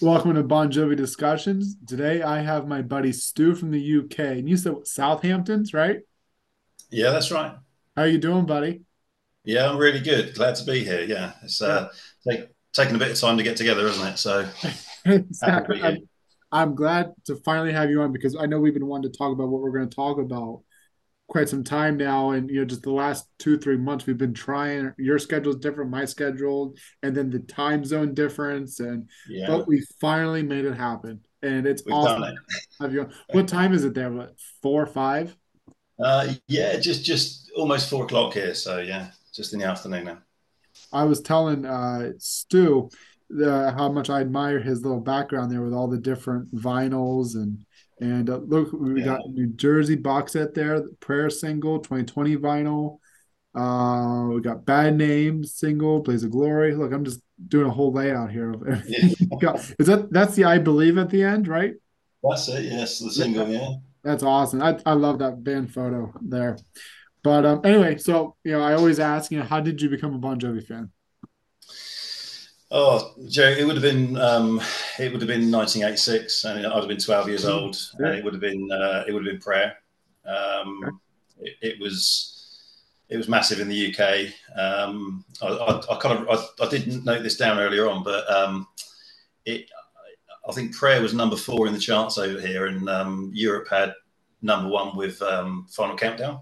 Welcome to Bon Jovi Discussions. Today I have my buddy Stu from the UK. And you said Southampton's, right? Yeah, that's right. How you doing, buddy? Yeah, I'm really good. Glad to be here. Yeah, it's uh, take, taking a bit of time to get together, isn't it? So, I'm, I'm glad to finally have you on because I know we've been wanting to talk about what we're going to talk about quite some time now and you know just the last two three months we've been trying. Your schedule is different my schedule and then the time zone difference and yeah. but we finally made it happen and it's We've awesome. it. have you what time is it there? What four or five? Uh yeah just just almost four o'clock here so yeah just in the afternoon now. I was telling uh stu the, how much i admire his little background there with all the different vinyls and and uh, look, we yeah. got New Jersey box set there, prayer single, 2020 vinyl. Uh, we got bad names single, Blaze of Glory. Look, I'm just doing a whole layout here of everything. Yeah. Is that that's the I believe at the end, right? That's it. Yes, the single. Yeah, that's awesome. I I love that band photo there. But um, anyway, so you know, I always ask, you know, how did you become a Bon Jovi fan? Oh, Jerry, it would have been um, it would have been 1986, and I'd have been 12 years old, and it would have been uh, it would have been prayer. Um, it, it, was it was massive in the UK. Um, I, I, I, kind of I, I, didn't note this down earlier on, but um, it I think prayer was number four in the charts over here, and um, Europe had number one with um, Final Countdown.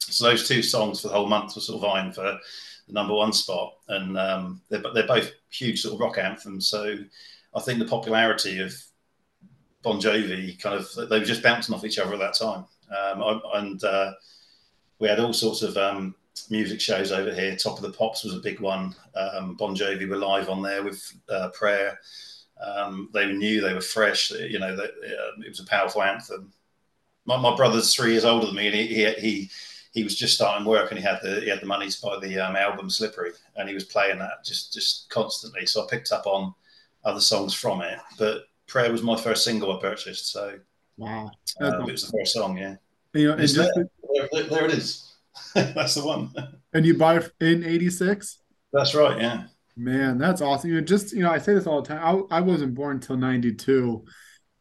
So those two songs for the whole month were sort of vying for the number one spot, and um, they're they're both huge sort of rock anthems. So I think the popularity of Bon Jovi kind of they were just bouncing off each other at that time, um, I, and uh, we had all sorts of um, music shows over here. Top of the Pops was a big one. Um, bon Jovi were live on there with uh, Prayer. Um, they knew they were fresh. You know, that, uh, it was a powerful anthem. My, my brother's three years older than me, and he, he, he he was just starting work and he had the he had the money to buy the um, album Slippery and he was playing that just just constantly. So I picked up on other songs from it, but Prayer was my first single I purchased. So wow, um, it was the first song. Yeah, you know, just, there, there, there, it is. that's the one. And you buy in '86. That's right. Yeah. Man, that's awesome. You know, just you know, I say this all the time. I, I wasn't born until '92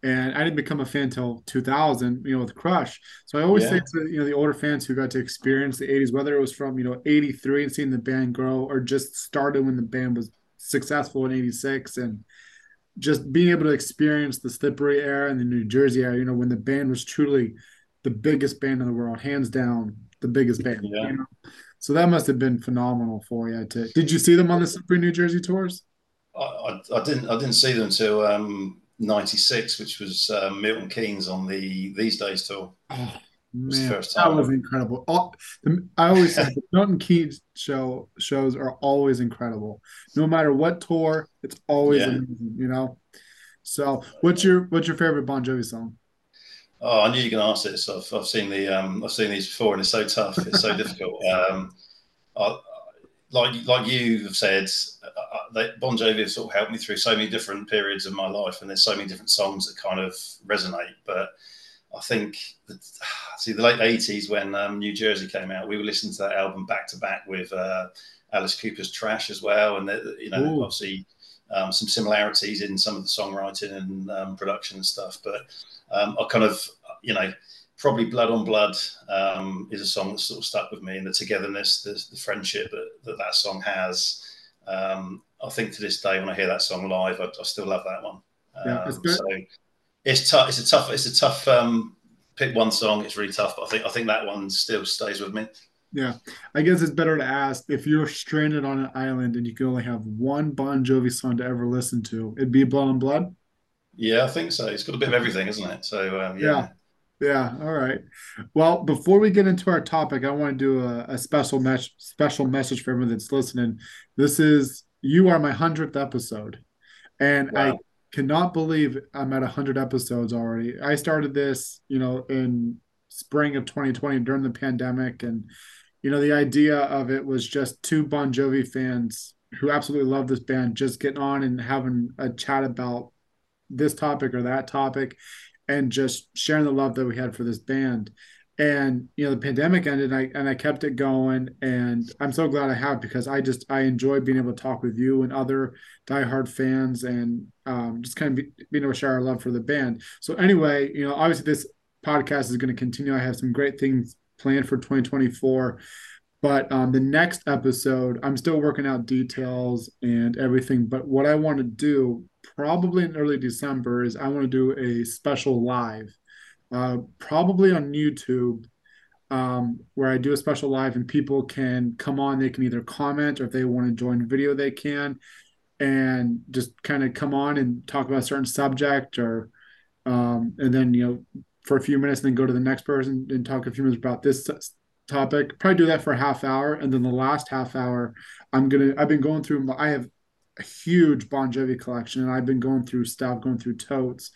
and I didn't become a fan until 2000, you know, with Crush. So I always yeah. say to you know the older fans who got to experience the 80s, whether it was from you know 83 and seeing the band grow, or just started when the band was successful in 86 and just being able to experience the slippery era and the New Jersey era, you know, when the band was truly the biggest band in the world, hands down, the biggest band. Yeah. You know? So that must have been phenomenal for you. To did you see them on the Slippery New Jersey tours? I, I, I didn't. I didn't see them until um, 96, which was uh, Milton Keynes on the These Days tour. Oh, man, that was incredible. All, I always say the Milton Keynes show shows are always incredible. No matter what tour, it's always yeah. amazing, you know. So, what's your what's your favorite Bon Jovi song? Oh, I knew you were going to ask this. I've, I've seen the um, I've seen these before, and it's so tough. It's so difficult. Um, I, like like you have said, uh, uh, they, Bon Jovi have sort of helped me through so many different periods of my life, and there's so many different songs that kind of resonate. But I think, see, the late '80s when um, New Jersey came out, we were listening to that album back to back with uh, Alice Cooper's Trash as well, and the, you know, Ooh. obviously um, some similarities in some of the songwriting and um, production and stuff. But um, I kind of, you know probably Blood on Blood um, is a song that sort of stuck with me, and the togetherness, the, the friendship that, that, that song has. Um, I think to this day, when I hear that song live, I, I still love that one. Yeah, it's um, so it's tough. It's a tough. It's a tough. Um, pick one song. It's really tough, but I think I think that one still stays with me. Yeah, I guess it's better to ask if you're stranded on an island and you can only have one Bon Jovi song to ever listen to. It'd be Blood on Blood. Yeah, I think so. It's got a bit of everything, isn't it? So um, yeah. yeah. Yeah. All right. Well, before we get into our topic, I want to do a, a special mes- special message for everyone that's listening. This is you are my hundredth episode, and wow. I cannot believe I'm at hundred episodes already. I started this, you know, in spring of 2020 during the pandemic, and you know, the idea of it was just two Bon Jovi fans who absolutely love this band just getting on and having a chat about this topic or that topic and just sharing the love that we had for this band. and you know the pandemic ended and I, and I kept it going and i'm so glad i have because i just i enjoy being able to talk with you and other diehard fans and um, just kind of be, being able to share our love for the band so anyway you know obviously this podcast is going to continue i have some great things planned for 2024 but um, the next episode i'm still working out details and everything but what i want to do probably in early december is i want to do a special live uh, probably on YouTube, um, where I do a special live and people can come on. They can either comment or if they want to join video, they can, and just kind of come on and talk about a certain subject or, um, and then you know for a few minutes, and then go to the next person and talk a few minutes about this topic. Probably do that for a half hour, and then the last half hour, I'm gonna. I've been going through. I have a huge Bon Jovi collection, and I've been going through stuff, going through totes,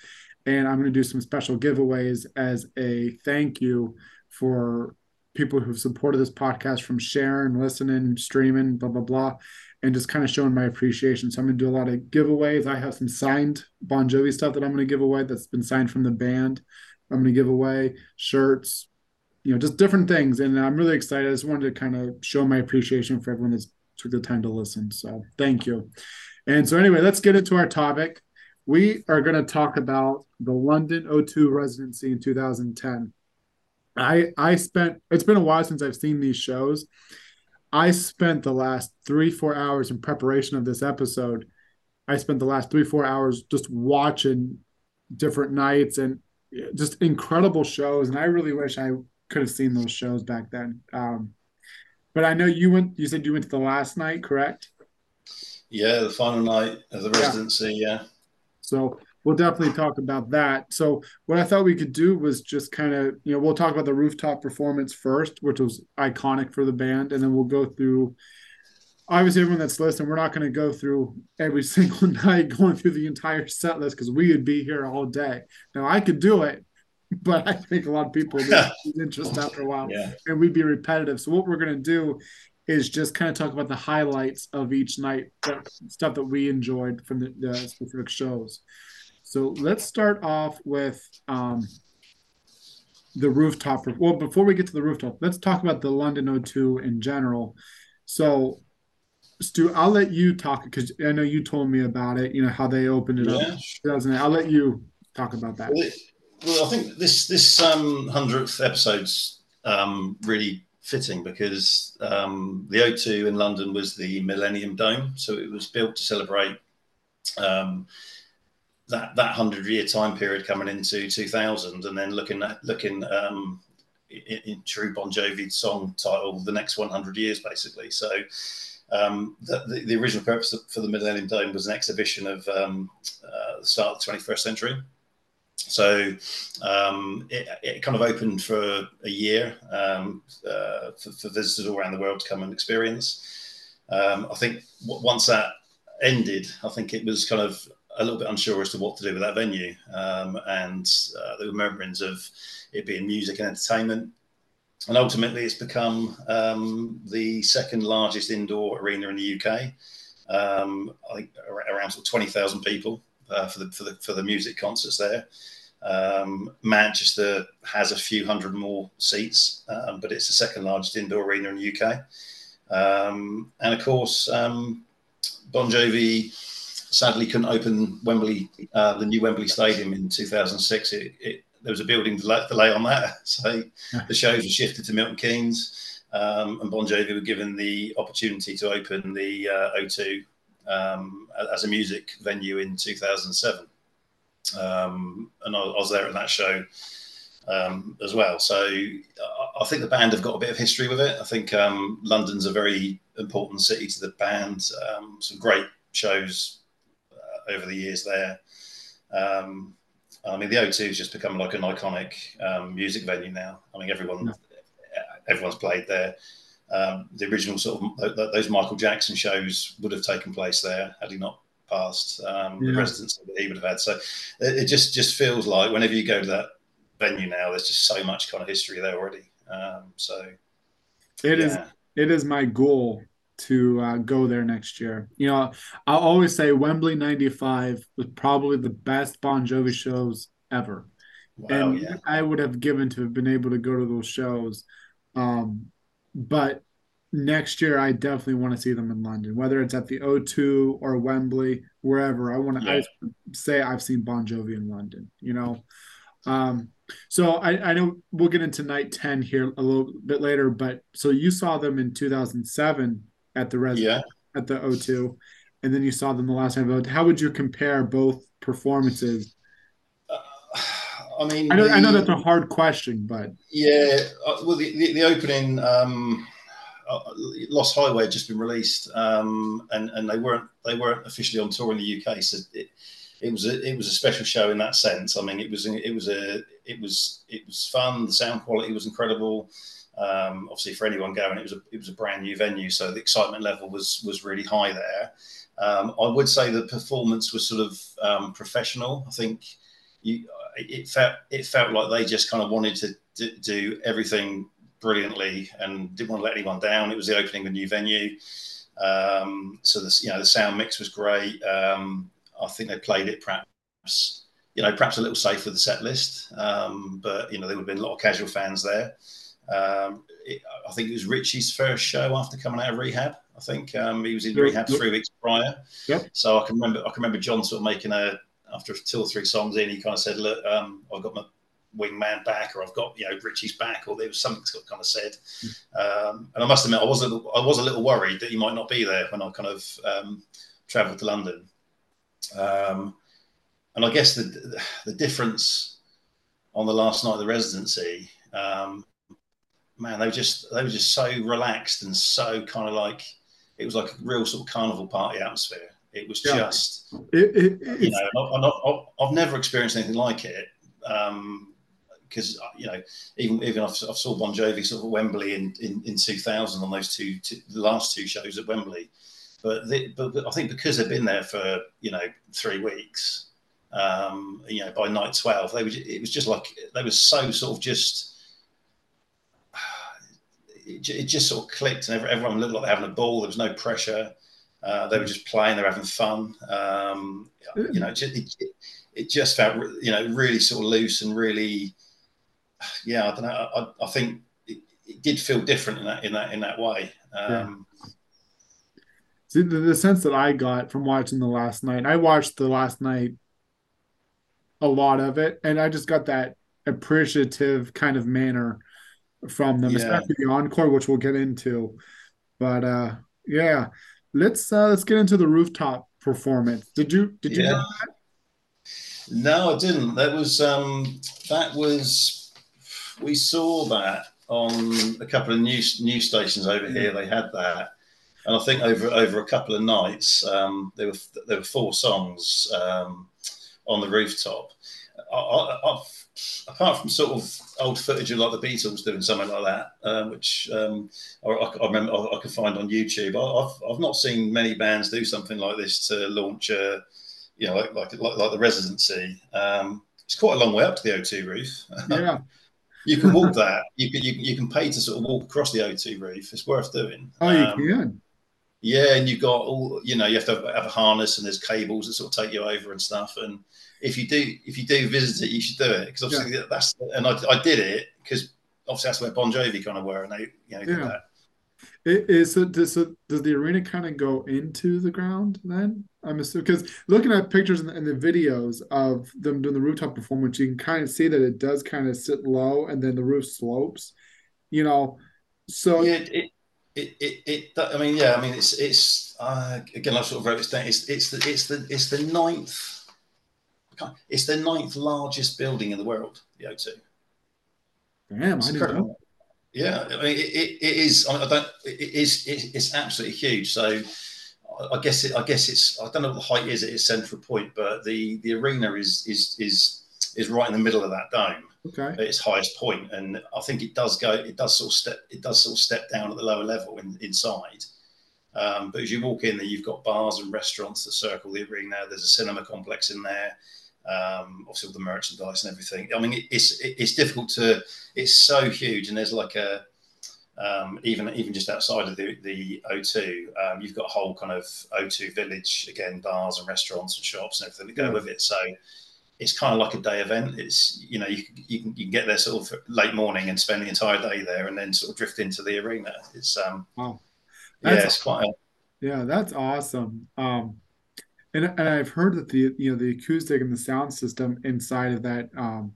and I'm going to do some special giveaways as a thank you for people who've supported this podcast from sharing, listening, streaming, blah blah blah, and just kind of showing my appreciation. So I'm going to do a lot of giveaways. I have some signed Bon Jovi stuff that I'm going to give away that's been signed from the band. I'm going to give away shirts, you know, just different things, and I'm really excited. I just wanted to kind of show my appreciation for everyone that's took the time to listen. So thank you. And so anyway, let's get into our topic we are going to talk about the London O2 residency in 2010. I I spent it's been a while since I've seen these shows. I spent the last three four hours in preparation of this episode. I spent the last three four hours just watching different nights and just incredible shows. And I really wish I could have seen those shows back then. Um, but I know you went. You said you went to the last night, correct? Yeah, the final night of the residency. yeah. yeah. So we'll definitely talk about that. So what I thought we could do was just kind of, you know, we'll talk about the rooftop performance first, which was iconic for the band, and then we'll go through. Obviously, everyone that's listening, we're not going to go through every single night going through the entire set list because we would be here all day. Now I could do it, but I think a lot of people lose interest after a while, yeah. and we'd be repetitive. So what we're going to do is just kind of talk about the highlights of each night, stuff that we enjoyed from the, the, specific shows. So let's start off with um, the rooftop. Well, before we get to the rooftop, let's talk about the London O2 in general. So, Stu, I'll let you talk because I know you told me about it. You know how they opened it yeah. up. I'll let you talk about that. Well, I think this this um, hundredth episode's um, really fitting because um, the O2 in London was the Millennium Dome, so it was built to celebrate um, that that hundred year time period coming into 2000, and then looking at looking um, in, in, true Bon Jovi song title, the next 100 years, basically. So. Um, the, the, the, original purpose for the Millennium Dome was an exhibition of um, uh, the start of the 21st century. So um, it, it, kind of opened for a year um, uh, for, for, visitors all around the world to come and experience. Um, I think w- once that ended, I think it was kind of a little bit unsure as to what to do with that venue. Um, and uh, were murmurings of it being music and entertainment. And ultimately, it's become um, the second largest indoor arena in the UK. Um, I think around sort of 20,000 people uh, for the for the for the music concerts there. Um, Manchester has a few hundred more seats, um, but it's the second largest indoor arena in the UK. Um, and of course, um, Bon Jovi sadly couldn't open Wembley, uh, the new Wembley Stadium in 2006. It, it, there was a building delay, on that, so the shows were shifted to Milton Keynes, um, and Bon Jovi were given the opportunity to open the uh, O2 um, as a music venue in 2007. Um, and I, I, was there at that show um, as well. So I, I, think the band have got a bit of history with it. I think um, London's a very important city to the band. Um, some great shows uh, over the years there. Um, I mean, the O2 has just become like an iconic um, music venue now. I mean, everyone, everyone's played there. Um, the original sort of those Michael Jackson shows would have taken place there had he not passed um, yeah. the residency that he would have had. So it, it, just just feels like whenever you go to that venue now, there's just so much kind of history there already. Um, so it yeah. is it is my goal to uh, go there next year. You know, I always say Wembley '95 was probably the best Bon Jovi shows ever. Wow, and yeah. I would have given to have been able to go to those shows. Um, but next year, I definitely want to see them in London, whether it's at the O2 or Wembley, wherever. I want to yeah. say I've seen Bon Jovi in London, you know. Um, so I, I know we'll get into night 10 here a little bit later, but so you saw them in 2007 at the Res- yeah. at the O2, and then you saw them the last time. How would you compare both performances? Uh, I mean, I know, the, I know that's a hard question, but yeah, uh, well, the, the, the opening um, uh, Lost Highway had just been released, um, and and they weren't they weren't officially on tour in the UK, so it, it was a it was a special show in that sense. I mean, it was it was a it was it was fun. The sound quality was incredible. Um, obviously, for anyone going, it was a it was a brand new venue, so the excitement level was was really high there. Um, I would say the performance was sort of um, professional. I think you, it felt it felt like they just kind of wanted to d- do everything brilliantly and didn't want to let anyone down. It was the opening of a new venue, um, so the you know the sound mix was great. Um, I think they played it perhaps you know perhaps a little safe with the set list, um, but you know there would have been a lot of casual fans there. Um, it, I think it was Richie's first show after coming out of rehab. I think um, he was in rehab three weeks prior. Yep. So I can remember I can remember John sort of making a after two or three songs in, he kind of said, "Look, um, I've got my wingman back, or I've got you know Richie's back, or there was something kind of said." Um, and I must admit, I was a, I was a little worried that he might not be there when I kind of um, travelled to London. Um, and I guess the the difference on the last night of the residency, um, man, they were just they were just so relaxed and so kind of like it was like a real sort of carnival party atmosphere. It was yeah. just, it, it, you know, i have never experienced anything like it. because um, you know, even even I've, I've, saw Bon Jovi sort of Wembley in, in, in 2000 on those two, two, the last two shows at Wembley, but, but, but I think because they've been there for you know three weeks, um, you know, by night 12, they were, it was just like they were so sort of just. It, it just sort of clicked, and everyone looked like they're having a ball. There was no pressure. Uh, they were just playing, they were having fun. Um, you know, it, it, it, just felt, you know, really sort of loose and really, yeah, I don't know. I, I think it, it, did feel different in that in that in that way. Um, yeah. See, the, the sense that I got from watching the last night, I watched the last night a lot of it, and I just got that appreciative kind of manner from them, yeah. especially the encore, which we'll get into. But uh, yeah, let's uh, let's get into the rooftop performance. Did you did you yeah. know that? No, I didn't. That was um, that was we saw that on a couple of news news stations over here. They had that, and I think over over a couple of nights, um, there were there were four songs um, on the rooftop. I, have apart from sort of old footage of like the Beatles doing something like that, um, which um, I, I, remember I, I, could find on YouTube. I, have I've not seen many bands do something like this to launch a, you know, like like like, like the Residency. Um, it's quite a long way up to the O2 roof. Yeah. you can walk that. You can you, you can pay to sort of walk across the O2 roof. It's worth doing. Oh, you um, can. Yeah, and you've got all you know. You have to have a harness, and there's cables that sort of take you over and stuff. And if you do if you do visit it, you should do it because obviously yeah. that's and I, I did it because obviously that's where Bon Jovi kind of were, and they you know did yeah. that. It is so does, so does the arena kind of go into the ground then? I'm assuming because looking at pictures and the, the, videos of them doing the rooftop performance, you can kind of see that it does kind of sit low and then the roof slopes. You know, so yeah, it, it, it, it I mean, yeah, I mean, it's it's uh, again, I sort of wrote this down. It's it's the it's the it's the ninth it's the ninth largest building in the world, the O2. Damn, I didn't know. Yeah, I mean, it, it, it is. I, don't. It is. it's absolutely huge. So, I guess it. I guess it's. I don't know what the height is at its central point, but the the arena is is is is right in the middle of that dome. Okay. At its highest point. point, and I think it does go. It does sort of step. It does sort of step down at the lower level in, inside. Um, but as you walk in there, you've got bars and restaurants that circle the arena. There's a cinema complex in there um, obviously all the merchandise and everything. I mean, it's it's difficult to. It's so huge, and there's like a um, even even just outside of the the O2, um, you've got a whole kind of O2 village again, bars and restaurants and shops and everything that go with it. So it's kind of like a day event. It's you know you, you can you can get there sort of late morning and spend the entire day there, and then sort of drift into the arena. It's um wow, that's, yeah, it's quite. A, yeah, that's awesome. Um, and and I've heard that the you know the acoustic and the sound system inside of that um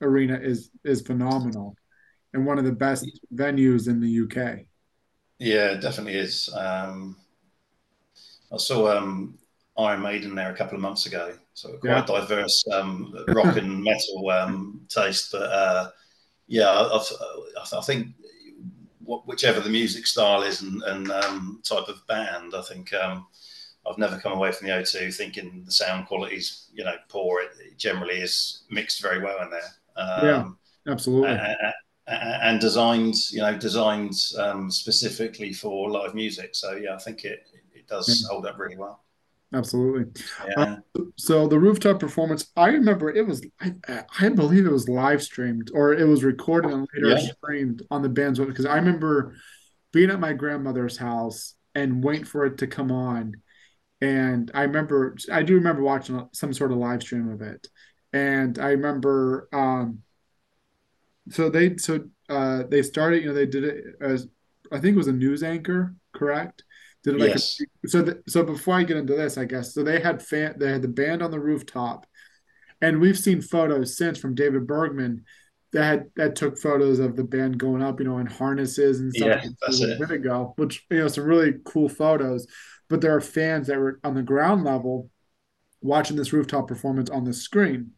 arena is is phenomenal, and one of the best venues in the UK. Yeah, it definitely is. Um, I saw um Iron Maiden there a couple of months ago. So quite yeah. diverse um, rock and metal um, taste, but uh, yeah, I, I, I think whichever the music style is and, and um, type of band, I think um, I've never come away from the O2 thinking the sound quality is you know poor. It, it generally is mixed very well in there. yeah, um, absolutely. And, and designed, you know, designed um, specifically for live music. So yeah, I think it it does yeah. hold up really well. Absolutely. Yeah. Uh, so the rooftop performance, I remember it was, I, I, believe it was live streamed or it was recorded and later yeah. streamed on the band's website. Because I remember being at my grandmother's house and waiting for it to come on. And I remember, I do remember watching some sort of live stream of it. And I remember, um, so they, so uh, they started, you know, they did it as, I think it was a news anchor, correct? Did it like yes. a, so the, so before I get into this, I guess so they had fan they had the band on the rooftop, and we've seen photos since from David Bergman that had, that took photos of the band going up, you know, in harnesses and stuff yeah, that's a bit ago, which you know some really cool photos. But there are fans that were on the ground level watching this rooftop performance on the screen.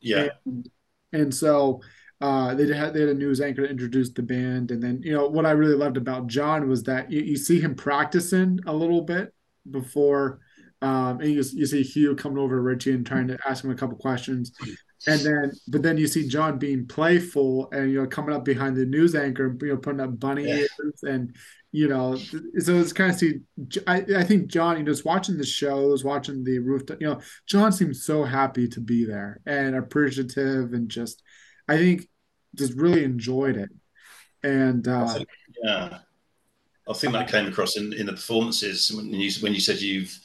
Yeah. And, and so uh, they had they had a news anchor to introduce the band, and then you know what I really loved about John was that you, you see him practicing a little bit before, um, and you, you see Hugh coming over to Richie and trying to ask him a couple questions, and then but then you see John being playful and you know coming up behind the news anchor, you know putting up bunny yeah. ears and you know so it's kind of see I, I think John you know just watching the shows, watching the rooftop, you know John seems so happy to be there and appreciative and just I think just really enjoyed it. And uh, I think, yeah, I think that came across in, in the performances when you when you said you've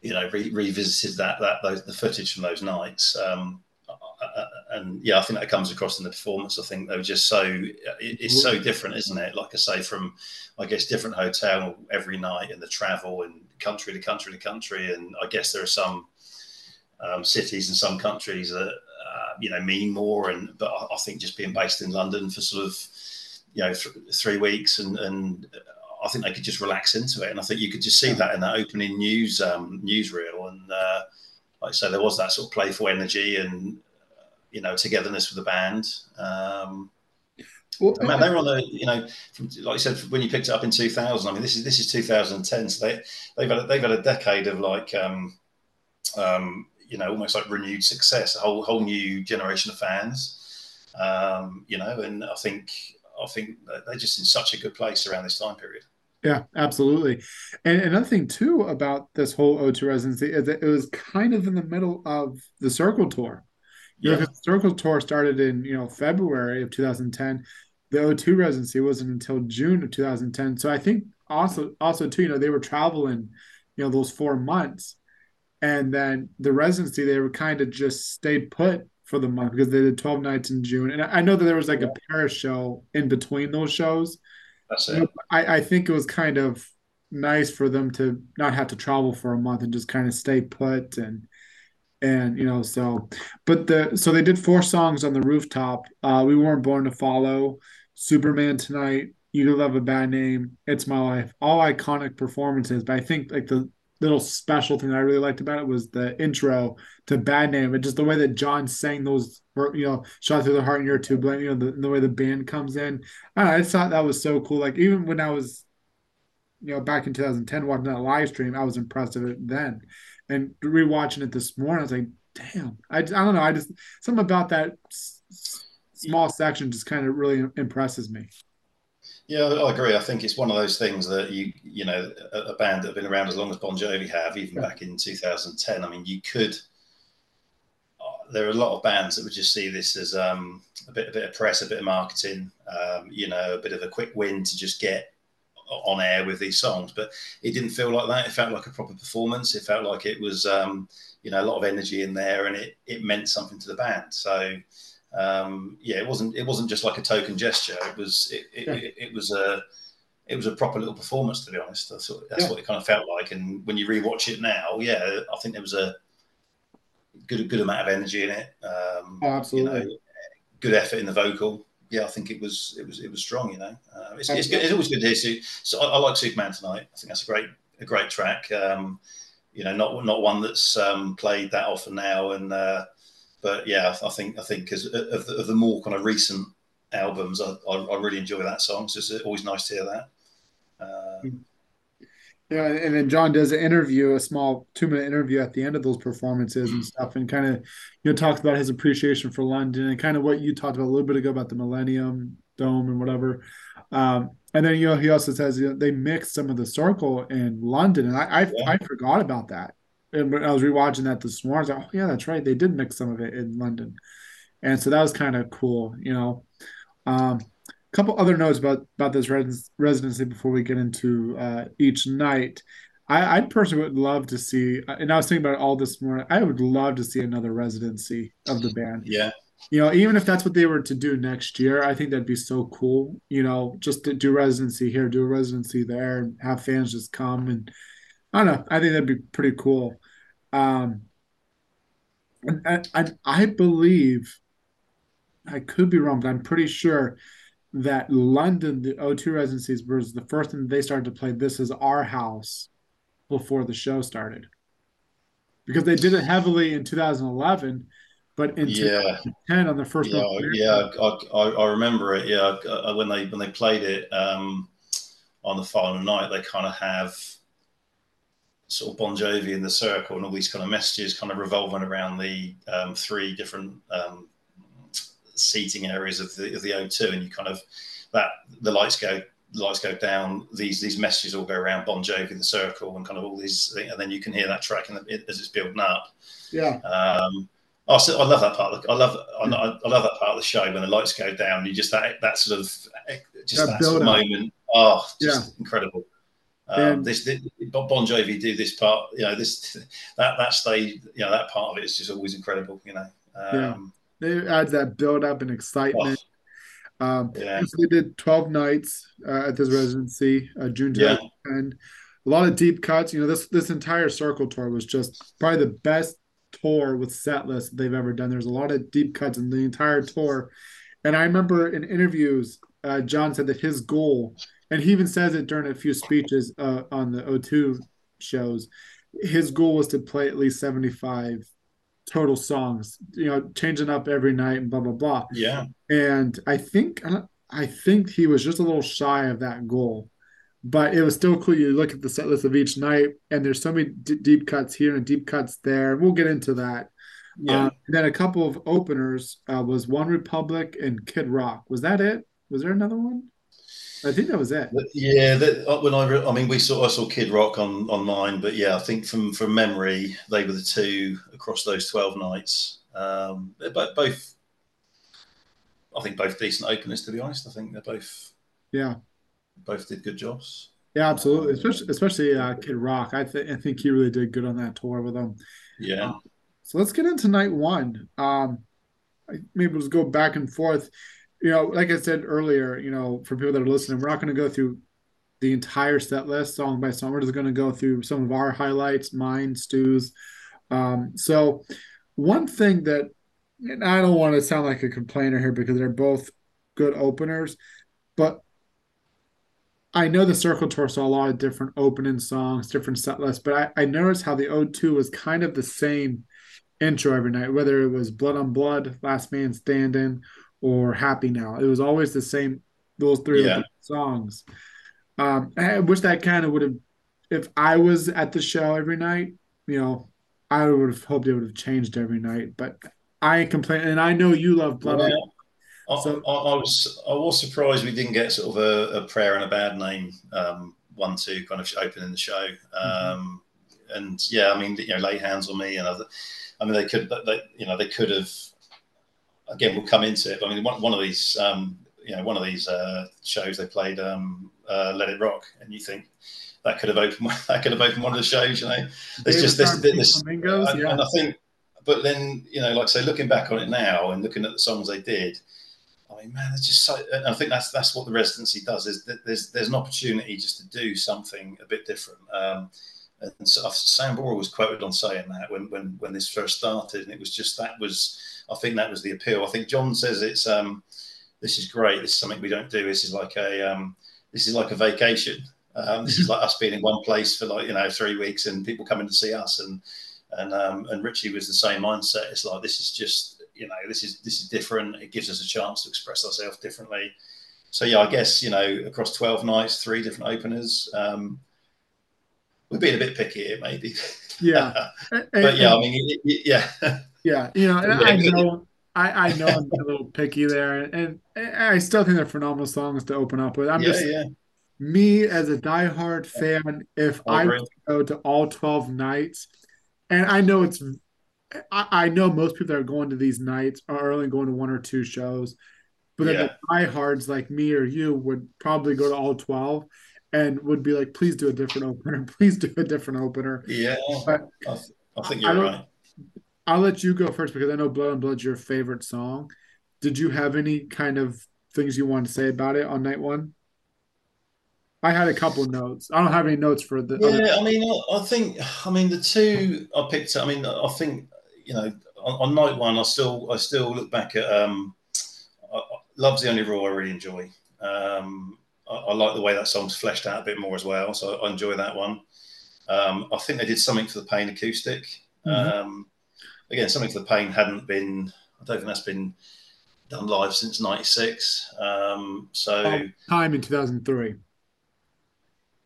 you know re- revisited that that those, the footage from those nights. Um, and yeah, I think that comes across in the performance. I think they were just so it's so different, isn't it? Like I say, from I guess different hotel every night and the travel and country to country to country, and I guess there are some um, cities and some countries that uh, you know mean more. And but I, I, think just being based in London for sort of you know th- three weeks and and I think they could just relax into it. And I think you could just see that in that opening news um, newsreel. And uh, like I say, there was that sort of playful energy and you know togetherness with the band. Um, well, man, they were on the, you know, from, like I said, when you picked it up in 2000. I mean, this is this is 2010, so they they've had a, they've had a decade of like, um, um, you know, almost like renewed success, a whole whole new generation of fans, um, you know, and I think I think they're just in such a good place around this time period. Yeah, absolutely. And another thing too about this whole O2 residency is that it was kind of in the middle of the Circle Tour. Yeah. know, the Circle Tour started in you know February of 2010. The O2 residency wasn't until June of 2010. So I think also also too, you know, they were traveling, you know, those four months and then the residency they were kind of just stayed put for the month because they did 12 nights in June. And I know that there was like a Paris show in between those shows. That's it. I, I think it was kind of nice for them to not have to travel for a month and just kind of stay put and and you know so but the so they did four songs on the rooftop uh we weren't born to follow superman tonight you love a bad name it's my life all iconic performances but i think like the little special thing that I really liked about it was the intro to Bad Name and just the way that John sang those, you know, shot through the heart in your tube, you know, the, the way the band comes in. I, I just thought that was so cool. Like even when I was, you know, back in 2010 watching that live stream, I was impressed with it then. And rewatching it this morning, I was like, damn, I, I don't know. I just, something about that small section just kind of really impresses me. Yeah, I agree. I think it's one of those things that you, you know, a, a band that have been around as long as Bon Jovi have, even yeah. back in 2010. I mean, you could. Uh, there are a lot of bands that would just see this as um, a bit, a bit of press, a bit of marketing, um, you know, a bit of a quick win to just get on air with these songs, but it didn't feel like that. It felt like a proper performance. It felt like it was, um, you know, a lot of energy in there, and it it meant something to the band. So um, yeah, it wasn't it wasn't just like a token gesture. It was it, it, yeah. it, it was a it was a proper little performance, to be honest. That's, what, that's yeah. what it kind of felt like. And when you rewatch it now, yeah, I think there was a good good amount of energy in it. Um, oh, absolutely. You know, good effort in the vocal. Yeah, I think it was it was it was strong. You know, uh, it's, it's, good, it's, always good to hear. So I, I, like Superman tonight. I think that's a great a great track. Um, you know, not not one that's um, played that often now. And uh, but yeah, I think I think because of, of, the more kind of recent albums, I, I, I, really enjoy that song. So it's always nice to hear that. Uh, yeah, and then John does an interview, a small two minute interview at the end of those performances and stuff, and kind of you know talks about his appreciation for London and kind of what you talked about a little bit ago about the Millennium Dome and whatever. Um, and then you know he also says you know, they mixed some of the circle in London, and I I, yeah. I forgot about that. And when I was rewatching that this morning, I was like, oh yeah, that's right, they did mix some of it in London, and so that was kind of cool, you know. Um, couple other notes about about this res- residency before we get into uh, each night. I, I personally would love to see, and I was thinking about it all this morning. I would love to see another residency of the band. Yeah, you know, even if that's what they were to do next year, I think that'd be so cool. You know, just to do residency here, do a residency there, and have fans just come and I don't know. I think that'd be pretty cool. Um, and I, I believe I could be wrong, but I'm pretty sure that London, the O2 residencies, was the first time they started to play This Is Our House before the show started. Because they did it heavily in 2011, but in yeah. 2010 on the first yeah, yeah, I, I, I, remember it. Yeah, when they when they played it um, on the final night, they kind of have sort of Bon Jovi in the circle and all these kind of messages kind of revolving around the um, three different um, seating areas of the of the O2, and you kind of that the lights go the lights go down. These these messages all go around Bon Jovi, in the circle, and kind of all these, and then you can hear that track the, as it's building up. Yeah. Um, so I love that part. Of The, I love I, I, love that part of the show when the lights go down. You just that that sort of just that, that sort of moment. Oh, just yeah. incredible. Um, this, this, Bon Jovi do this part, you know, this that that stage, you know, that part of it is just always incredible, you know. Um, yeah. It adds that build up and excitement. Oh, um, yeah. So they did 12 nights uh, at this residency, uh, June 2010. Yeah. A lot of deep cuts. You know, this this entire circle tour was just probably the best tour with set list they've ever done. There's a lot of deep cuts in the entire tour. And I remember in interviews, uh, John said that his goal, and he even says it during a few speeches uh, on the O2 shows, his goal was to play at least 75 total songs, you know, changing up every night and blah blah blah. Yeah. And I think I think he was just a little shy of that goal, but it was still cool. You look at the set list of each night, and there's so many d- deep cuts here and deep cuts there. We'll get into that. Yeah. Uh, then a couple of openers uh, was OneRepublic and Kid Rock. Was that it? Was there another one? I think that was it. Yeah, that, uh, when I, re- I mean, we saw I saw Kid Rock on online, but yeah, I think from from memory, they were the two across those twelve nights. Um, but both, I think, both decent openers. To be honest, I think they're both. Yeah. Both did good jobs. Yeah, absolutely. Especially, especially uh, Kid Rock. I think I think he really did good on that tour with them. Yeah. Um, so let's get into night one. Um, maybe we'll go back and forth you know, like I said earlier, you know, for people that are listening, we're not going to go through the entire set list song by song. We're just going to go through some of our highlights, mine, Stu's. Um, so, one thing that, and I don't want to sound like a complainer here because they're both good openers, but I know the Circle Tour saw a lot of different opening songs, different set lists, but I, I noticed how the O2 was kind of the same intro every night, whether it was Blood on Blood, Last Man Standing, or Happy Now. It was always the same those three yeah. songs. Um, I wish that kind of would have if I was at the show every night, you know, I would have hoped it would have changed every night. But I ain't complaining, and I know you love Blood. Yeah. So, I, I, was I was surprised we didn't get sort of a, a prayer and a bad name um, one two kind of opening the show. Mm-hmm. Um, and yeah, I mean, you know, lay hands on me and other. I mean, they could, they, you know, they could have again, we'll come into it. But I mean, one, one of these, um, you know one of these uh, shows they played um, uh, Let It Rock, and you think that could have opened that could have opened one of the shows. You know, it's just this, this Flamingos, and, yeah. and I think, but then you know, like I say, looking back on it now and looking at the songs they did. I mean, man, it's just so. I think that's that's what the residency does. Is that there's there's an opportunity just to do something a bit different. Um, and so Sambora was quoted on saying that when when when this first started, and it was just that was. I think that was the appeal. I think John says it's um, this is great. This is something we don't do. This is like a um, this is like a vacation. Um, this is like us being in one place for like you know three weeks and people coming to see us and and um, and Richie was the same mindset. It's like this is just you know this is this is different. It gives us a chance to express ourselves differently. So yeah, I guess you know across twelve nights, three different openers. Um, we're being a bit picky here, maybe. Yeah, but yeah, I mean, it, it, yeah, yeah. You know, I know, I, I know I'm a little picky there, and, and, I still think they're phenomenal songs to open up with. I'm yeah, just yeah. me as a diehard fan. If oh, I, I go to all twelve nights, and I know it's, I, I, know most people that are going to these nights are only going to one or two shows, but then yeah. the diehards like me or you would probably go to all twelve and would be like, please do a different opener. Please do a different opener. Yeah. But I, I think you're I right. I'll let you go first because I know Blood and Blood's your favorite song. Did you have any kind of things you wanted to say about it on night one? I had a couple notes. I don't have any notes for the. Yeah, other- I mean, I think, I mean, the two I picked. I mean, I think you know, on, on night one, I still, I still look back at um, I, "Love's the Only Rule." I really enjoy. Um, I, I, like the way that song's fleshed out a bit more as well. So I enjoy that one. Um, I think they did something for the Pain acoustic. Mm-hmm. Um, again, something for the Pain hadn't been. I don't think that's been done live since '96. Um, so oh, time in 2003.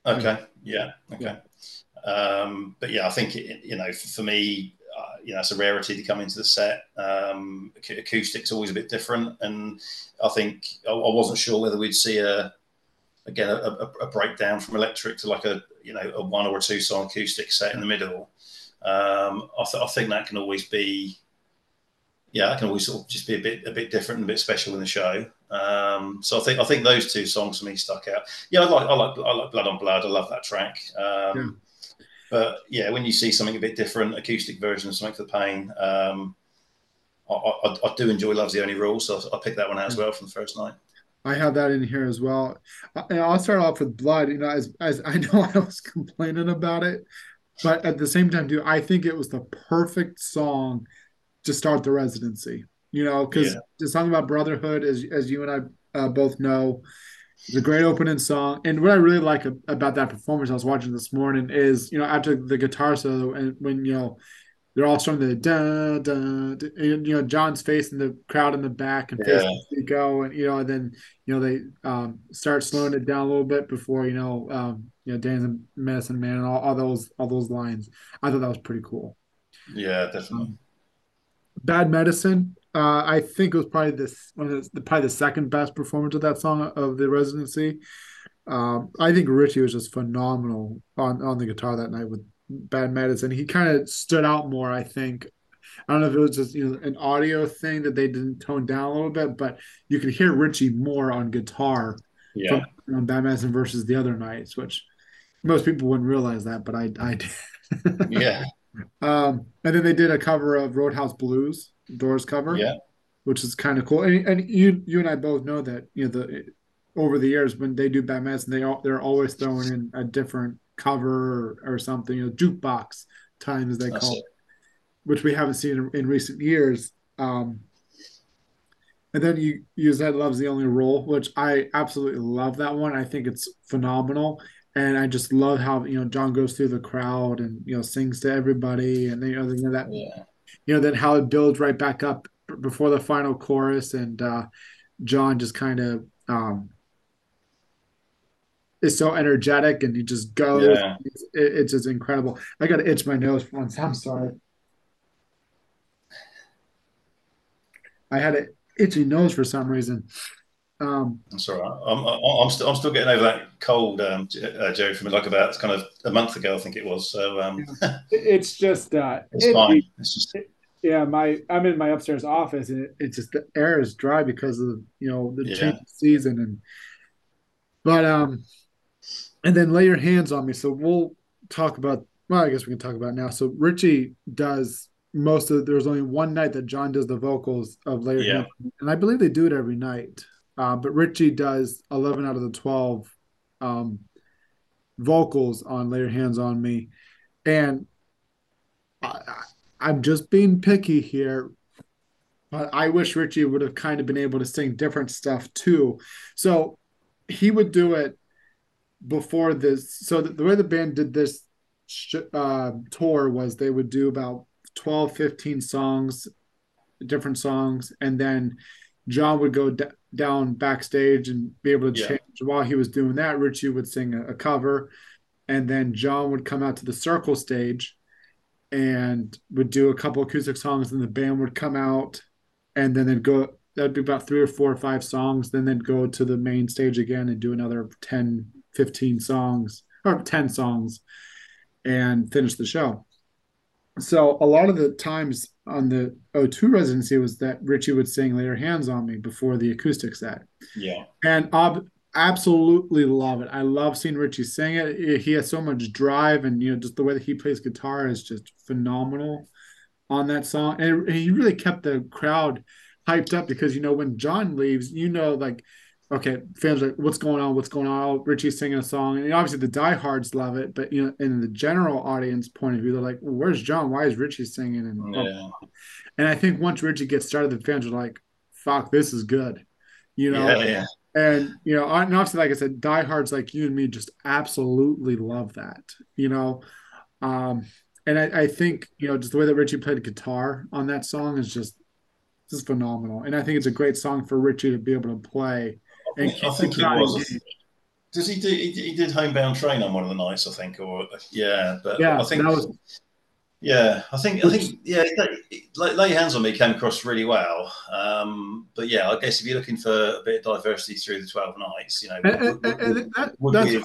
Okay. Yeah. Okay. Yeah. Um, but yeah, I think it, you know, for, for me, uh, you know, it's a rarity to come into the set. Um, acoustic's always a bit different, and I think I, I wasn't sure whether we'd see a again a, a, a, breakdown from electric to like a you know a one or a two song acoustic set in the middle. Um, I, th- I, think that can always be yeah, that can always sort of just be a bit a bit different and a bit special in the show. Um, so I think I think those two songs for me stuck out. Yeah, I like I like I like Blood on Blood. I love that track. Um, yeah. But yeah, when you see something a bit different, acoustic version of something for the pain, um, I, I, I, do enjoy Love's the Only Rule, so I picked that one out as well from the first night. I have that in here as well. And I'll start off with blood. You know, as as I know I was complaining about it, but at the same time, too, I think it was the perfect song to start the residency. You know, because yeah. the song about brotherhood, as as you and I uh, both know, is a great opening song. And what I really like about that performance I was watching this morning is, you know, after the guitar solo and when you know they're all starting the da da, and, you know John's facing the crowd in the back and yeah. facing go and you know and then you know they um, start slowing it down a little bit before you know um, you know Dan's a medicine man and all, all those all those lines. I thought that was pretty cool. Yeah, definitely. Um, Bad medicine. Uh, I think it was probably this one of the, probably the second best performance of that song of the residency. Um, I think Richie was just phenomenal on on the guitar that night with Bad Medicine. He kind of stood out more, I think. I don't know if it was just you know an audio thing that they didn't tone down a little bit, but you could hear Richie more on guitar yeah. from on Bad Medicine versus the other nights, which most people wouldn't realize that, but I I did. yeah. Um, and then they did a cover of Roadhouse Blues, Doors cover. Yeah. Which is kind of cool. And, and you you and I both know that, you know, the over the years when they do Bad Medicine, they all they're always throwing in a different cover or, something, you know, jukebox time as they That's call it. it, which we haven't seen in, in recent years. Um, and then you you said "Love's the Only Rule," which I absolutely love that one. I think it's phenomenal, and I just love how you know John goes through the crowd and you know sings to everybody, and then, you know, you know that yeah. you know then how it builds right back up before the final chorus, and uh, John just kind of um, is so energetic and he just goes. Yeah. It's, it's just incredible. I got to itch my nose once. I'm sorry. I had an itchy nose for some reason. Um, That's all right. I'm, I'm, still, I'm still getting over that cold, um, uh, Jerry, from like about kind of a month ago, I think it was. So um, it's just, uh, it's fine. It's just... Yeah, my I'm in my upstairs office and it, it's just the air is dry because of you know the change of season and but um and then lay your hands on me. So we'll talk about well, I guess we can talk about now. So Richie does most of there's only one night that John does the vocals of lay your hands yeah, on me, and I believe they do it every night. Uh, but Richie does eleven out of the twelve um vocals on lay your hands on me. And I, I, I'm just being picky here but I wish Richie would have kind of been able to sing different stuff too. So he would do it before this. So the, the way the band did this uh, tour was they would do about 12, 15 songs, different songs, and then John would go d- down backstage and be able to yeah, change. While he was doing that, Richie would sing a, a cover, and then John would come out to the circle stage and would do a couple acoustic songs, and the band would come out and then they'd go that'd be about three or four or five songs then they'd go to the main stage again and do another 10 15 songs or 10 songs and finish the show. So a lot of the times on the o2 residency was that richie would sing lay your hands on me before the acoustic set. Yeah, and ob- absolutely love it. I love seeing richie sing it. He has so much drive and you know just the way that he plays guitar is just phenomenal on that song, and he really kept the crowd hyped up because you know when John leaves, you know like okay, fans are like what's going on, what's going on? Oh, Richie's singing a song, and obviously the diehards love it, but you know in the general audience point of view, they're like, well, where's John? Why is Richie singing? And yeah, and I think once Richie gets started, the fans are like, fuck, this is good, you know. yeah, yeah. And you know, and obviously, like I said, diehards like you and me just absolutely love that, you know. Um, and I, I think you know just the way that Richie played guitar on that song is just just phenomenal. And I think it's a great song for Richie to be able to play and I think it crowd was. engaged. Does he do? He, he did Homebound Train on one of the nights, I think, or yeah. But Yeah, I that think, was yeah, I think, I think, yeah, lay, lay hands on me came across really well. Um, but yeah, I guess if you're looking for a bit of diversity through the twelve nights, you know, and, would, would, that, would that's have?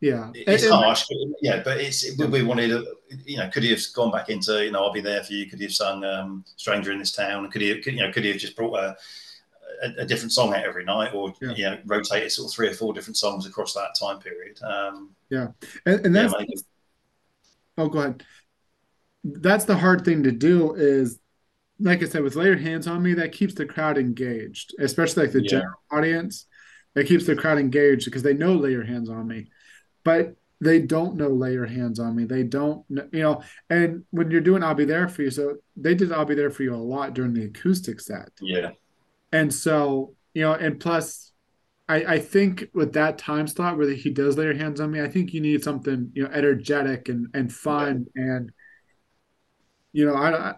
yeah. It's harsh, but yeah, but it's would we wanted, you know, could he have gone back into, you know, I'll be there for you? Could he have sung um, "Stranger in This Town"? Could he, have, could, you know, could he have just brought a, a, a different song out every night, or yeah, you know, rotated sort of three or four different songs across that time period? Um, yeah. And, and that's maybe. oh, go ahead. That's the hard thing to do is like I said, with lay your hands on me, that keeps the crowd engaged, especially like the Yeah, general audience. That keeps the crowd engaged because they know lay your hands on me. but they don't know lay your hands on me. They don't, know, you know, and when you're doing I'll be there for you, so they did I'll be there for you a lot during the acoustic set. yeah, And so, you know, and plus I, I think with that time slot where he does lay your hands on me, I think you need something, you know, energetic and, and yeah, fun. And, you know, I don't,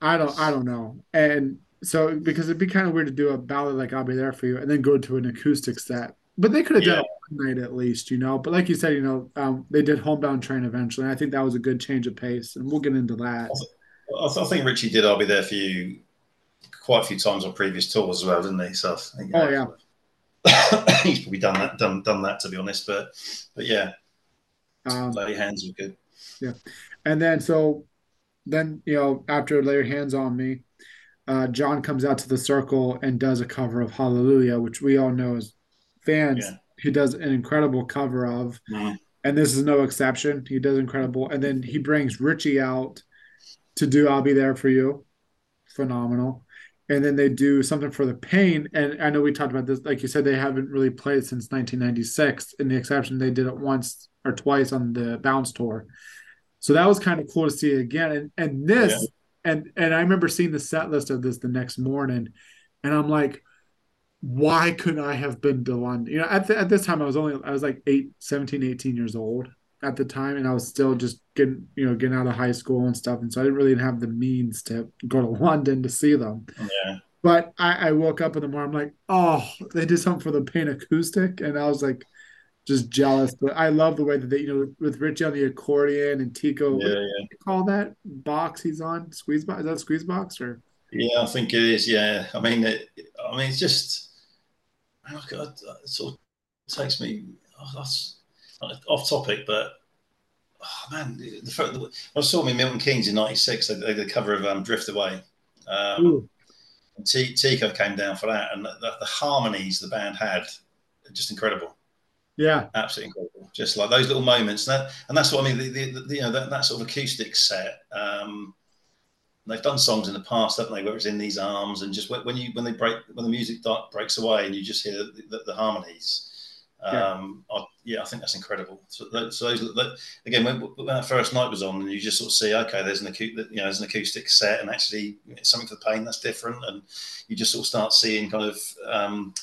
I don't, I don't know. And so, because it'd be kind of weird to do a ballad like I'll be there for you and then go to an acoustic set, but they could have done yeah. it one night at least, you know. But like you said, you know, um, they did Homebound Train eventually. And I think that was a good change of pace, and we'll get into that. th- I, th- I think Richie did. I'll be there for you quite a few times on previous tours as well, didn't he? So think, Oh know, yeah, he's probably done that, done done that to be honest. But but yeah, um, lay hands was good. yeah. And then so then you know after lay your hands on me, uh, John comes out to the circle and does a cover of Hallelujah, which we all know as fans. Yeah, He does an incredible cover of, mm, and this is no exception. He does incredible, and then he brings Richie out to do "I'll Be There for You," phenomenal. And then they do something for the pain. And I know we talked about this, like you said, they haven't really played since 1996. In the exception, they did it once or twice on the Bounce tour. So that was kind of cool to see again. And and yeah, this and and I remember seeing the set list of this the next morning, and I'm like, why couldn't I have been to London? You know, at the, at this time I was only I was like eight, 17, 18 years old at the time, and I was still just getting you know getting out of high school and stuff, and so I didn't really have the means to go to London to see them. yeah, But I, I woke up in the morning, I'm like, oh, they did something for the Pain acoustic, and I was like just jealous. But I love the way that they, you know, with Richie on the accordion and Tico, what yeah, yeah. you call that box he's on? Squeeze box? Is that a squeeze box or? Yeah, I think it is. Yeah, I mean, it, I mean, it's just oh God, it sort of takes me oh, that's off topic, but oh man, the, the, I saw me Milton Keynes in '96. They, they did a cover of um, "Drift Away." Um, T- Tico came down for that, and the, the, the, harmonies the band had, just incredible. Yeah, absolutely incredible. Just like those little moments, and, that, and that's what I mean. The, the, you know that, that sort of acoustic set. Um, they've done songs in the past, haven't they? Where it's in these arms, and just when you when they break when the music breaks away, and you just hear the, the, the harmonies. Um, yeah. I, yeah, I think that's incredible. So, so those, that, again, when, when, that first night was on, and you just sort of see, okay, there's an acoustic, you know, there's an acoustic set, and actually something for the pain that's different, and you just sort of start seeing kind of um,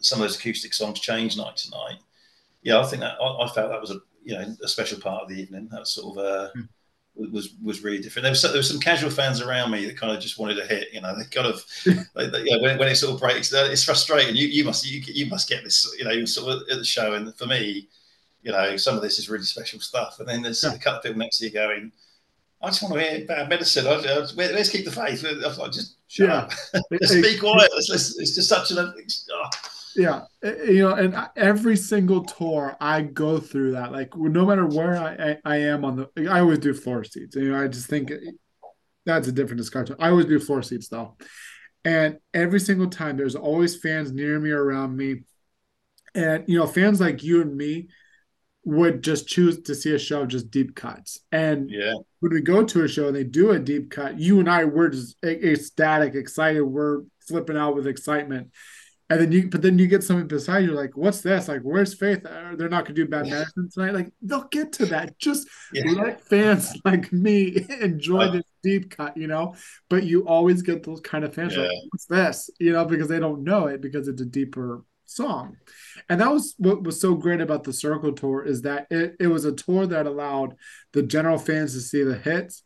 some of those acoustic songs change night to night. Yeah, I think that I, I, felt that was a you know a special part of the evening. That sort of. Uh, mm was was really different. There was there were some casual fans around me that kind of just wanted to hit. You know, they kind of they, they, yeah. When, when it sort of breaks, uh, it's frustrating. You you must you, you must get this. You know, you sort of at the show, and for me, you know, some of this is really special stuff. And then there's yeah. a couple of people next to you going, "I just want to hear bad medicine. I, I, let's keep the faith." I was like, "Just shut yeah. up. let's be quiet. Let's, it's just such an." Oh yeah eh, eh, you know and every single tour i go through that like no matter where i i, am on the i always do floor seats you know i just think that's a different discussion. I always do floor seats though. And every single time there's always fans near me or around me. And you know fans like you and me would just choose to see a show of just deep cuts. And yeah. when we go to a show and they do a deep cut you and i we're just eh, ecstatic excited we're flipping out with excitement and then you, but then you get something beside you, like, what's this? Like, where's Faith? Uh, they're not gonna do bad medicine tonight. Like, they'll get to that. Just yeah. let fans like me enjoy this deep cut, you know. But you always get those kind of fans, yeah. like, what's this? You know, because they don't know it because it's a deeper song. And that was what was so great about the Circle Tour is that it, it was a tour that allowed the general fans to see the hits,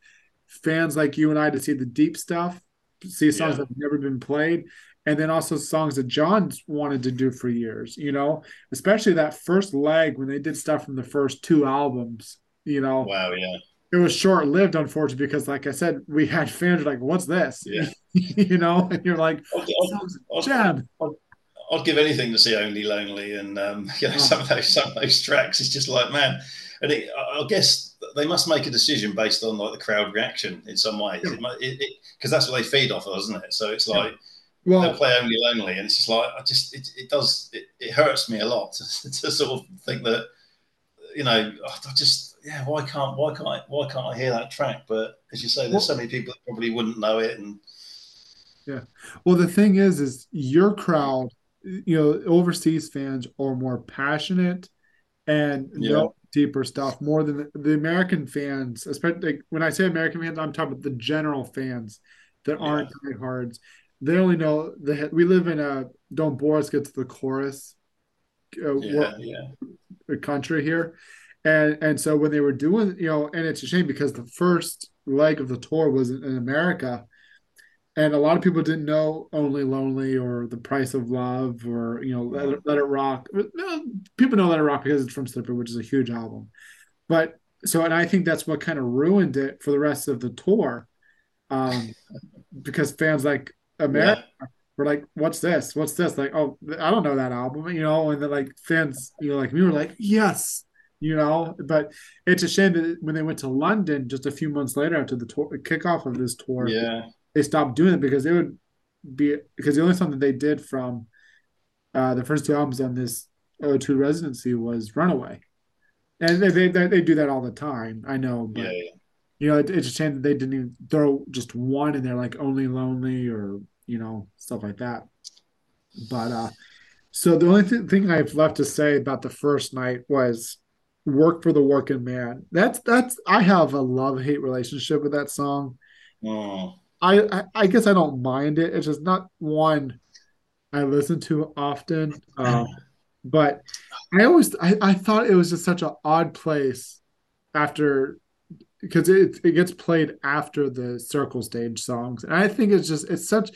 fans like you and I to see the deep stuff, see songs yeah. that have never been played, and then also songs that John's wanted to do for years, you know, especially that first leg when they did stuff from the first two albums, you know. Wow, yeah. It was short lived, unfortunately, because like I said, we had fans like, "What's this?" Yeah, you know, and you're like, I'll, I'll, I'll, I'll, I'd give anything to see "Only Lonely" and um, you know oh. some of those some of those tracks. It's just like, man, and it, I guess they must make a decision based on like the crowd reaction in some ways, because yeah. that's what they feed off of, isn't it? So it's like. Yeah well, they'll play only lonely, and it's just like I just it, it does it, it hurts me a lot to, to sort of think that you know I just yeah why can't why can't I, why can't I hear that track? But as you say, there's well, so many people that probably wouldn't know it, and yeah. Well, the thing is, is your crowd, you know, overseas fans are more passionate and yeah. know deeper stuff more than the, the American fans. Especially like, when I say American fans, I'm talking about the general fans that aren't yeah. diehards they only know that we live in a don't bore us get to the chorus uh, yeah, yeah. country here. And and so when they were doing you know and it's a shame because the first leg of the tour was in, in america. And a lot of people didn't know only lonely or the price of love or you know let, it, let it rock. People know let it rock because it's from Slippery which is a huge album. But so and i think that's what kind of ruined it for the rest of the tour um because fans like America yeah. were like, "What's this? What's this?" Like, "Oh, I don't know that album," you know. And then like fans, you know, like me were like, "Yes," you know. But it's a shame that when they went to London just a few months later after the tour, kickoff of this tour, yeah, they stopped doing it because they would be because the only song that they did from uh, the first two albums on this O2 residency was Runaway. And they, they, they do that all the time. I know, but yeah, yeah you know, it, it's a shame that they didn't even throw just one in there, like only lonely or you know stuff like that. But uh, so the only th- thing I've left to say about the first night was "Work for the Working Man." That's that's I have a love hate relationship with that song. Oh. I, I, I guess I don't mind it. It's just not one I listen to often. Um, but I always I, I thought it was just such an odd place after because it it gets played after the circle stage songs, and I think it's just it's such.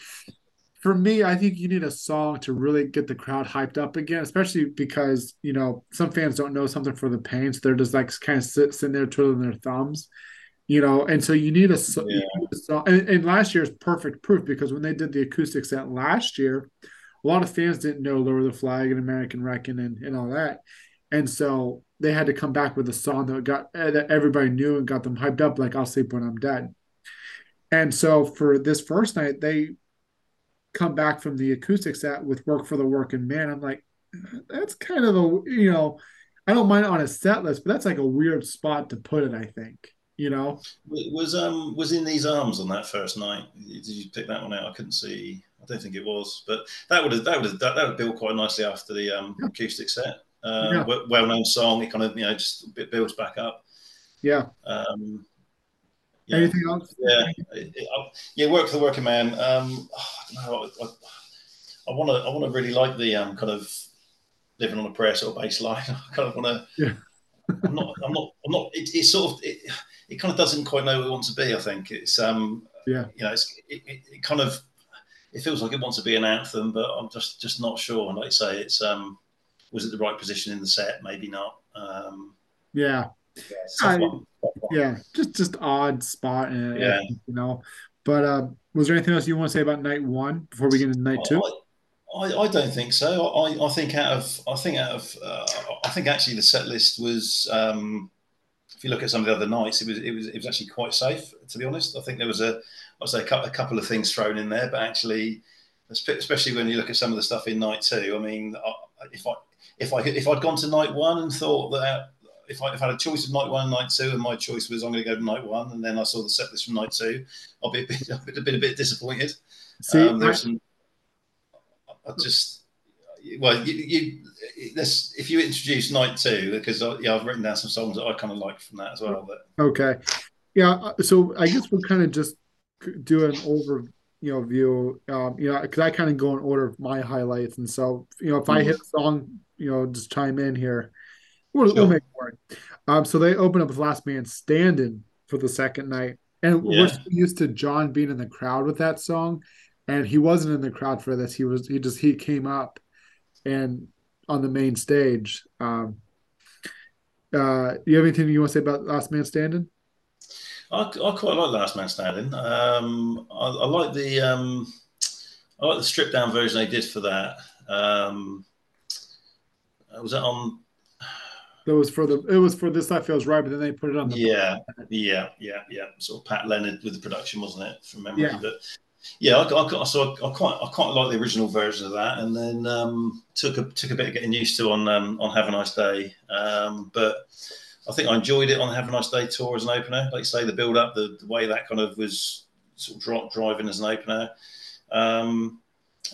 For me, I think you need a song to really get the crowd hyped up again, especially because you know some fans don't know something for the pain, so they're just like kind of sit, sitting there twiddling their thumbs, you know. And so you need a, yeah. you need a song. And, and last year's perfect proof because when they did the acoustic set last year, a lot of fans didn't know Lower the Flag and American Reckon and, and all that. And so they had to come back with a song that got that everybody knew and got them hyped up, like "I'll Sleep When I'm Dead." And so for this first night, they come back from the acoustic set with "Work for the Working Man." I'm like, that's kind of a you know, I don't mind on a set list, but that's like a weird spot to put it. I think you know. Was um was in these arms on that first night? Did you pick that one out? I couldn't see. I don't think it was, but that would have that would have that, that would build quite nicely after the um, acoustic set. Um, yeah. Well known song. It kind of you know just builds back up. Yeah. Um, yeah. Anything else? Yeah, it, it, yeah. Work for the working man. Um, oh, I don't know. I want to. I want to really like the um, kind of living on a prayer sort of bass line. I kind of want to. Yeah. I'm not. I'm not. I'm not. It, it's sort of. It, it kind of doesn't quite know what it wants to be. I think it's. Um. Yeah. You know, it's. It, it, it kind of. It feels like it wants to be an anthem, but I'm just just not sure. And like I say, it's. Um. Was it the right position in the set? Maybe not. Um. Yeah. Yeah, I, yeah, just just odd spot, yeah. you know. But uh, was there anything else you want to say about night one before we get into night two? I, I, don't think so. I, I think out of I think out of uh, I think actually the set list was um, if you look at some of the other nights, it was it was it was actually quite safe to be honest. I think there was a I'd say a couple, a couple of things thrown in there, but actually, especially when you look at some of the stuff in night two. I mean, if I if I if I'd gone to night one and thought that if I if I had a choice of night one and night two, and my choice was I'm going to go to night one, and then I saw the set list from night two, I'll be a bit, I'd have been a bit disappointed. See, um, there's I, some I just well, you, you this if you introduce night two because I, yeah, I've written down some songs that I kind of like from that as well. But okay, yeah. Uh, so I guess we'll kind of just do an over you know view. Um, you know, because I kind of go in order of my highlights, and so you know if I hit a song, you know, just chime in here. We'll, sure. we'll make it work. Um, so they open up with Last Man Standing for the second night, and yeah. we're used to John being in the crowd with that song and he wasn't in the crowd for this. He was he just he came up and on the main stage. Um, uh, you have anything you want to say about Last Man Standing? I, I quite like Last Man Standing. Um, I, I, like the um, I like the stripped down version they did for that. Um, was that on? That was for the. It was for this. I feels right, but then they put it on the. Yeah, yeah, yeah, yeah. Sort of Pat Leonard with the production, wasn't it? From memory, yeah. but yeah, I, I, so I, I, quite I quite like the original version of that, and then um, took a took a bit of getting used to on um, on Have a Nice Day. Um, but I think I enjoyed it on Have a Nice Day tour as an opener. Like you say, the build up, the, the way that kind of was sort of drop driving as an opener. Um,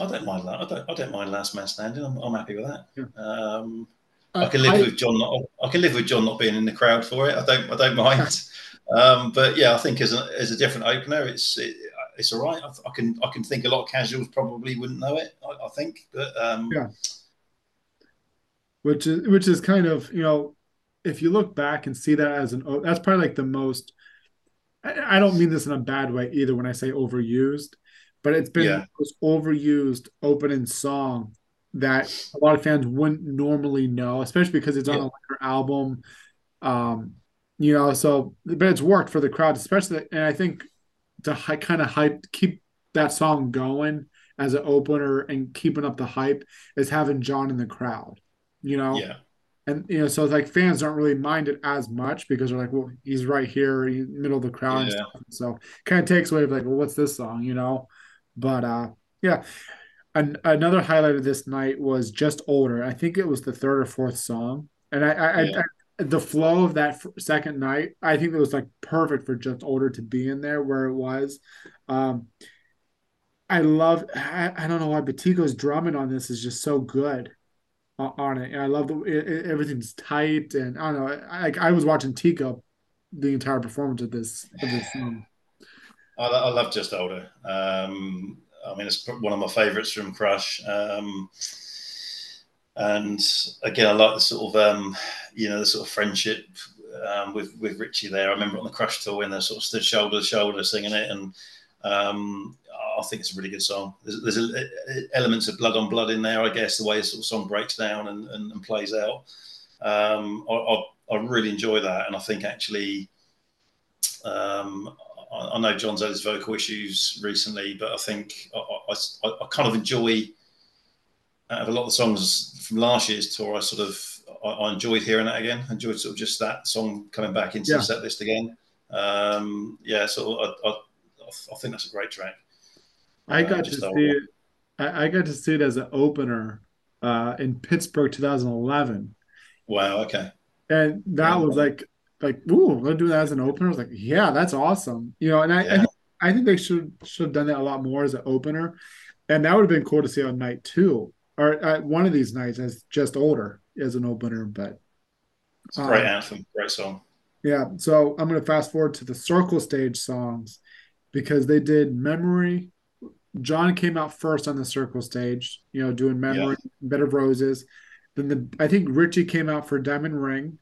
I don't mind that. I don't I don't mind Last Man Standing. I'm, I'm happy with that. Yeah. Um, uh, I can live I, with John. Not, I can live with John not being in the crowd for it. I don't I don't mind. Um, but yeah, I think as a, as a different opener, it's it, it's all right. I, I, can I can think a lot of casuals probably wouldn't know it. I, I think, but um, yeah, which is which is kind of you know if you look back and see that as an that's probably like the most. I, I don't mean this in a bad way either when I say overused, but it's been yeah. the most overused opening song that a lot of fans wouldn't normally know, especially because it's on yeah. a later album. Um, you know, so but it's worked for the crowd, especially, and I think to hi- kind of hype keep that song going as an opener and keeping up the hype is having John in the crowd, you know? Yeah. And you know, so like fans don't really mind it as much because they're like, well, he's right here, he's middle of the crowd. Yeah. So kind of takes away of like, well, what's this song, you know? But uh yeah. An- another highlight of this night was just older. I think it was the third or fourth song. And I, I, yeah. I, the flow of that second night, I think it was like perfect for just older to be in there where it was. Um, I love, I, I don't know why, but Tico's drumming on this is just so good on it. And I love the it, it, everything's tight, and I don't know. I, I was watching Tico the entire performance of this of this song. I, I love Just Older. Um, I mean, it's one of my favorites from Crush. Um, and again, I like the sort of um, you know the sort of friendship um, with with Richie there. I remember on the Crush tour when they sort of stood shoulder to shoulder singing it, and um, I think it's a really good song. There's, there's a, a, elements of blood on blood in there, I guess, the way the sort of song breaks down and, and, and plays out. Um, I, I, I, really enjoy that, and I think actually, um, I, I, know John's had his vocal issues recently, but I think I, I kind of enjoy out of a lot of the songs from last year's tour, I sort of I, I, enjoyed hearing that again. Enjoyed sort of just that song coming back into yeah. the set list again. Um, yeah, so I, I, I, think that's a great track. I got uh, to see it. I, got to see it as an opener uh, in Pittsburgh 2011. Wow. Okay. And that yeah. was like, like, ooh, they'll do that as an opener. I was like, yeah, that's awesome. You know, and I, yeah. I, think, I think they should should have done that a lot more as an opener, and that would have been cool to see on night two or at one of these nights as just older as an opener. But it's a great um, anthem, great song. Yeah. So I'm going to fast forward to the circle stage songs because they did memory. John came out first on the circle stage, you know, doing memory, yeah. bed of roses. Then the I think Richie came out for Diamond Ring,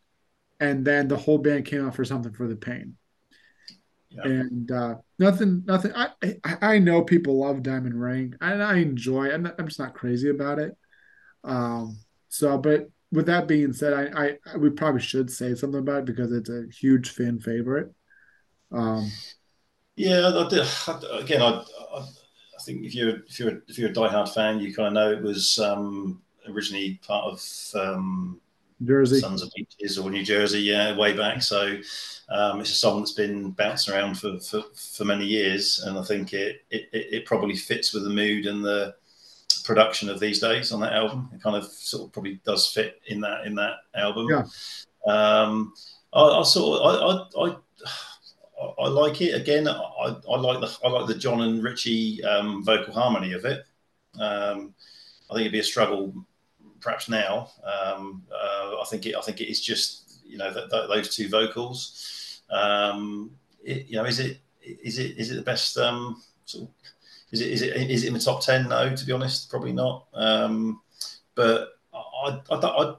and then the whole band came out for something for the pain. Yeah. And uh, nothing, nothing. I, I, I know people love Diamond Ring, and I enjoy. I'm, I'm just not crazy about it. Um. So, but with that being said, I, I, we probably should say something about it because it's a huge fan favorite. Um. Yeah, I did, again, I, I, I think if you're if you're if you're a diehard fan, you kind of know it was um, originally part of um, Jersey, Sons of Beaches or New Jersey, yeah, way back. So um, it's a song that's been bouncing around for, for, for many years, and I think it, it it probably fits with the mood and the production of these days on that album. It kind of sort of probably does fit in that in that album. Yeah. Um, I, I sort of I, I, I, I like it again. I, I like the I like the John and Richie um, vocal harmony of it. Um, I think it'd be a struggle perhaps now. Um, uh, I think it I think it is just you know th- th- those two vocals. Um, it, you know, is it is it is it the best? Um, sort of, is it is it is it in the top ten? No, to be honest, probably not. Um, but I I, I, I,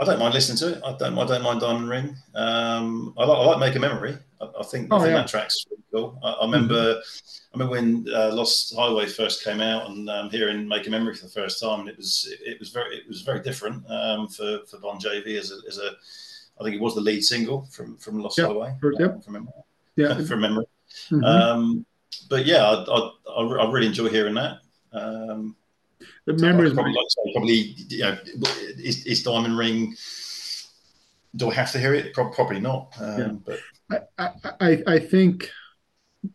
I don't mind listening to it. I don't I don't mind Diamond Ring. Um, I like I like Make a Memory. I, I think, oh, I think yeah. that track's really cool. I, I remember mm-hmm. I remember when uh, Lost Highway first came out and um, hearing Make a Memory for the first time, and it was it, it was very it was very different um, for for Bon Jovi as a, as a I think it was the lead single from from Lost. Highway. Yep. From memory. Yeah. from memory. Mm-hmm. Um, but yeah, I, I, I, really enjoy hearing that. The memories probably, like probably you know, is, is, Diamond Ring. Do I have to hear it? Probably not. Um, yeah. But I, I, I think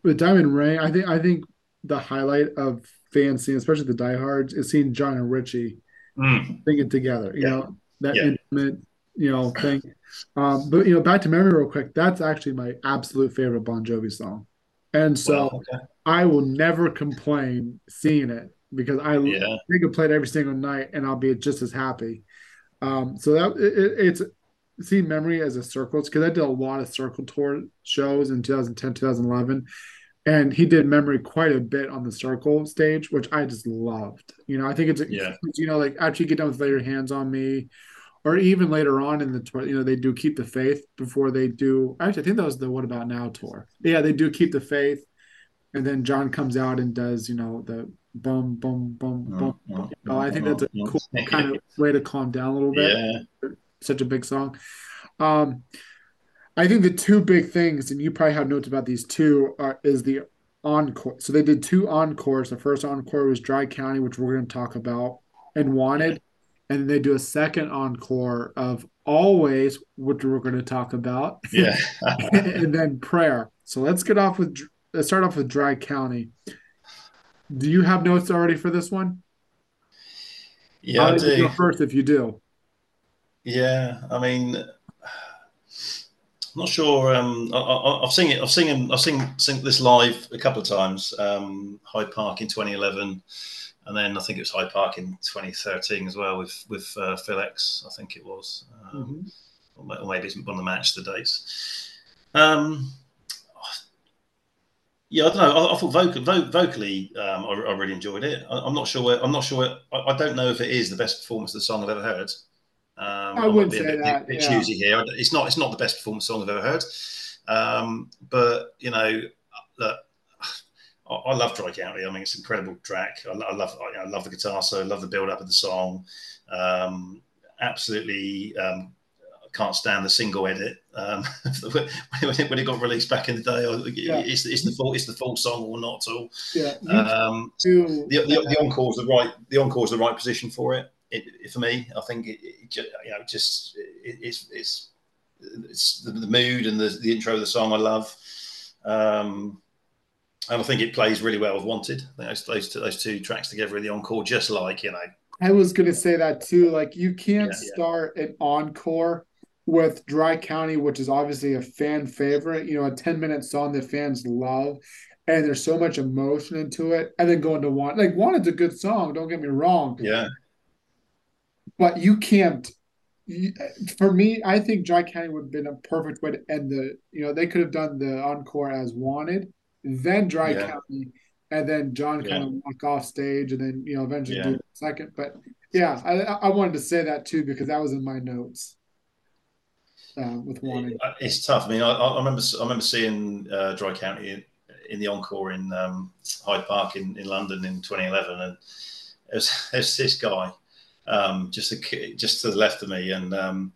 with Diamond Ring, I think I think the highlight of fans seeing, especially the diehards, is seeing John and Richie mm. singing together. You yeah. know that yeah. intimate, you know thing. Um, but you know, back to memory real quick. That's actually my absolute favorite Bon Jovi song, and so okay. I will never complain seeing it because I yeah. they could play it every single night, and I'll be just as happy. Um, so that it, it's see memory as a circles because I did a lot of circle tour shows in 2010, 2011. And he did memory quite a bit on the circle stage, which I just loved. You know, I think it's, yeah. you know, like after you get done with Lay Your Hands on Me, or even later on in the tour, you know, they do keep the faith before they do. Actually, I think that was the What About Now tour. Yeah, they do keep the faith, and then John comes out and does, you know, the boom, boom, boom, boom. Mm, oh, I think that's a cool kind of way to calm down a little bit. Yeah. Such a big song. Um, I think the two big things, and you probably have notes about these two, are is the encore. So they did two encores. The first encore was Dry County, which we're going to talk about, and Wanted and then they do a second encore of always which we're going to talk about yeah and then prayer so let's get off with let's start off with dry county do you have notes already for this one yeah i do go first if you do yeah i mean I'm not sure. Um, I, have seen it. I've seen him. I've seen, seen this live a couple of times. Um, Hyde Park in 2011, and then I think it was Hyde Park in 2013 as well with with uh, Phil X. I think it was, um, mm-hmm. or maybe it's one of the match the dates. Um, yeah, I don't know. I, I thought vocal, vo- vocally, um, I, I, really enjoyed it. I, am not sure. Where, I'm not sure. I, I, don't know if it is the best performance of the song I've ever heard. Um, I would say a bit, that. Bit, bit choosy here. It's not. It's not the best performance song I've ever heard. Um, but you know, look, I, love Dry County. I mean, it's an incredible track. I, I love I, I, love the guitar so I love the build up of the song. Um, absolutely um, can't stand the single edit um, when, it, got released back in the day. Yeah. It's, it's, the full it's the full song or not at all. Yeah. Um, the, the, the encore is the right the encore is the right position for it. it, for me, I think it, it just, you know, just it's it's it's the, the, mood and the, the intro of the song I love. Um, and I think it plays really well with Wanted. those those two, those two tracks together in the encore, just like you know. I was going to say that too. Like you can't yeah, start yeah. an encore with Dry County, which is obviously a fan favorite. You know, a ten minute song that fans love, and there's so much emotion into it, and then going to Want like Wanted's a good song. Don't get me wrong. Yeah. But you can't for me, I think Dry County would have been a perfect way to end the. You know, they could have done the encore as wanted, then Dry yeah. County, and then John yeah. kind of walk off stage, and then you know eventually yeah. do second. But yeah, I, I wanted to say that too because that was in my notes. Uh, with wanted, it's tough. I mean, I, I remember I remember seeing uh, Dry County in, in the encore in um, Hyde Park in, in London in 2011, and there's there's this guy um, just a, just to the left of me, and um,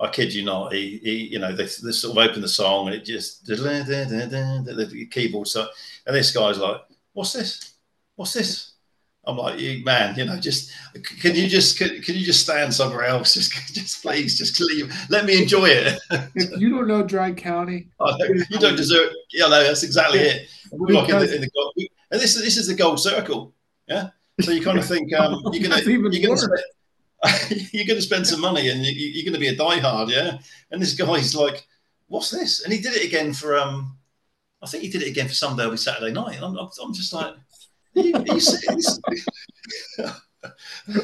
I kid you not, he, he you know they, they sort of opened the song and it just the keyboard so, and this guy's like, "What's this? What's this?" I'm like, you man, you know, just can you just can, can you just stand somewhere else? Just just please, just leave. Let me enjoy it. if you don't know Dry County, you don't deserve. Yeah, no, that's exactly it. We're like in the, in the, and this this is the gold circle. Yeah. So you kind of think um, you're gonna you're gonna spend, you're to spend some money and you, are going to be a diehard, yeah. And this guy's like, "What's this?" And he did it again for um, I think he did it again for Someday I'll Be Saturday Night. I'm, I'm just like, you, you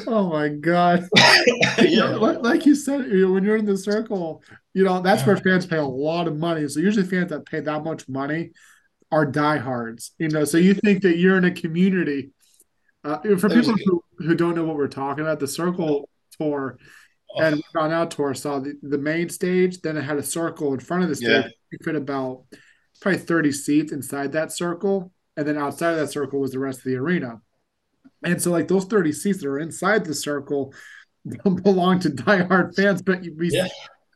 oh my god! yeah. like you said, when you're in the circle, you know that's where fans pay a lot of money. So usually fans that pay that much money are diehards. You know, so you think that you're in a community. Uh, for people who, who don't know what we're talking about, the circle tour oh. and gone out tour saw the, the main stage. Then it had a circle in front of the stage. Yeah. You fit about probably 30 seats inside that circle. And then outside of that circle was the rest of the arena. And so, like those 30 seats that are inside the circle belong to diehard fans. But we, yeah.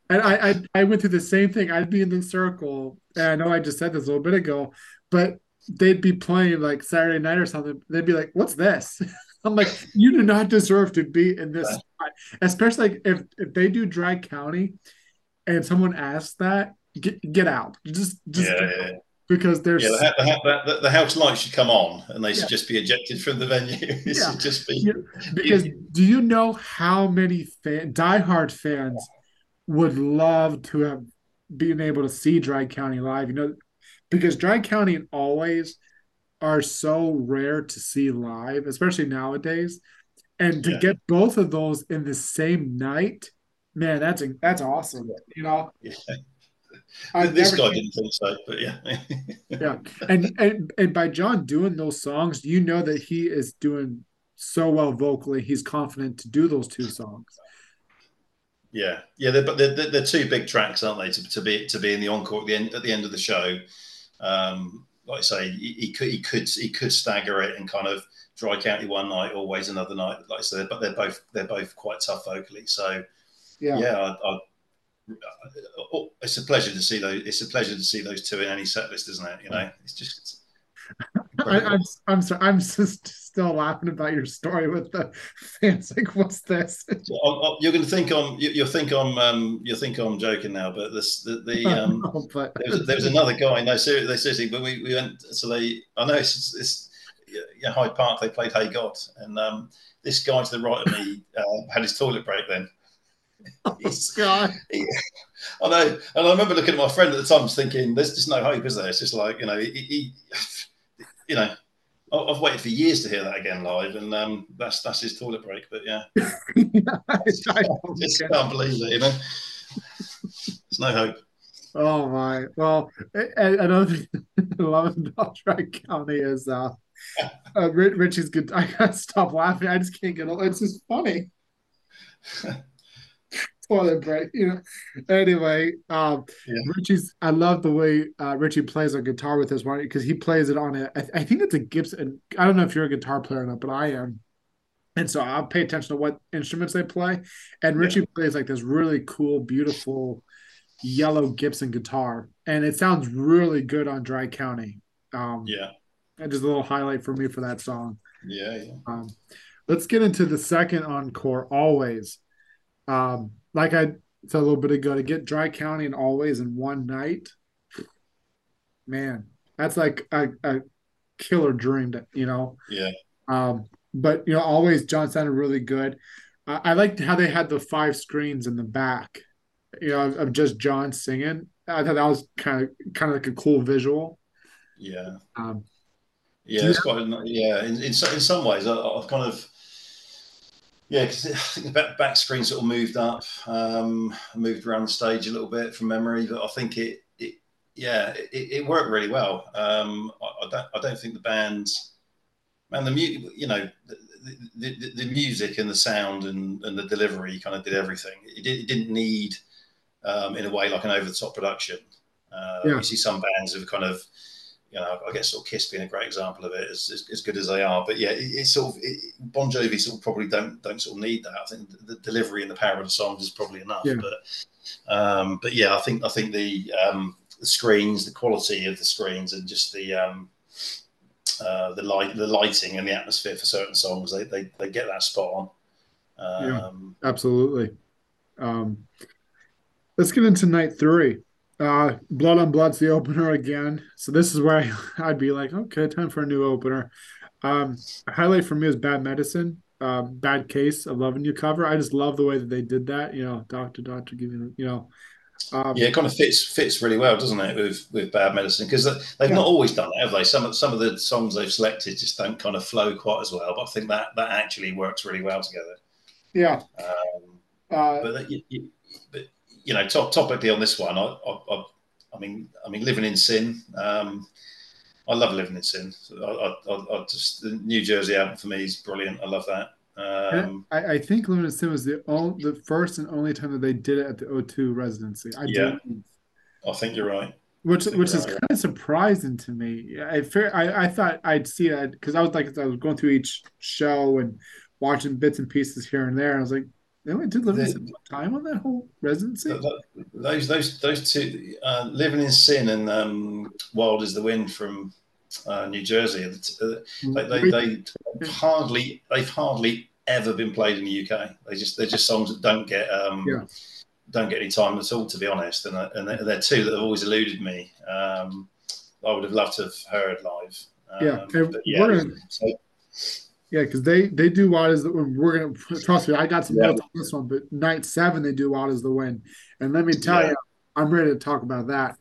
and I, I, I went through the same thing. I'd be in the circle, and I know I just said this a little bit ago, but they'd be playing like Saturday night or something. They'd be like, "What's this?" I'm like, you do not deserve to be in this spot. Especially like if, if they do Dry County and someone asks that, get get out. Just just yeah, yeah. Because there's yeah, the, the, the, house lights should come on and they should yeah. just be ejected from the venue. it yeah. should just be because do you know how many fan diehard fans would love to have been able to see Dry County live? You know, because Dry County always are so rare to see live, especially nowadays. And to yeah. get both of those in the same night, man, that's that's awesome. You know. Yeah. this guy didn't think so, but yeah. yeah. And, and and by John doing those songs, you know that he is doing so well vocally. He's confident to do those two songs. Yeah, yeah, they're, but they're, they're, two big tracks, aren't they? To, to be to be in the encore at the end at the end of the show. Um, like I say, he, he, could he could he could stagger it and kind of dry county one night, always another night. Like I said, but they're both they're both quite tough vocally. So yeah, yeah, I, I, it's a pleasure to see those. It's a pleasure to see those two in any set list, isn't it? You know, it's just. I, am I'm, I'm sorry. I'm just still laughing about your story with the fans. Like, what's this? You're going to think I'm. You'll think I'm. Um, you'll think I'm joking now. But this, the, the um, know, but... there, was, there was another guy. No, seriously, seriously. But we, we went. So they. I know it's, it's yeah, Hyde Park. They played Hey God, and um, this guy to the right of me uh, had his toilet break then. Oh, God. He, I know, and I remember looking at my friend at the time, thinking, "There's just no hope, is there?" It's just like you know, he, he you know, I've waited for years to hear that again live, and um, that's that's his toilet break. But yeah, I, just can't believe it. You know, there's no hope. Oh my! Well, another thing I love about Dry County is uh, uh, Richie's good. I gotta stop laughing. I just can't get. It. It's just funny. Toilet break, you know. Anyway, um, yeah. Richie's. I love the way uh, Richie plays a guitar with his one because he plays it on a. I, I think it's a Gibson. I don't know if you're a guitar player or not, but I am. And so I'll pay attention to what instruments they play. And Richie yeah. plays like this really cool, beautiful yellow Gibson guitar, and it sounds really good on Dry County. Um, yeah, and just a little highlight for me for that song. Yeah, yeah. Um, let's get into the second encore. Always, um, like I said a little bit ago, to get Dry County and Always in one night, man, that's like a, a killer dream. You know. Yeah. Um, but you know, always John sounded really good. I, I liked how they had the five screens in the back, you know, of, of just John singing. I thought that was kind of kind of like a cool visual. Yeah. Um, yeah, it's quite. Yeah, in, in, in some ways, I, have kind of. Yeah, because I think the back, back screen sort of moved up, um, moved around the stage a little bit from memory, but I think it, it yeah, it, it worked really well. Um, I, I, don't, I don't think the band, man, the music, you know, the, the, the, music and the sound and, and the delivery kind of did everything. It, did, it didn't need, um, in a way, like an over the top production. Uh, yeah. You see some bands who kind of you know, I guess sort of Kiss being a great example of it, as, as, as good as they are. But yeah, it, it's sort of it, Bon Jovi sort of probably don't don't sort of need that. I think the, the delivery and the power of the songs is probably enough. Yeah. But um, but yeah, I think I think the um, the screens, the quality of the screens, and just the um, uh, the light, the lighting, and the atmosphere for certain songs, they they, they get that spot on. yeah, um, absolutely. Um, let's get into night three. Uh, Blood on Blood's the opener again. So this is where I, would be like, okay, time for a new opener. Um, highlight for me is Bad Medicine, uh, Bad Case of Loving You cover. I just love the way that they did that. You know, Doctor, Doctor, giving you, know. Um, yeah, it kind of fits fits really well, doesn't it, with with Bad Medicine? Because they've yeah. not always done that, have they? Some of some of the songs they've selected just don't kind of flow quite as well. But I think that that actually works really well together. Yeah. Um, uh, but, you, you, you know, top, topically on this one, I, I, I, mean, I mean, living in sin. Um, I love living in sin. I, I, I, just the New Jersey album for me is brilliant. I love that. Um, I, I, think Living in Sin was the only, the first and only time that they did it at the O2 residency. I yeah, I think you're right. Which which is right, kind of surprising to me. I I, I thought I'd see that because I was like I was going through each show and watching bits and pieces here and there. And I was like, they only did Living in Sin on that whole residency. Those those those two, uh, living in sin and um, wild as the wind from uh, New Jersey. Uh, they, they, they hardly they've hardly ever been played in the UK. They just they're just songs that don't get um, yeah. don't get any time at all, to be honest. And, uh, and they're, they're two that have always eluded me. Um, I would have loved to have heard live. Um, yeah, yeah. We're so, yeah, because they they do wild as the we're gonna trust me. I got some yeah. notes on this one, but night seven they do wild as the wind, and let me tell yeah. you, I'm ready to talk about that.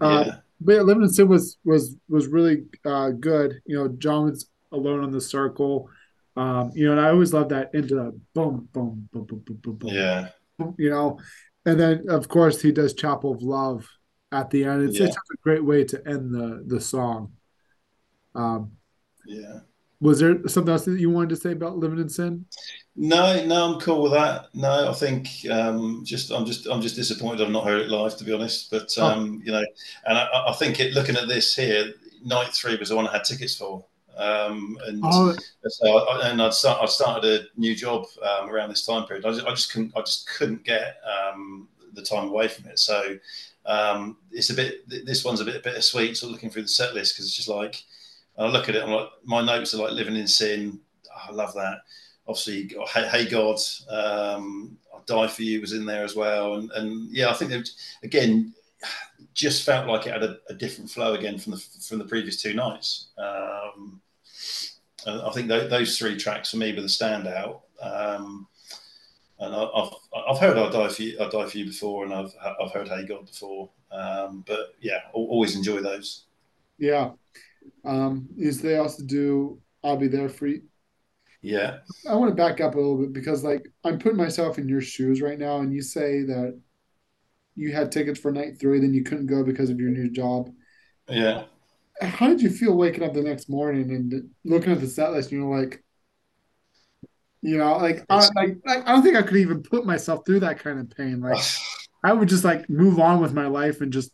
Uh, yeah. But Living in Sin was was was really uh, good. You know, John was alone on the circle. Um, you know, and I always love that into the boom, boom, boom, boom, boom, boom, boom. Yeah. Boom, you know, and then of course he does Chapel of Love at the end. It's, yeah. it's a great way to end the the song. Um, yeah. Was there something else that you wanted to say about living in sin? No, no, I'm cool with that. No, I think um, just I'm just I'm just disappointed I've not heard it live to be honest. But oh. um, oh. you know, and I, I think it, looking at this here, night three was the one I had tickets for. Um, and oh. so I, and I'd, start, I'd started a new job um, around this time period. I just, I just couldn't I just couldn't get um, the time away from it. So um, it's a bit this one's a bit bittersweet. Sort of looking through the set list because it's just like and I look at it, I'm like, my notes are like living in sin. Oh, I love that. Obviously, hey, hey God, um, I'll die for you was in there as well. And, and yeah, I think they've, again, just felt like it had a, a, different flow again from the from the previous two nights. Um, I think th- those three tracks for me were the standout. Um, and I, have I've heard "I Die for You," "I Die for You" before, and I've I've heard "Hey God" before. Um, but yeah, always enjoy those. Yeah, um, is they also do I'll be there for you. Yeah. I want to back up a little bit because like I'm putting myself in your shoes right now and you say that you had tickets for night three, then you couldn't go because of your new job. Yeah. How did you feel waking up the next morning and looking at the set list and you're like, you know, like I, like I don't think I could even put myself through that kind of pain. Like I would just like move on with my life and just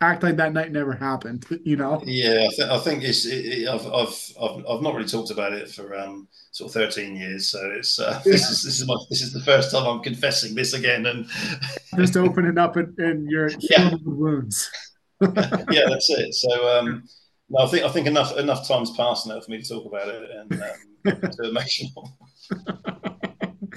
act like that night never happened. You know? Yeah, I, th- I think it's. It, it, I've, I've, I've I've not really talked about it for um, sort of thirteen years, so it's uh, yeah. this is this is my this is the first time I'm confessing this again, and just opening up and in your yeah. wounds. yeah, that's it. So um, no, I think I think enough enough time's passed now for me to talk about it and um, to emotional.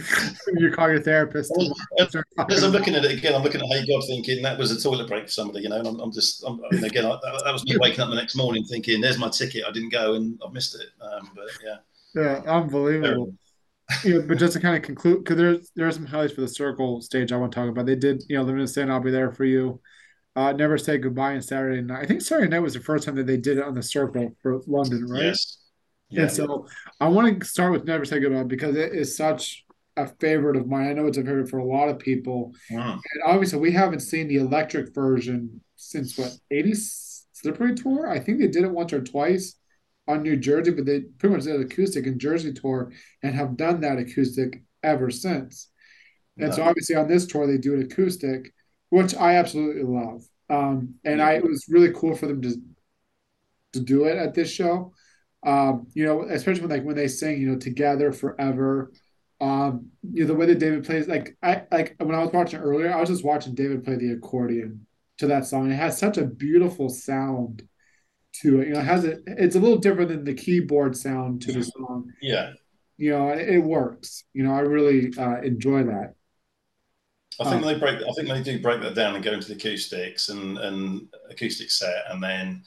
you call your therapist. As I'm looking at it again, I'm looking at Hey God, thinking that was a toilet break for somebody. You know, I'm, I'm, just, I'm, I mean, again, I, that was me waking up the next morning thinking, "There's my ticket. I didn't go and I missed it." Um, but yeah, yeah, unbelievable. yeah, but just to kind of conclude, because there's there are some highlights for the circle stage I want to talk about. They did, you know, Living in Sin, I'll be there for you. Uh, Never Say Goodbye on Saturday night. I think Saturday night was the first time that they did it on the circle for London, right? Yes. Yeah. And so I want to start with Never Say Goodbye because it is such a favorite of mine. I know it's a favorite for a lot of people. Wow. And obviously, we haven't seen the electric version since what, 80 Slippery Tour? I think they did it once or twice on New Jersey, but they pretty much did acoustic in Jersey tour and have done that acoustic ever since. And so obviously on this tour they do an acoustic, which I absolutely love. Um, and I it was really cool for them to to do it at this show. Um, you know, especially when like when they sing, you know, together forever. Um, you know, the way that David plays, like I like when I was watching earlier, I was just watching David play the accordion to that song. It has such a beautiful sound to it. You know, it has a it's a little different than the keyboard sound to the song. Yeah. You know, it, it works. You know, I really uh, enjoy that. I think um, they break. I think they do break that down and go into the acoustics and and acoustic set, and then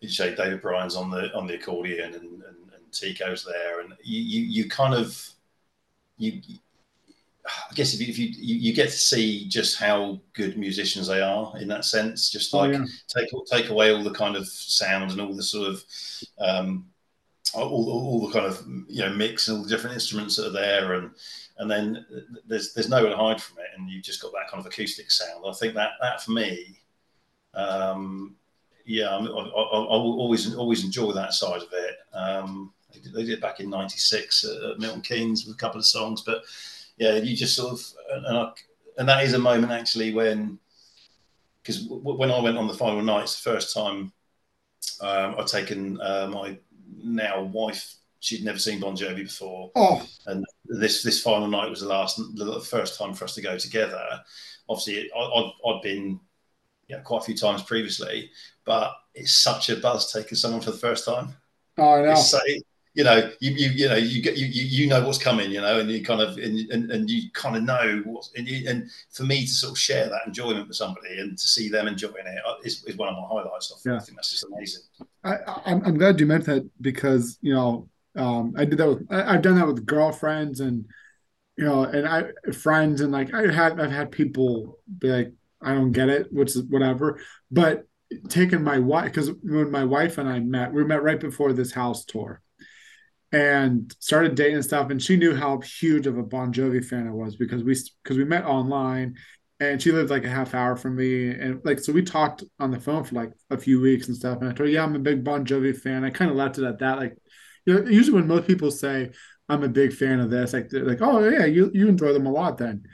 you say David Bryan's on the on the accordion and and, and Tico's there, and you, you you kind of you I guess if you, if you, you get to see just how good musicians they are in that sense, just like oh, yeah. take take away all the kind of sound and all the sort of um, all, all the kind of you know mix and all the different instruments that are there, and and then there's there's nowhere to hide from it, and you've just got that kind of acoustic sound. I think that that for me, um, yeah, I, I, I, will always always enjoy that side of it. Um, they, did, it back in '96 at Milton Keynes with a couple of songs, but yeah, you just sort of and, I, and that is a moment actually when because w- when I went on the final night, it's the first time, um, I'd taken uh, my now wife. She'd never seen Bon Jovi before, oh. and this this final night was the last, the first time for us to go together. Obviously, I, I'd, I'd been yeah, quite a few times previously, but it's such a buzz taking someone for the first time. Oh, I know. It's, you know, you, you, you know, you get, you, you know what's coming, you know, and you kind of, and, and, and you kind of know what's, and, you, and for me to sort of share that enjoyment with somebody and to see them enjoying it uh, is, is one of my highlights. I, yeah. I think that's just amazing. I, I'm, I'm glad you meant that because, you know, um, I did that with, I, I've done that with girlfriends and, you know, and I friends and like I had, I've had people be like, I don't get it, which is whatever, but taking my wife, because when my wife and I met, we met right before this house tour and started dating and stuff. And she knew how huge of a Bon Jovi fan I was because we because we met online, and she lived like a half hour from me, and like so we talked on the phone for like a few weeks and stuff. And I told her, yeah, I'm a big Bon Jovi fan. I kind of left it at that. Like, you know, usually when most people say I'm a big fan of this, like like, oh yeah, you you enjoy them a lot then.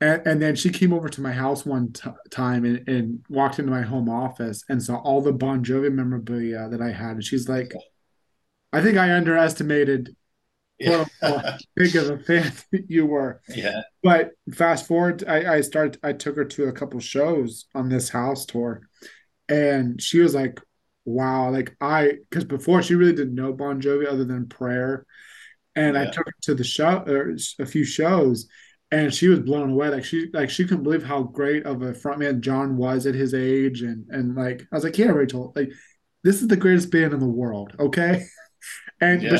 And, and then she came over to my house one t- time and, and walked into my home office and saw all the Bon Jovi memorabilia that I had. And she's like, I think I underestimated yeah. how big of a fan you were. Yeah. But fast forward, I, I started. I took her to a couple shows on this house tour, and she was like, "Wow!" Like I, because before she really didn't know Bon Jovi other than Prayer, and yeah. I took her to the show or a few shows, and she was blown away. Like she, like she couldn't believe how great of a frontman John was at his age, and and like I was like, "Yeah, Rachel, like." This is the greatest band in the world, okay? And, yeah.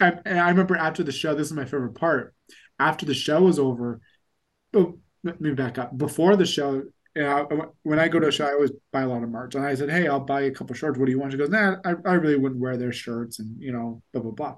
I, and I remember after the show, this is my favorite part. After the show was over, oh, let me back up. Before the show, you know, when I go to a show, I always buy a lot of merch. And I said, "Hey, I'll buy a couple shirts. What do you want?" She goes, "Nah, I, I really wouldn't wear their shirts." And you know, blah blah blah.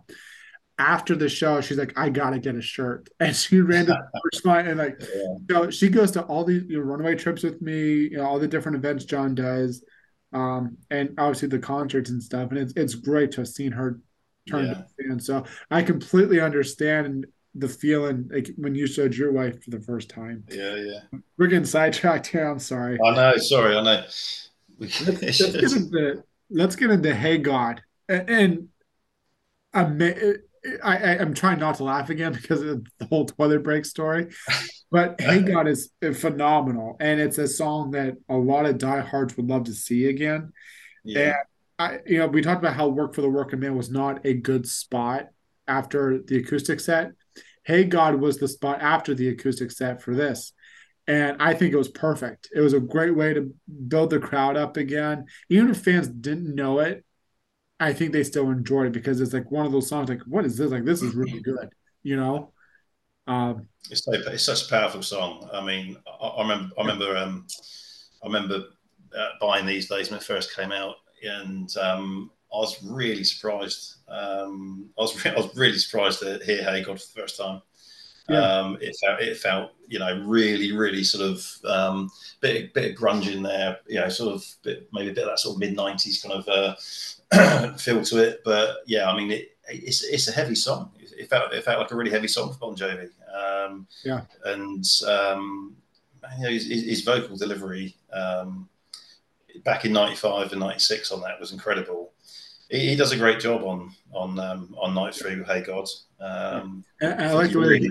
After the show, she's like, "I gotta get a shirt," and she ran to the merch line and like, yeah. you know, she goes to all these you know, runaway trips with me, you know, all the different events John does, um, and obviously the concerts and stuff. And it's it's great to have seen her turned yeah. fan. So I completely understand the feeling like when you showed your wife for the first time. Yeah, yeah. We're getting sidetracked here. I'm sorry. I know. Sorry, I know. let's, let's, get into let's get into Hey God and, and I'm, I, I am trying not to laugh again because of the whole toilet break story. But Hey God is phenomenal, and it's a song that a lot of diehards would love to see again. Yeah. And I, you know, we talked about how work for the working man was not a good spot after the acoustic set. Hey God was the spot after the acoustic set for this. And I think it was perfect. It was a great way to build the crowd up again. Even if fans didn't know it, I think they still enjoyed it because it's like one of those songs like, what is this? Like, this is really good, you know? Um, it's, so, it's such a powerful song. I mean, I, I remember, I remember, um, I remember uh, buying these days when it first came out, and um, I was really surprised. Um, I was, re- I was really surprised to hear Hey God for the first time. Yeah. Um, it felt, it felt, you know, really, really sort of um, bit, bit of grunge in there, you know, sort of bit, maybe a bit of that sort of mid '90s kind of uh, feel to it. But yeah, I mean, it, it's it's a heavy song. It felt it felt like a really heavy song for Bon Jovi. Um, yeah, and um, you know, his, his vocal delivery um, back in '95 and '96 on that was incredible he, he, does a great job on on um, on night three. Hey God, um, and I like the way really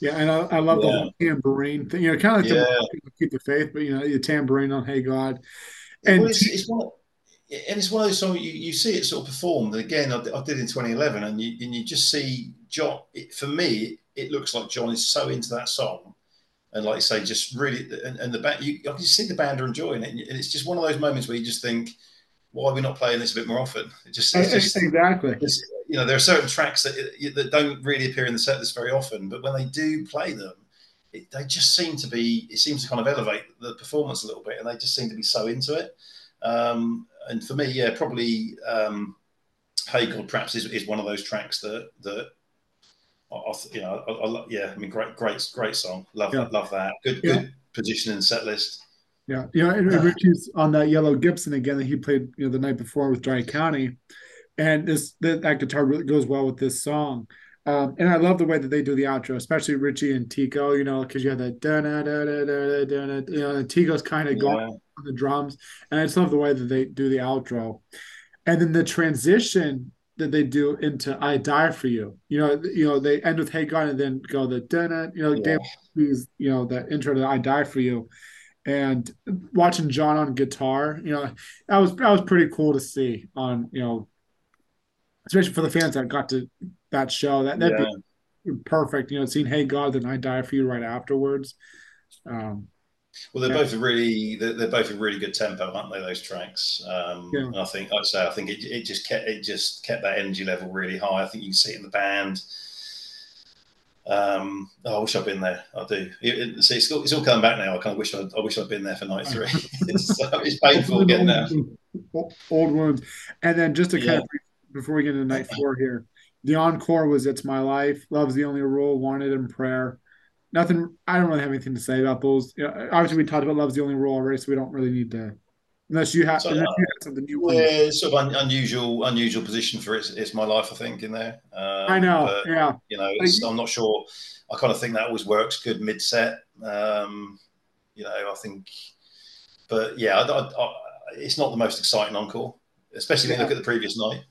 Yeah, and I, I love yeah. the whole tambourine thing. You know, kind of like yeah. the keep the faith, but you know, the tambourine on Hey God, and well, it's, it's one, and it's one of those songs you, you see it sort of performed again. I, I did in 2011, and you and you just see John. It, for me, it looks like John is so into that song, and like you say, just really, and, and the band. You, I can see the band are enjoying it, and it's just one of those moments where you just think why are we not playing this a bit more often? It just, just exactly. you know, there are certain tracks that that don't really appear in the set list very often, but when they do play them, it, they just seem to be. It seems to kind of elevate the performance a little bit, and they just seem to be so into it. Um, and for me, yeah, probably um, "Hey God" perhaps is, is one of those tracks that that I, I you know, I, I, yeah, I mean, great, great, great song. Love, yeah. love that. Good, yeah. good position in set list. Yeah, you know, and Richie's on that yellow Gibson again that he played, you know, the night before with Dry County, and this that, that guitar really goes well with this song. Um, and I love the way that they do the outro, especially Richie and Tico. You know, because you have that da da da da da da da. You know, and Tico's kind of yeah. going on the drums, and I just love the way that they do the outro, and then the transition that they do into "I Die for You." You know, you know they end with "Hey God" and then go the da da. You know, yeah. Dave, you know that intro to "I Die for You." and watching John on guitar, you know, that was that was pretty cool to see on, you know, especially for the fans that got to that show. That that'd yeah. be perfect, you know, seeing Hey God, then I die for you right afterwards. Um, well, they're yeah. both really they're, they're, both a really good tempo, aren't they? Those tracks. Um, yeah. I think I'd say, I think it, it just kept it just kept that energy level really high. I think you can see it in the band. Um, oh, I wish I'd been there. I do. It, it, see, it's all, it's all coming back now. I kind of wish I'd, I wish I'd been there for night three. it's, it's painful getting there. Old wounds. And then just to kind of before we get into night four here, the encore was "It's My Life." Love's the only rule. Wanted in prayer. Nothing. I don't really have anything to say about those. You know, obviously, we talked about "Love's the only rule" already, so we don't really need to Unless you have, so, unless you have something new. Yeah, sort of un- unusual, unusual position for it's, it's my life. I think in there. Um, I know. But, yeah. You know, I'm not sure. I kind of think that always works good mid set. Um, you know, I think, but yeah, I, I, I, it's not the most exciting encore, especially yeah. when you look at the previous night.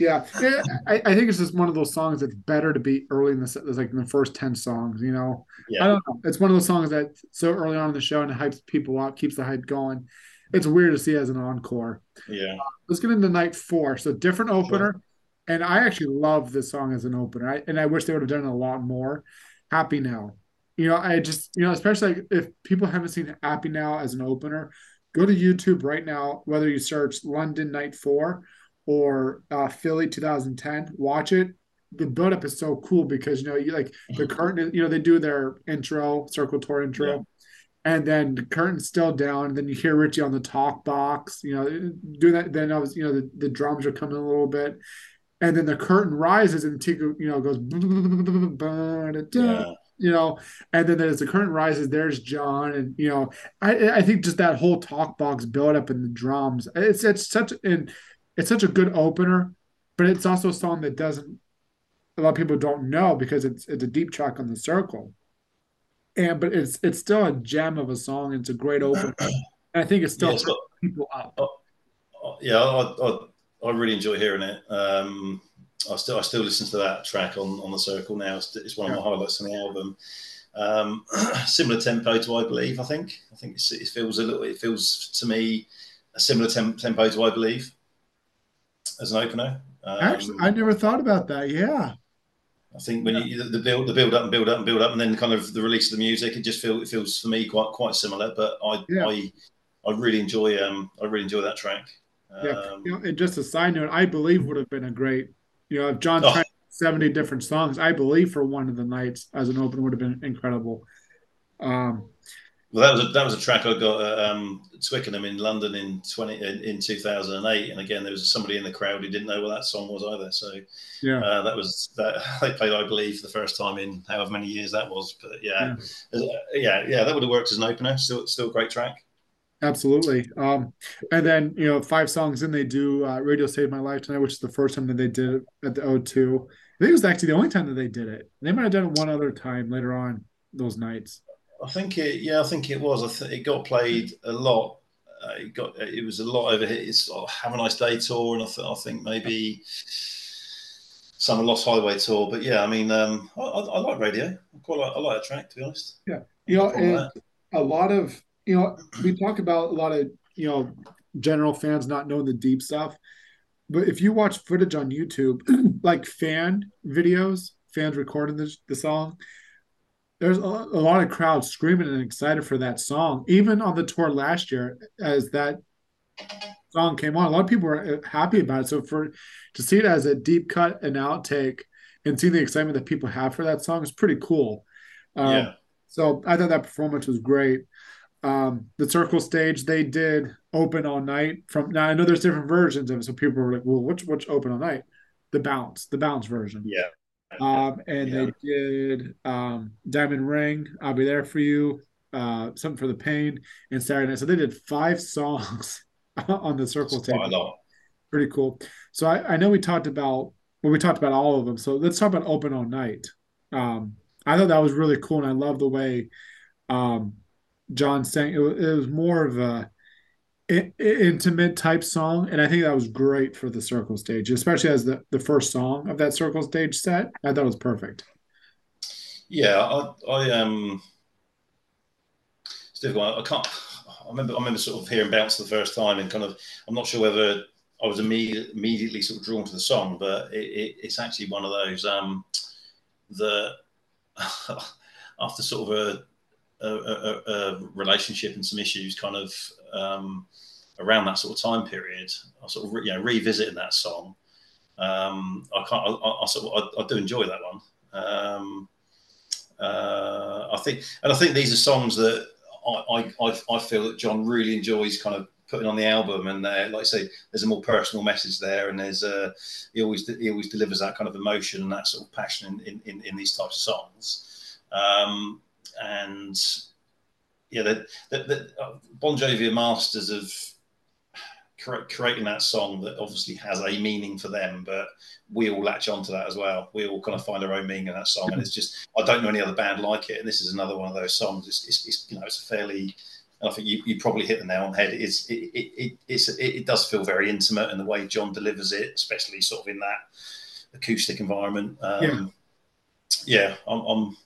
Yeah, yeah I, I, think it's just one of those songs that's better to be early in the set. There's like in the first ten songs, you know. Yeah. I don't know. It's one of those songs that so early on in the show and it hypes people up, keeps the hype going it's weird to see as an encore. Yeah. Uh, let's get into night four. So different opener. Sure. And I actually love this song as an opener. I, and I wish they would have done a lot more. Happy Now. You know, I just, you know, especially if people haven't seen Happy Now as an opener, go to YouTube right now, whether you search London Night 4 or uh, Philly 2010, watch it. The buildup is so cool because, you know, you like the curtain, you know, they do their intro, circle tour intro. Yeah and then the curtain's still down. And then you hear Richie on the talk box, you know, doing that. Then I was, you know, the, the drums are coming a little bit, and then the curtain rises and Tico, you know, goes, yeah. you know, and then as the curtain rises, there's John, and you know, I I think just that whole talk box build up in the drums, it's it's such and it's such a good opener, but it's also a song that doesn't a lot of people don't know because it's it's a deep track on the circle and but it's it's still a gem of a song. It's a great opener. and I think it's still yeah, people up. Uh, yeah, I, I, I, really enjoy hearing it. Um, I still I still listen to that track on, on the circle now. It's, it's one of my highlights on the album. Um, similar tempo to I believe. I think I think it feels a little. It feels to me a similar tempo to I believe as an opener. Um, Actually, I never thought about that. Yeah. I think when yeah. you the build, the build up and build up and build up, and then kind of the release of the music, it just feels it feels for me quite quite similar. But I yeah. I I really enjoy um I really enjoy that track. Yeah, um, you know, and just a side note, I believe would have been a great, you know, if John oh. tried seventy different songs, I believe for one of the nights as an opener would have been incredible. Um, well, that was a, that was a track I got at um, Twickenham in London in twenty in, in two thousand and eight, and again there was somebody in the crowd who didn't know what that song was either. So yeah, uh, that was that they played, I believe, for the first time in however many years that was. But yeah, yeah, yeah, yeah that would have worked as an opener. Still, still a great track. Absolutely. Um, and then, you know, five songs in, they do uh, Radio Saved My Life Tonight, which is the first time that they did it at the O2. I think it was actually the only time that they did it. They might have done it one other time later on those nights. I think it, yeah, I think it was. I think it got played a lot. Uh, it got, it was a lot over here. It's oh, Have a Nice Day tour, and I, th- I think maybe some Lost Highway tour. But yeah, I mean, um, I, I, I, like radio. I quite like, I like a track, to be honest. Yeah, you know, a lot of you know, we talk about a lot of, you know, general fans not knowing the deep stuff. But if you watch footage on YouTube, like fan videos, fans recording the, the song, there's a, a lot of crowds screaming and excited for that song. Even on the tour last year, as that song came on, a lot of people were happy about it. So for to see it as a deep cut and outtake and see the excitement that people have for that song is pretty cool. Um, yeah. So I thought that performance was great um, the circle stage they did open all night from now i know there's different versions of it so people were like well which which open all night the bounce the bounce version yeah um, and yeah. they did um, diamond ring i'll be there for you uh, something for the pain and saturday night. So they did five songs on the circle stage pretty cool. So I, I know we talked about well we talked about all of them. So let's talk about open all night. Um, i thought that was really cool and i love the way um, John sang. It was, it was more of a intimate type song, and I think that was great for the circle stage, especially as the, the first song of that circle stage set. I thought it was perfect. Yeah, I, I um, it's difficult. I can't. I remember. I remember sort of hearing bounce the first time, and kind of. I'm not sure whether I was immediately, immediately sort of drawn to the song, but it, it, it's actually one of those um, that after sort of a a, a, a relationship and some issues kind of um, around that sort of time period. I sort of re, you know revisiting that song. Um, I can't. I, I, sort of, I, I, do enjoy that one. Um, uh, I think, and I think these are songs that I, I, I feel that John really enjoys kind of putting on the album. And uh, like I say, there's a more personal message there, and there's a he always he always delivers that kind of emotion and that sort of passion in in, in these types of songs. Um, and yeah, the, the, the Bon Jovi are masters of creating that song that obviously has a meaning for them, but we all latch onto that as well. We all kind of find our own meaning in that song, and it's just I don't know any other band like it, and this is another one of those songs. It's, it's, it's you know it's a fairly I think you, you probably hit the nail on the head. It is it, it, it, it, does feel very intimate in the way John delivers it, especially sort of in that acoustic environment. Um, yeah, yeah I'm, I'm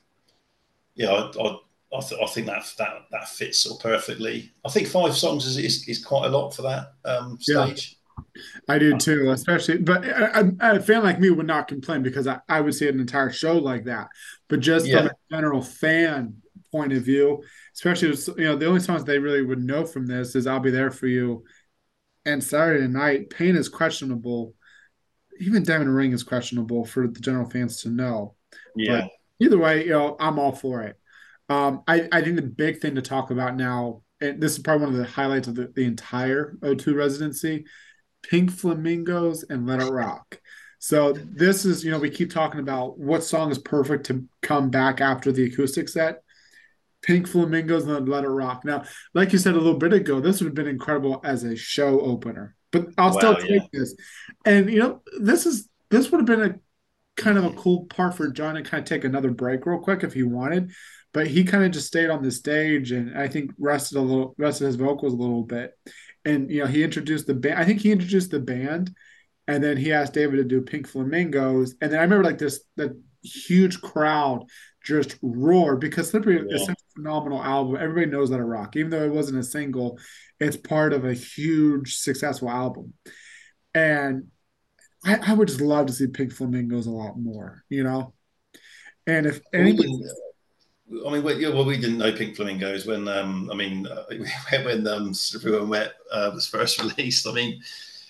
yeah, I, I, I, th- I, think that that that fits perfectly. I think five songs is is, is quite a lot for that um, stage. Yeah, I do too, especially. But a, a, fan like me would not complain because I, I would see an entire show like that. But just yeah. from a general fan point of view, especially you know the only songs they really would know from this is "I'll Be There for You" and Saturday Night. Pain is questionable. Even Diamond Ring is questionable for the general fans to know. Yeah. But either way, you know, I'm all for it. Um, I, I think the big thing to talk about now, and this is probably one of the highlights of the, the entire O2 residency, Pink Flamingos and Let It Rock. So this is, you know, we keep talking about what song is perfect to come back after the acoustic set. Pink Flamingos and Let It Rock. Now, like you said a little bit ago, this would have been incredible as a show opener, but I'll wow, still take yeah. this. And you know, this is this would have been a kind of a cool part for John to kind of take another break real quick if he wanted. But he kind of just stayed on the stage and I think rested a little, rested his vocals a little bit. And you know, he introduced the band. I think he introduced the band, and then he asked David to do Pink Flamingos. And then I remember like this that huge crowd just roared because Slippery yeah. is such a phenomenal album. Everybody knows that a rock, even though it wasn't a single. It's part of a huge successful album. And I, I would just love to see Pink Flamingos a lot more, you know. And if anybody, I mean, we, yeah, well, we didn't know Pink Flamingos when, um, I mean, uh, when um, Everyone Wet uh, was first released. I mean,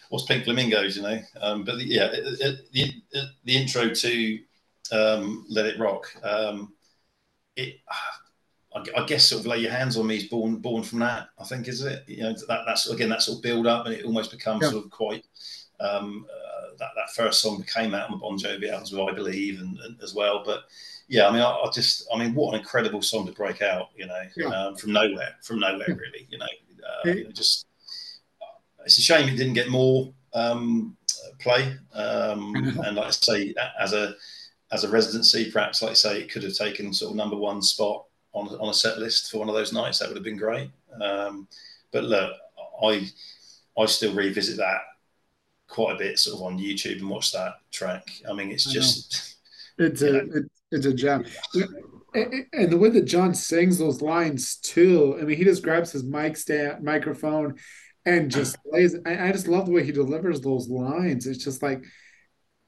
what's Pink Flamingos, you know? Um, but the, yeah, it, it, the, the intro to um, Let It Rock, um, it, I, I, guess sort of lay your hands on me is born born from that. I think is it. You know, that that's again that sort of build up, and it almost becomes yeah. sort of quite. Um, uh, that that first song came out on the Bon Jovi albums, I believe, and, and as well. But yeah, I mean, I, I, just, I mean, what an incredible song to break out, you know, yeah. um, from nowhere, from nowhere, really, you know, uh, you know, just it's a shame it didn't get more um, play, um, and like I say, as a as a residency, perhaps like I say, it could have taken sort of number one spot on on a set list for one of those nights. That would have been great. Um, but look, I I still revisit that quite a bit, sort of on YouTube, and watch that track. I mean, it's just it's a it, it's a gem. And the way that John sings those lines too, I mean, he just grabs his mic stand, microphone, and just plays. I, I just love the way he delivers those lines. It's just like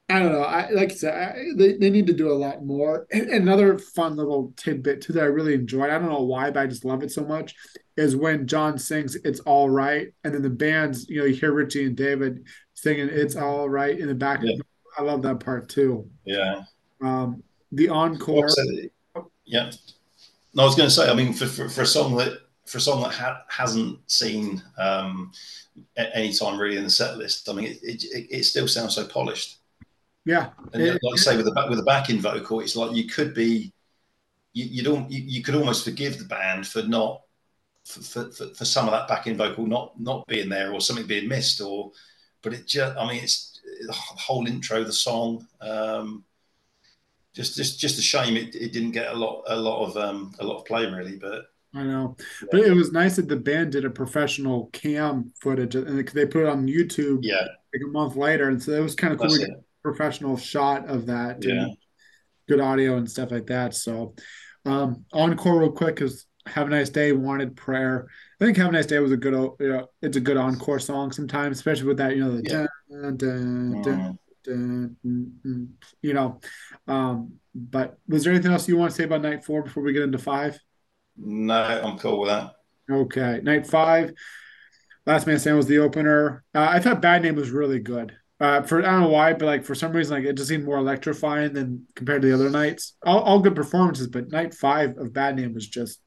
I don't know. I like I said, I, they, they need to do a lot more. And another fun little tidbit too that I really enjoyed. I don't know why, but I just love it so much. Is when John sings "It's All Right," and then the bands, you know, you hear Richie and David singing "It's All Right" in the back. Yeah. I love that part too. Yeah. Um, the encore. Yeah. No, I was going to say. I mean, for, for, for a song that for a song that ha- hasn't seen um, any time really in the set list, I mean, it, it, it still sounds so polished. Yeah, and it, like I say with the back with the backing vocal, it's like you could be, you you don't you, you could almost forgive the band for not for, for, for some of that backing vocal not not being there or something being missed or, but it just I mean it's the whole intro, of the song. Um, just just just a shame it, it didn't get a lot a lot of um a lot of play really, but I know, yeah. but it was nice that the band did a professional cam footage and they put it on YouTube. Yeah, like a month later, and so it was kind of cool professional shot of that. Yeah. Good audio and stuff like that. So, um, encore real quick because "Have a Nice Day" wanted prayer. I think "Have a Nice Day" was a good, you know, it's a good encore song sometimes, especially with that, you know, the yeah. dun, dun, dun, you know. Um, but was there anything else you want to say about night four before we get into five? No, I'm cool with that. Okay, night five. Last Man Standing was the opener. Uh, I thought Bad Name was really good. Uh, for I don't know why, but like for some reason, like it just seemed more electrifying than compared to the other nights. All, all good performances, but night five of Bad Name was just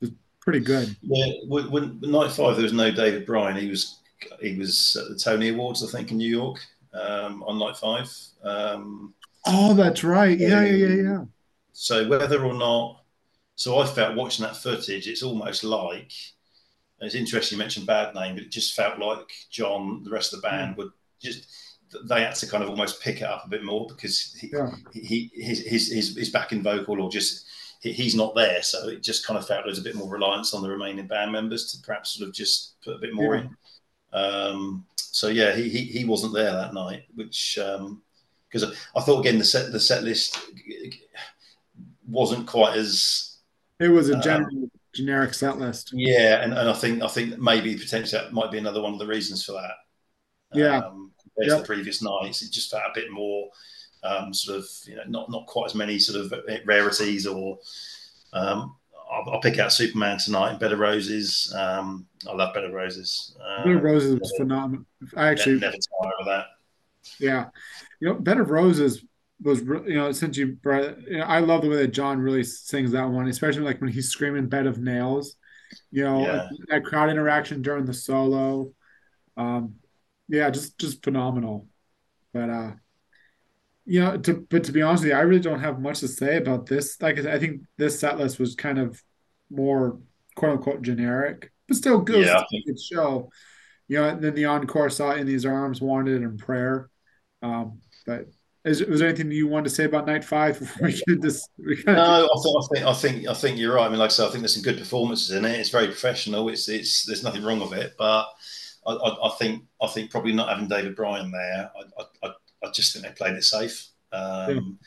was pretty good. Yeah, when, when night five there was no David Bryan. He was he was at the Tony Awards, I think, in New York um, on night five. Um, oh, that's right. Yeah, yeah, yeah, yeah. So whether or not, so I felt watching that footage, it's almost like. It's interesting you mentioned bad name, but it just felt like John, the rest of the band, mm. would just they had to kind of almost pick it up a bit more because he, yeah. he his, his, his his backing vocal or just he, he's not there, so it just kind of felt there was a bit more reliance on the remaining band members to perhaps sort of just put a bit more yeah. in. Um, so yeah, he, he he wasn't there that night, which because um, I thought again the set the set list wasn't quite as it was a um, general um, generic set list. Yeah, and, and I think I think maybe potentially that might be another one of the reasons for that. Yeah. Um, compared yep. to the previous nights, it just felt a bit more um, sort of you know not not quite as many sort of rarities or. Um, I'll, I'll, pick out Superman tonight and Bed of Roses. Um, I love Bed of Roses. Um, Bed of Roses was phenomenal. I actually never, tire that. Yeah, you know, Bed of Roses was you know since you brought you know, I love the way that John really sings that one, especially like when he's screaming "Bed of Nails." You know, yeah. that crowd interaction during the solo. Um, yeah, just just phenomenal. But uh you know, to but to be honest with you, I really don't have much to say about this. Like I think this set list was kind of more quote unquote generic, but still good. Yeah. Good show. You know, then the encore saw in these arms, wanted and prayer. Um, but is, was there anything you wanted to say about night five before we get this? We no, I think, I think I think I think you're right. I mean, like I said, I think there's some good performances in it. It's very professional. It's it's there's nothing wrong with it, but I, I, I, think I think probably not having David Bryan there, I, I, I just think they played it safe. Um,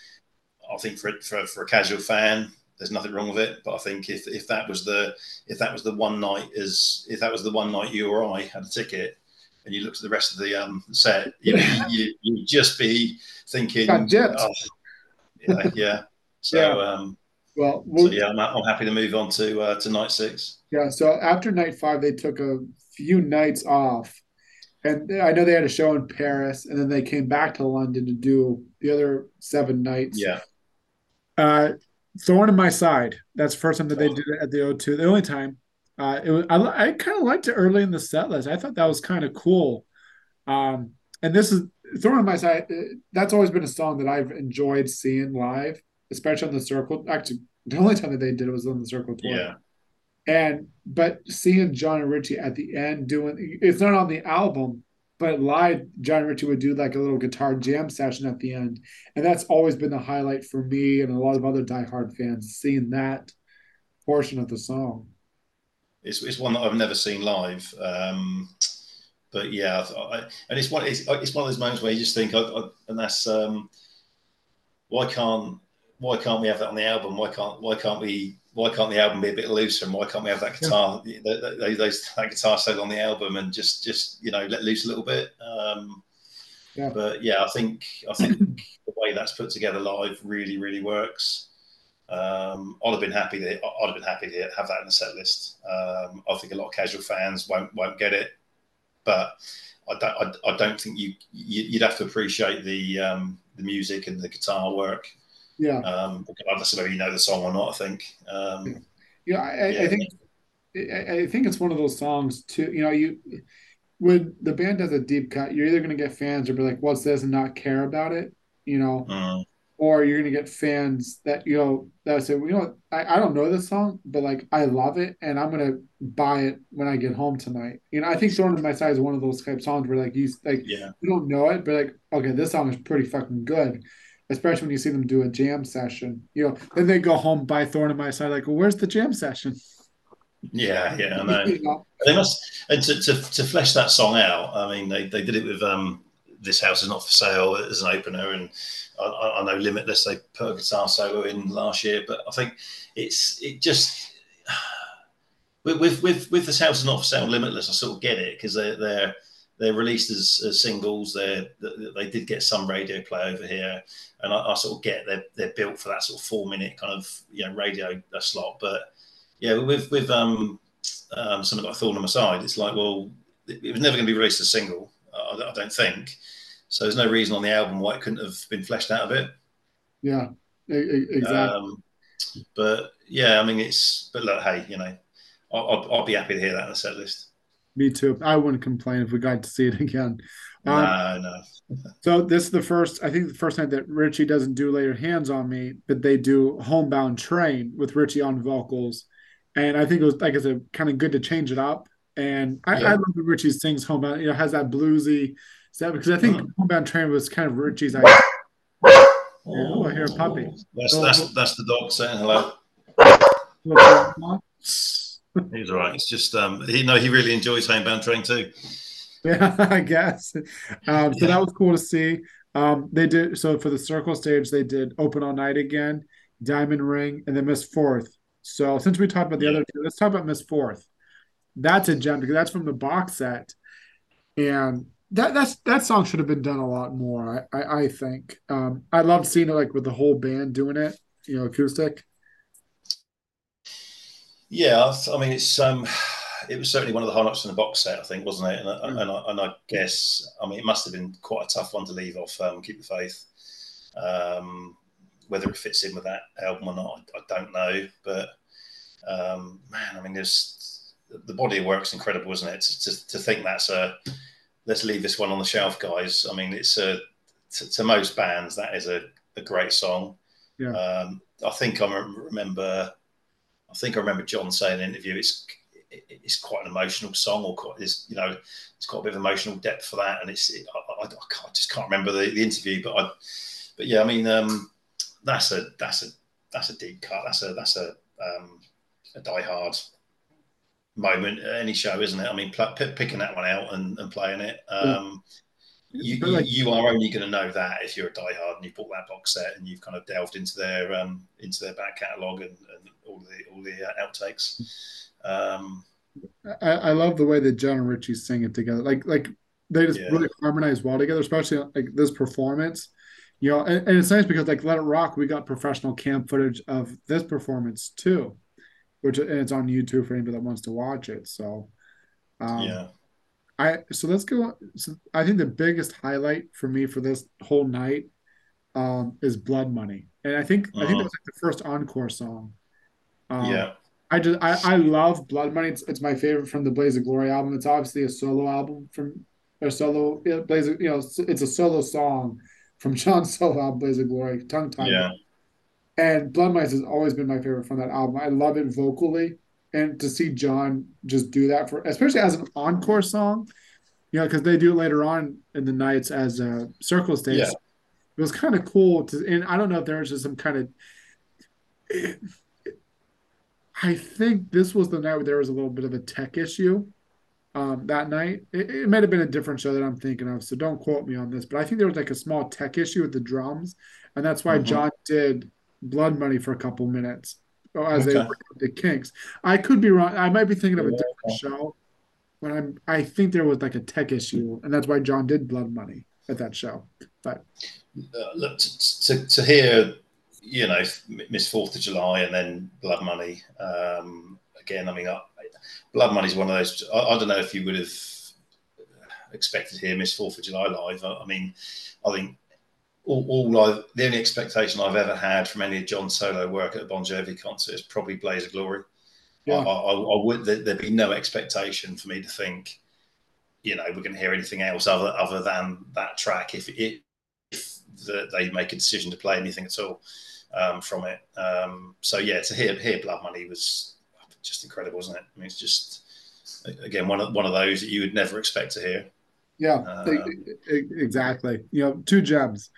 I think for, for for a casual fan, there's nothing wrong with it. But I think if, if that was the if that was the one night as if that was the one night you or I had a ticket, and you looked at the rest of the um, set, you know, you you just be thinking, oh, yeah, yeah. So, yeah. Um, well, so yeah, I'm, I'm happy to move on to uh, to night six. Yeah. So after night five, they took a few nights off, and I know they had a show in Paris, and then they came back to London to do the other seven nights. Yeah. Uh, Thorn in My Side. That's the first time that they did it at the O2. The only time. Uh, it was I, I kind of liked it early in the set list. I thought that was kind of cool. Um, and this is Thorn in My Side. Uh, that's always been a song that I've enjoyed seeing live, especially on the Circle. Actually, the only time that they did it was on the Circle tour. Yeah. And but seeing John and Richie at the end doing it's not on the album, but live, John Richie would do like a little guitar jam session at the end, and that's always been the highlight for me and a lot of other diehard fans seeing that portion of the song. It's, it's one that I've never seen live, um, but yeah, I, and it's one it's, it's one of those moments where you just think, I, I, and that's um, why can't why can't we have that on the album? Why can't why can't we why can't the album be a bit looser and why can't we have that guitar yeah. those, those, that guitar solo on the album and just just you know let loose a little bit um, yeah. but yeah i think i think the way that's put together live really really works um, I'd have been happy to I'd have been happy to have that in the set list. Um, I think a lot of casual fans won't won't get it, but I don't I, I don't think you, you would have to appreciate the um, the music and the guitar work yeah. Um, regardless of whether you know the song or not, I think. Um, yeah, I, yeah. I think I think it's one of those songs too. You know, you when the band does a deep cut, you're either going to get fans or be like, "What's this?" and not care about it. You know, mm. or you're going to get fans that you know that say, well, "You know, I, I don't know this song, but like I love it, and I'm going to buy it when I get home tonight." You know, I think "Thorn in My Side" is one of those type songs where like you like yeah. you don't know it, but like okay, this song is pretty fucking good especially when you see them do a jam session. You know, then they go home by Thorn in My Side, like, well, where's the jam session? Yeah, yeah, I know. you know? They must and to, to, to flesh that song out. I mean, they, they did it with um, "This House Is Not for Sale" as an opener, and I, I know Limitless they put a guitar solo in last year, but I think it's it just with with with, with "This House Is Not for Sale" Limitless, I sort of get it because they're they're they're released as, as singles. They they did get some radio play over here, and I, I, sort of get they're they're built for that sort of four minute kind of you know radio slot. But yeah, with with um, um something like Thorn on My Side, it's like well, it, was never going to be released as a single. I, I, don't think. So there's no reason on the album why it couldn't have been fleshed out a bit. Yeah, exactly. Um, but yeah, I mean it's but look, hey, you know, I'll, I'll, be happy to hear that in the set list. Me too. I wouldn't complain if we got to see it again. Um, no, no. so this is the first. I think the first night that Richie doesn't do "Lay Your Hands on Me," but they do "Homebound Train" with Richie on vocals, and I think it was like I said, kind of good to change it up. And I, yeah. I love that Richie sings "Homebound." You know, has that bluesy stuff because I think uh-huh. "Homebound Train" was kind of Richie's idea. Oh, I hear a puppy. That's that's that's the dog saying hello. He's all right. It's just um, he no, he really enjoys Homebound Train too. Yeah, I guess. Um, so yeah. that was cool to see. Um, they did so for the circle stage. They did open all night again, Diamond Ring, and then Miss Fourth. So since we talked about the yeah. other two, let's talk about Miss Fourth. That's a gem because that's from the box set, and that that's that song should have been done a lot more. I I, I think. Um, I loved seeing it like with the whole band doing it, you know, acoustic. Yeah, I mean it's um, it was certainly one of the highlights in the box set, I think, wasn't it? And, mm. and, I, and I guess, I mean, it must have been quite a tough one to leave off. Um, Keep the faith. Um, whether it fits in with that album or not, I, I don't know. But um, man, I mean, there's the body of work's incredible, isn't it? To, to, to, think that's a let's leave this one on the shelf, guys. I mean, it's a to, to most bands that is a, a great song. Yeah. Um, I think I remember I think I remember John saying in an interview, it's it's quite an emotional song, or quite is you know, it's got a bit of emotional depth for that, and it's it, I, I, I, just can't remember the, the interview, but I, but yeah, I mean, um, that's a that's a that's a deep cut. That's a that's a um, a die hard moment at any show, isn't it? I mean, pl- picking that one out and, and playing it. Um, you, you, you, are only going to know that if you're a diehard and you bought that box set and you've kind of delved into their um, into their back catalogue and, and, all the all the uh, outtakes. Um, I, I, love the way that John and Richie sing it together. Like like they just yeah. really harmonize well together, especially like this performance. You know, and, and, it's nice because like Let It Rock, we got professional cam footage of this performance too, which and it's on YouTube for anybody that wants to watch it. So, um, yeah. I so let's go. So I think the biggest highlight for me for this whole night um, is Blood Money, and I think uh-huh. I think that was like the first encore song. Um, yeah. I just I, I love Blood Money. It's, it's my favorite from the Blaze of Glory album. It's obviously a solo album from a solo Blaze. Of, you know, it's a solo song from John solo album Blaze of Glory, tongue tied. Yeah. And Blood Money has always been my favorite from that album. I love it vocally, and to see John just do that for, especially as an encore song, you know, because they do it later on in the nights as a circle stage. Yeah. It was kind of cool to, and I don't know if there was just some kind of. I think this was the night where there was a little bit of a tech issue um, that night. It, it might have been a different show that I'm thinking of, so don't quote me on this. But I think there was like a small tech issue with the drums, and that's why mm-hmm. John did Blood Money for a couple minutes as okay. they the Kinks. I could be wrong. I might be thinking of a different show, but I'm I think there was like a tech issue, and that's why John did Blood Money at that show. But uh, look to, to, to hear you know, Miss Fourth of July and then Blood Money. Um, again, I mean, I, Blood Money is one of those. I, I, don't know if you would have expected to hear Miss Fourth of July live. I, I mean, I think all, all I, the only expectation I've ever had from any of John's solo work at a Bon Jovi concert is probably Blaze of Glory. Yeah. I, I, I would there'd be no expectation for me to think, you know, we're going to hear anything else other other than that track if it if the, they make a decision to play anything at all um, from it. Um, so yeah, to hear hear Blood Money was just incredible, wasn't it? I mean, it's just again one of one of those that you would never expect to hear. Yeah, um, exactly. You know, two gems.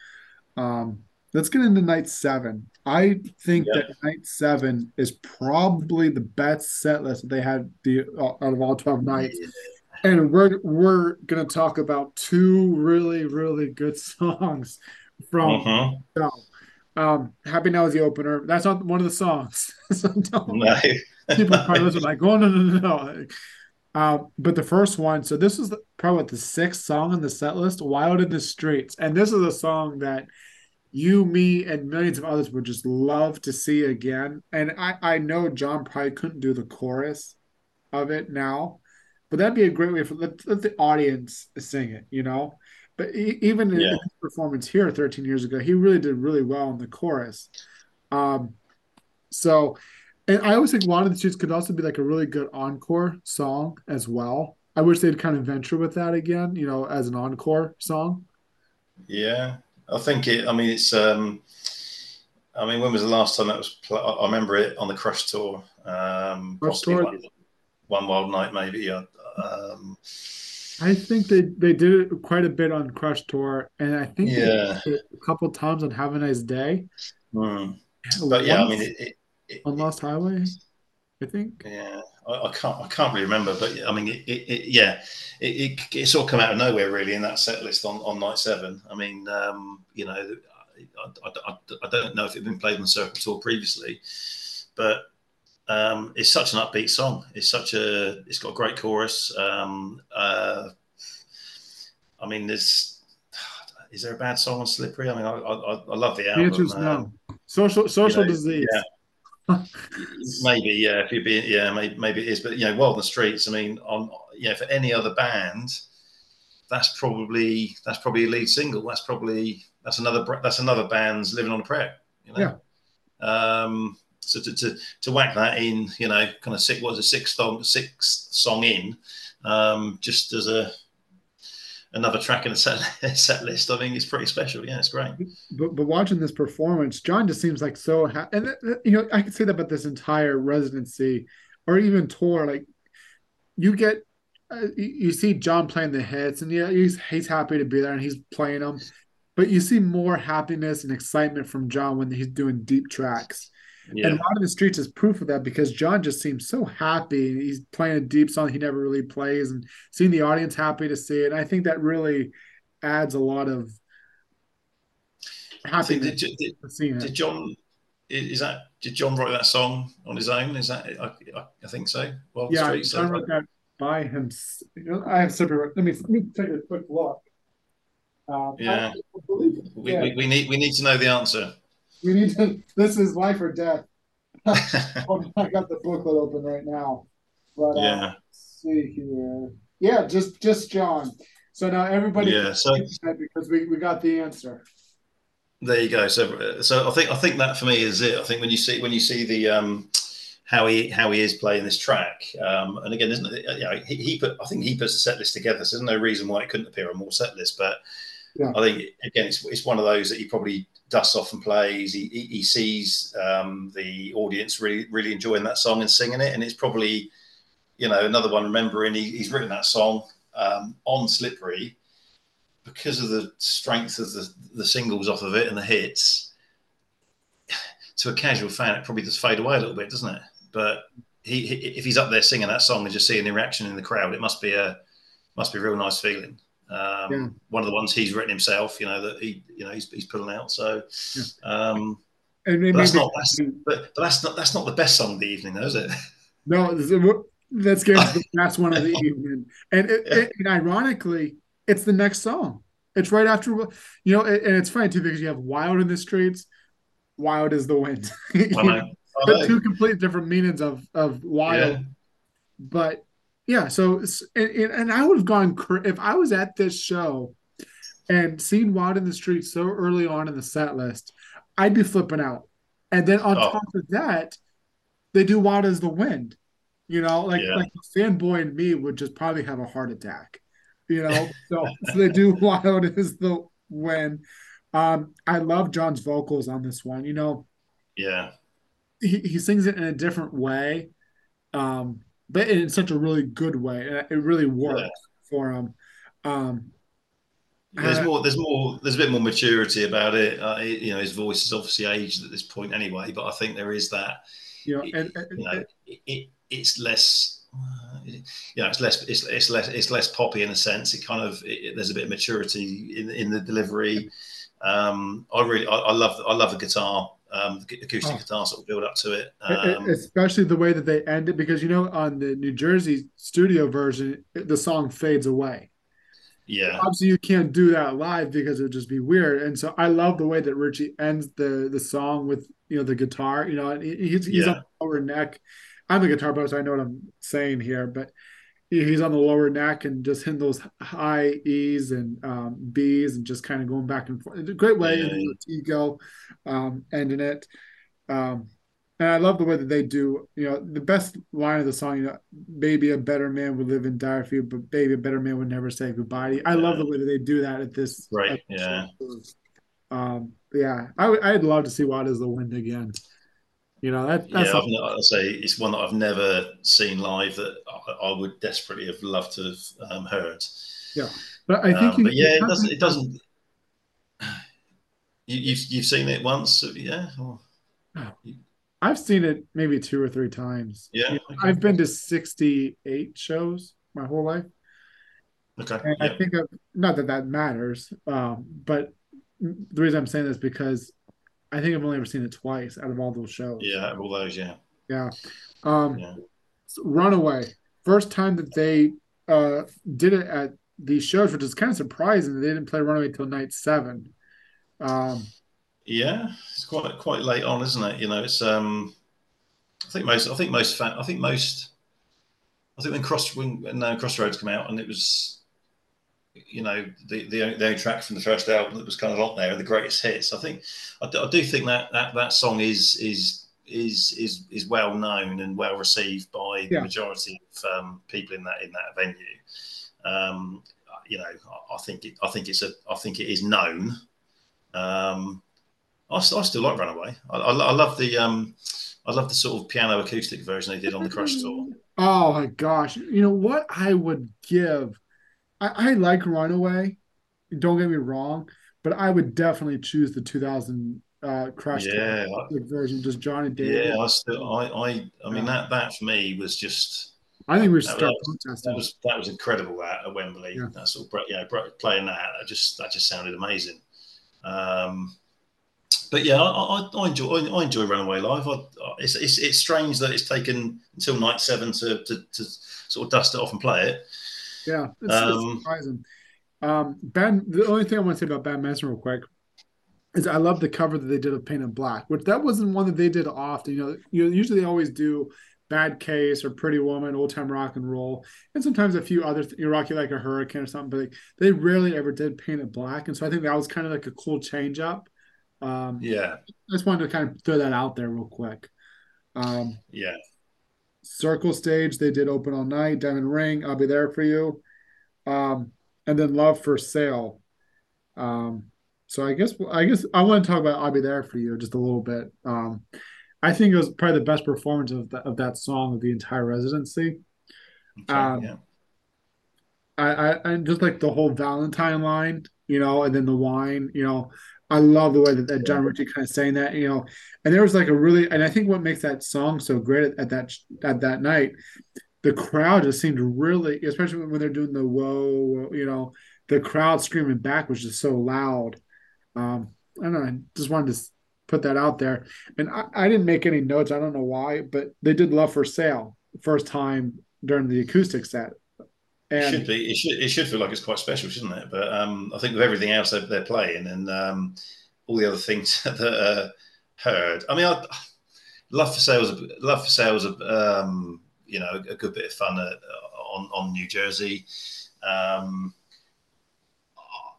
Um, let's get into night seven. I think yeah. that night seven is probably the best set list that they had the out of all twelve nights. And we're we're gonna talk about two really really good songs from uh-huh. Um, Happy Now is the opener. That's not one of the songs. so no. People probably listen like, oh no no no no. Uh, but the first one, so this is the, probably the sixth song on the set list, "Wild in the Streets," and this is a song that you, me, and millions of others would just love to see again. And I, I know John probably couldn't do the chorus of it now, but that'd be a great way for let, let the audience sing it. You know, but even yeah. in his performance here 13 years ago, he really did really well in the chorus. Um, so, and I always think "Wild in the Streets" could also be like a really good encore song as well. I wish they'd kind of venture with that again, you know, as an encore song. Yeah, I think it. I mean, it's. um I mean, when was the last time that was? Pl- I remember it on the Crush tour. Um, Crush tour. One, one, Wild Night, maybe. Um, I think they they did it quite a bit on Crush Tour, and I think yeah. a couple times on Have a Nice Day. Mm. But yeah, I mean, it, it, on Lost Highway, I think. Yeah, I, I, can't I can't really remember, but I mean, it, it yeah, it, it, sort of come out of nowhere really in that set list on, on night seven. I mean, um, you know, I, I, I, don't know if it had been played on the Circle Tour previously, but um, it's such an upbeat song. It's such a. It's got a great chorus. Um, uh, I mean, there's. Is there a bad song on Slippery? I mean, I, I, I love the album. The no. Social social you know, disease. Yeah. maybe yeah. If you be yeah, maybe, maybe it is. But you know, Wild in the Streets. I mean, on you know, for any other band, that's probably that's probably a lead single. That's probably that's another that's another band's living on a prayer. You know? Yeah. Um, so to, to, to whack that in, you know, kind of six, what was a six song, six song in, um, just as a another track in a set, set list, I think it's pretty special. Yeah, it's great. But, but watching this performance, John just seems like so happy. And, uh, you know, I could say that about this entire residency or even tour. Like, you get, uh, you see John playing the hits, and yeah, he's, he's happy to be there and he's playing them. But you see more happiness and excitement from John when he's doing deep tracks. Yeah. And Wild in the Streets is proof of that because John just seems so happy. He's playing a deep song he never really plays and seeing the audience happy to see it. And I think that really adds a lot of happiness did, did, did, did John is that did John write that song on his own? Is that I, I, I think so? Wild yeah, John so. wrote that by him. I have separate. Let me let me take a quick look. Um, yeah. we, yeah. We, we, need we need to know the answer. We need to. This is life or death. I got the booklet open right now. But, yeah. Uh, see here. Yeah, just just John. So now everybody yeah, so, because we, we got the answer. There you go. So so I think I think that for me is it. I think when you see when you see the um how he how he is playing this track. Um, and again, isn't it? You know, he, he, put I think he puts the set list together. So there's no reason why it couldn't appear on more set lists. But yeah. I think again, it's it's one of those that he probably dusts off and plays. He he, sees um, the audience really really enjoying that song and singing it, and it's probably you know another one. Remembering he, he's written that song um, on Slippery because of the strength of the the singles off of it and the hits. To a casual fan, it probably does fade away a little bit, doesn't it? But he, he, if he's up there singing that song and just seeing the reaction in the crowd, it must be a must be a real nice feeling. Um, yeah. One of the ones he's written himself, you know, that he, you know, he's, he's pulling out. So, yeah. um, and maybe, that's not, that's, but, but that's not, that's not the best song of the evening, though, is it? No, that's the last one of the evening. And, it, yeah. it, and ironically, it's the next song. It's right after, you know, and it's funny too because you have Wild in the Streets, Wild is the Wind. but two complete different meanings of of wild. Yeah. But yeah, so and, and I would have gone if I was at this show and seen Wild in the Street so early on in the set list, I'd be flipping out. And then on oh. top of that, they do Wild is the Wind. You know, like yeah. like fanboy and me would just probably have a heart attack. You know, so, so they do Wild is the Wind. Um, I love John's vocals on this one. You know, yeah, he, he sings it in a different way, um, but in such a really good way. It really works yeah. for him. Um, there's uh, more. There's more. There's a bit more maturity about it. Uh, you know, his voice is obviously aged at this point anyway. But I think there is that. You know, and, and, you know, it, it, it's less. Uh, you know, it's less. It's, it's less. It's less poppy in a sense. It kind of. It, there's a bit of maturity in in the delivery. Um, I really. I, I love. I love the guitar um, acoustic oh. guitar sort of build up to it. Um, Especially the way that they end it, because you know, on the New Jersey studio version, the song fades away. Yeah. Obviously, you can't do that live because it would just be weird. And so I love the way that Richie ends the the song with you know the guitar. You know, he's he's yeah. on lower neck. I'm a guitar player, so I know what I'm saying here, but he's on the lower neck and just hitting those high E's and um, B's and just kind of going back and forth. It's a great way yeah. in ego um, ending it. Um, and I love the way that they do, you know, the best line of the song, you know, baby, a better man would live in dire fear, but baby, a better man would never say goodbye. I yeah. love the way that they do that at this. Right. Yeah. Um, yeah. I, I'd love to see Wild is the Wind again. You know, that, that's yeah, I'll say it's one that I've never seen live that I, I would desperately have loved to have um, heard. Yeah, but I think, um, but yeah, it doesn't. It doesn't. You, have you've, you've seen it once, yeah? Or, I've seen it maybe two or three times. Yeah, you know, I've been to sixty-eight shows my whole life. Okay, yeah. I think of, not that that matters, um, but the reason I'm saying this because I think I've only ever seen it twice out of all those shows. Yeah, all those, yeah. Yeah. Um, yeah. Runaway, first time that they uh, did it at these shows, which is kind of surprising. They didn't play Runaway till night seven. Um, yeah, it's quite quite late on, isn't it? You know, it's um, I think most, I think most, fan, I think most, I think when Cross when, when uh, Crossroads came out and it was you know the, the the only track from the first album that was kind of on there, the greatest hits. I think I do, I do think that, that that song is is is is is well known and well received by yeah. the majority of um, people in that in that venue. Um, you know, I, I, think it, I think it's a I think it is known. Um, I, I still like Runaway. I, I, I love the um, I love the sort of piano acoustic version they did on the Crush tour. Oh my gosh! You know what I would give I, I like Runaway. Don't get me wrong, but I would definitely choose the 2000 uh, Crush yeah, version, just Johnny David. Yeah, I still, I, I, I mean that that for me was just. I think we should start that, protesting. That was that was incredible. That at Wembley, yeah. that sort of you know playing that, that just that just sounded amazing. Um, but yeah, I, I, I enjoy I, enjoy Runaway Live. I, it's, it's it's strange that it's taken until night seven to, to, to sort of dust it off and play it. Yeah, it's, um, it's surprising. Um, ben, the only thing I want to say about Bad Medicine real quick is I love the cover that they did of Paint It Black, which that wasn't one that they did often. You know, you usually they always do Bad Case or Pretty Woman, Old Time Rock and Roll, and sometimes a few other th- Rock You Like a Hurricane or something. But like, they rarely ever did Paint It Black, and so I think that was kind of like a cool change up. Um, yeah, I just wanted to kind of throw that out there real quick. Um, yeah, Circle Stage they did Open All Night, Diamond Ring, I'll be there for you, um, and then Love for Sale. Um, so I guess I guess I want to talk about "I'll Be There for You" just a little bit. Um, I think it was probably the best performance of, the, of that song of the entire residency. Okay, um, yeah. I, I and just like the whole Valentine line, you know, and then the wine, you know, I love the way that, that John Ritchie kind of saying that, you know, and there was like a really, and I think what makes that song so great at, at that at that night, the crowd just seemed really, especially when they're doing the whoa, you know, the crowd screaming back was just so loud. Um, I don't know. I just wanted to put that out there. And I, I didn't make any notes. I don't know why, but they did Love for Sale first time during the acoustic set. And, it should be. It should. It should feel like it's quite special, shouldn't it? But um, I think with everything else they're, they're playing and um, all the other things that are heard. I mean, I, Love for Sale. Love for Sale um, you know a good bit of fun at, on on New Jersey. Um,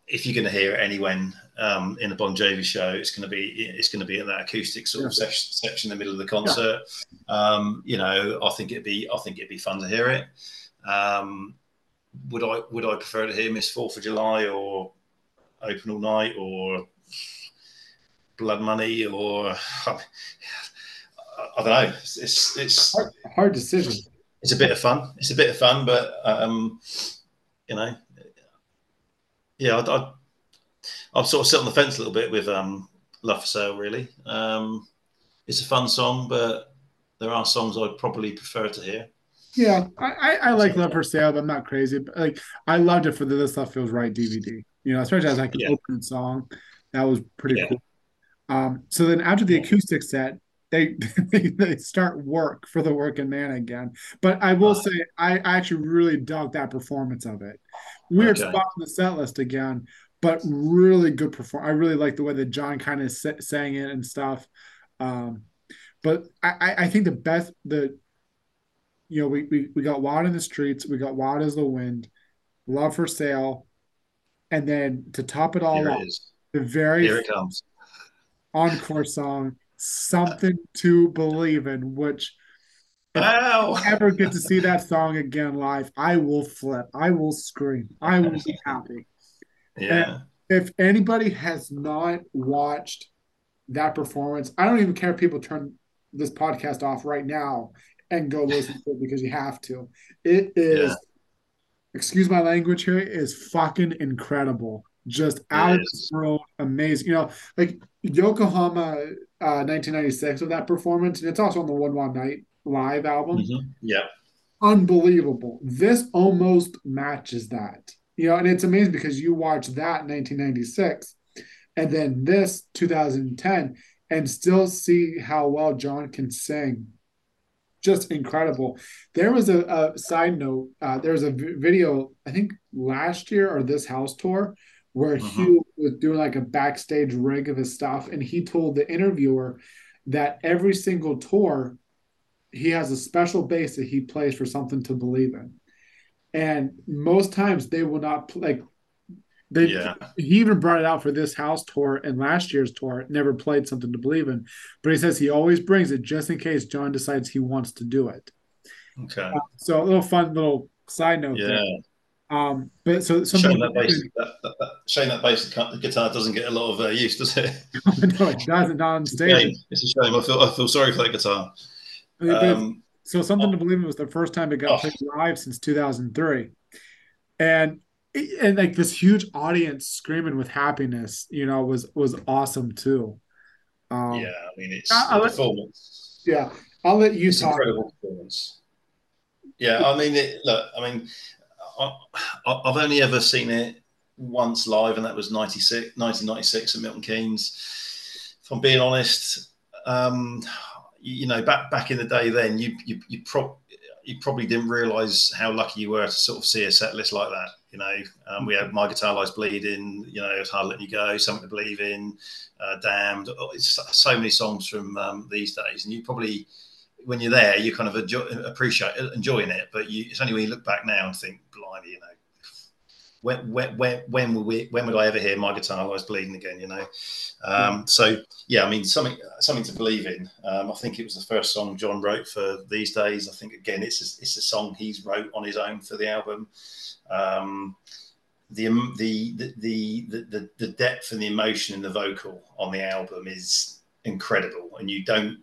if you're going to hear it anyway um, in a Bon Jovi show, it's going to be it's going to be in that acoustic sort of section, section in the middle of the concert. Yeah. Um, you know, I think it'd be I think it'd be fun to hear it. Um, would I would I prefer to hear Miss Fourth of July or Open All Night or Blood Money or I, I don't know. It's it's, it's hard, hard, decision. It's a bit of fun. It's a bit of fun, but um, you know, yeah, I, I, I've sort of sit on the fence a little bit with um, Love for Sale. Really, um, it's a fun song, but there are songs I'd probably prefer to hear. Yeah, I, I, I like Love for Sale, but I'm not crazy. But like, I loved it for the This Left Feels Right DVD. You know, especially as like an yeah. opening song, that was pretty yeah. cool. Um, so then after the acoustic set, they, they, they start work for the working man again. But I will say, I, I actually really dug that performance of it. Weird okay. spot on the set list again, but really good perform. I really like the way that John kind of sang it and stuff. Um, but I, I think the best the you know we, we we got Wild in the Streets, we got Wild is the Wind, Love for Sale, and then to top it all off, it the very Here it comes. encore song, Something to Believe in, which if. I ever get to see that song again live, I will flip. I will scream. I will be happy. Yeah. And if anybody has not watched that performance, I don't even care if people turn this podcast off right now and go listen to it because you have to. It is, yeah. excuse my language here, is fucking incredible. Just out of this world, amazing. You know, like Yokohama uh, 1996 of that performance, and it's also on the One Wild Night live album. Mm-hmm. Yeah. Unbelievable. This almost matches that. You know, and it's amazing because you watch that in 1996 and then this 2010 and still see how well John can sing. Just incredible. There was a, a side note. Uh, there was a v- video, I think last year or this house tour, where uh-huh. Hugh was doing like a backstage rig of his stuff, and he told the interviewer that every single tour he has a special bass that he plays for something to believe in. And most times they will not like they yeah. he even brought it out for this house tour and last year's tour, never played something to believe in. But he says he always brings it just in case John decides he wants to do it. Okay. Uh, so a little fun little side note yeah. there. Um, but so showing that, bass, that, that, that, showing that bass guitar doesn't get a lot of uh, use, does it? no, it doesn't. On stage. It's a shame. I feel I feel sorry for that guitar. Um, so something to believe in was the first time it got oh. played live since 2003, and and like this huge audience screaming with happiness, you know, was was awesome too. Um, yeah, I mean it's I, performance. Yeah, I'll let you it's talk. Incredible performance. Yeah, I mean, it, look, I mean, I, have only ever seen it once live, and that was 96, 1996 at Milton Keynes if I'm being honest, um, you know, back back in the day, then you you you, pro- you probably didn't realise how lucky you were to sort of see a set list like that. You know, um, we had My Guitar Lies Bleeding, you know, It's Hard Letting You Go, Something to Believe In, uh, Damned. Oh, it's so many songs from um, these days. And you probably, when you're there, you kind of enjoy, appreciate enjoying it. But you, it's only when you look back now and think, blimey, you know, when, when, when, when, will we, when would I ever hear My Guitar Lies Bleeding again, you know? Um, so, yeah, I mean, something something to believe in. Um, I think it was the first song John wrote for these days. I think, again, it's a, it's a song he's wrote on his own for the album. Um, the, the, the, the, the depth and the emotion in the vocal on the album is incredible. And you don't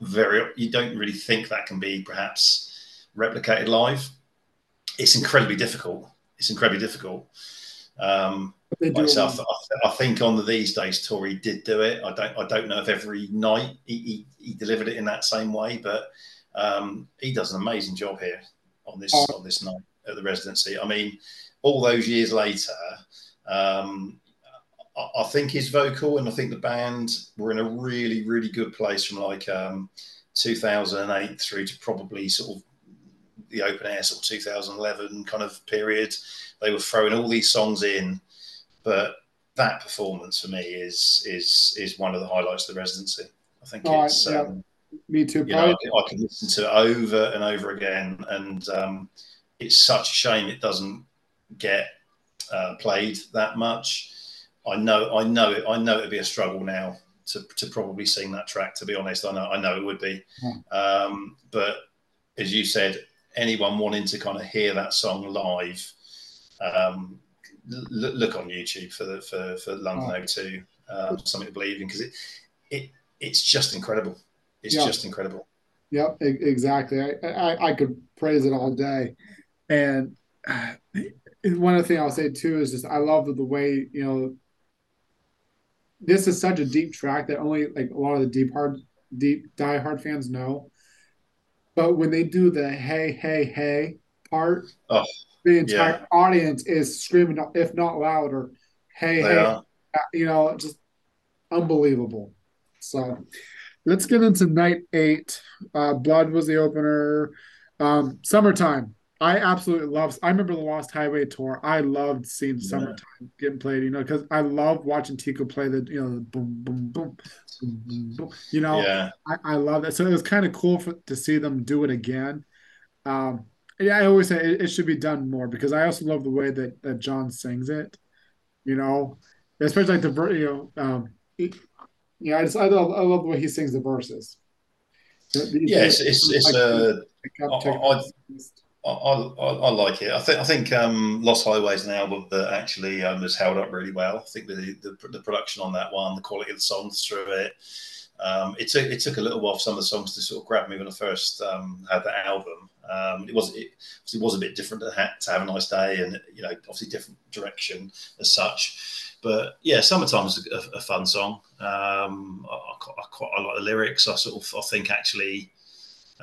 very, you don't really think that can be perhaps replicated live. It's incredibly difficult. It's incredibly difficult. Um, myself, I, I, think on the these days tour he did do it. I don't I don't know if every night he, he, he delivered it in that same way, but um, he does an amazing job here on this oh. on this night at the residency. I mean, all those years later, um, I, I, think his vocal and I think the band were in a really, really good place from like um, 2008 through to probably sort of the open air sort of 2011 kind of period. They were throwing all these songs in, but that performance for me is is is one of the highlights of the residency. I think oh, it's. Yeah. Um, me too. You know, I, can listen to it over and over again, and um, it's such a shame it doesn't get uh, played that much. I know, I know it. I know it'd be a struggle now to, to probably sing that track. To be honest, I know, I know it would be. Hmm. Um, but as you said, anyone wanting to kind of hear that song live, um, l- look on YouTube for the for for London oh. 02, um, something to believe in because it it it's just incredible. It's yeah. just incredible. Yep, exactly. I, I, I could praise it all day. And one of the things I'll say too is just I love the, the way you know this is such a deep track that only like a lot of the deep hard deep die hard fans know. But when they do the hey hey hey part, oh, the entire yeah. audience is screaming, if not louder, hey they hey, you know, just unbelievable. So let's get into night eight. Uh, Blood was the opener. Um, summertime. I absolutely love. I remember the Lost Highway tour. I loved seeing yeah. "Summertime" getting played. You know, because I love watching Tico play the you know the boom boom boom boom boom. boom. You know, yeah. I, I love that. So it was kind of cool for, to see them do it again. Um, yeah, I always say it, it, should be done more because I also love the way that that John sings it. You know, especially like the you know, um, it, yeah, I just I love, I love the way he sings the verses. Yes, it's it's, it's uh, I, I, I, I, like it. I think I think um, Lost Highways is an album that actually um, has held up really well. I think the, the, the production on that one, the quality of the songs through it. Um, it took it took a little while for some of the songs to sort of grab me when I first um, had the album. Um, it was it, it, was a bit different to have, to have a nice day, and you know obviously different direction as such. But yeah, summertime is a, a fun song. Um, I, I, quite I like the lyrics. I sort of I think actually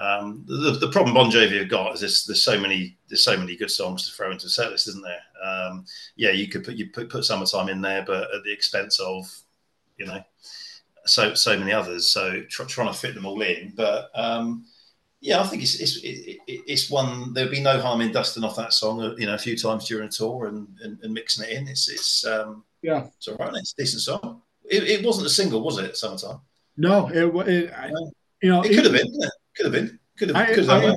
um, the, the problem Bon Jovi have got is there's, there's so many there's so many good songs to throw into the set list, isn't there? Um, yeah, you could put you put, put summertime in there, but at the expense of you know so so many others. So tr- trying to fit them all in, but um, yeah, I think it's it's it, it's one. There'd be no harm in dusting off that song, you know, a few times during a tour and, and, and mixing it in. It's it's um, yeah, it's all right. It's a decent song. It, it wasn't a single, was it? Summertime. No, it, it I, you know it could have been. Could have been. Could have. I, could have I,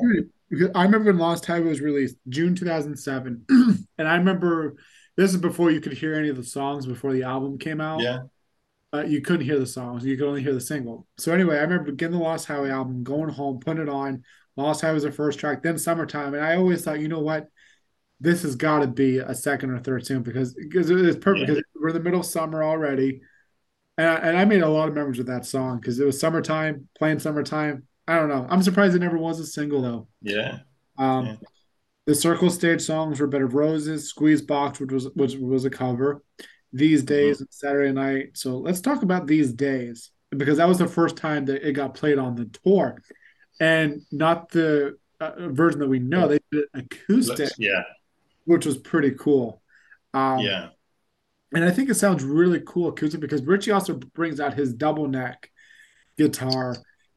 because I remember when Lost Highway was released, June 2007, and I remember this is before you could hear any of the songs before the album came out. Yeah. Uh, you couldn't hear the songs; you could only hear the single. So anyway, I remember getting the Lost Highway album, going home, putting it on. Lost Highway was the first track, then Summertime, and I always thought, you know what, this has got to be a second or third single because because it's perfect yeah. because we're in the middle of summer already, and I, and I made a lot of memories with that song because it was summertime, playing summertime, I don't know. I'm surprised it never was a single though. Yeah. Um, yeah. the Circle Stage songs were "Bed of Roses," "Squeeze Box," which was which was a cover. These mm-hmm. days, mm-hmm. Saturday night. So let's talk about these days because that was the first time that it got played on the tour, and not the uh, version that we know. They did acoustic, yeah, which was pretty cool. Um, yeah. and I think it sounds really cool acoustic because Richie also brings out his double neck guitar,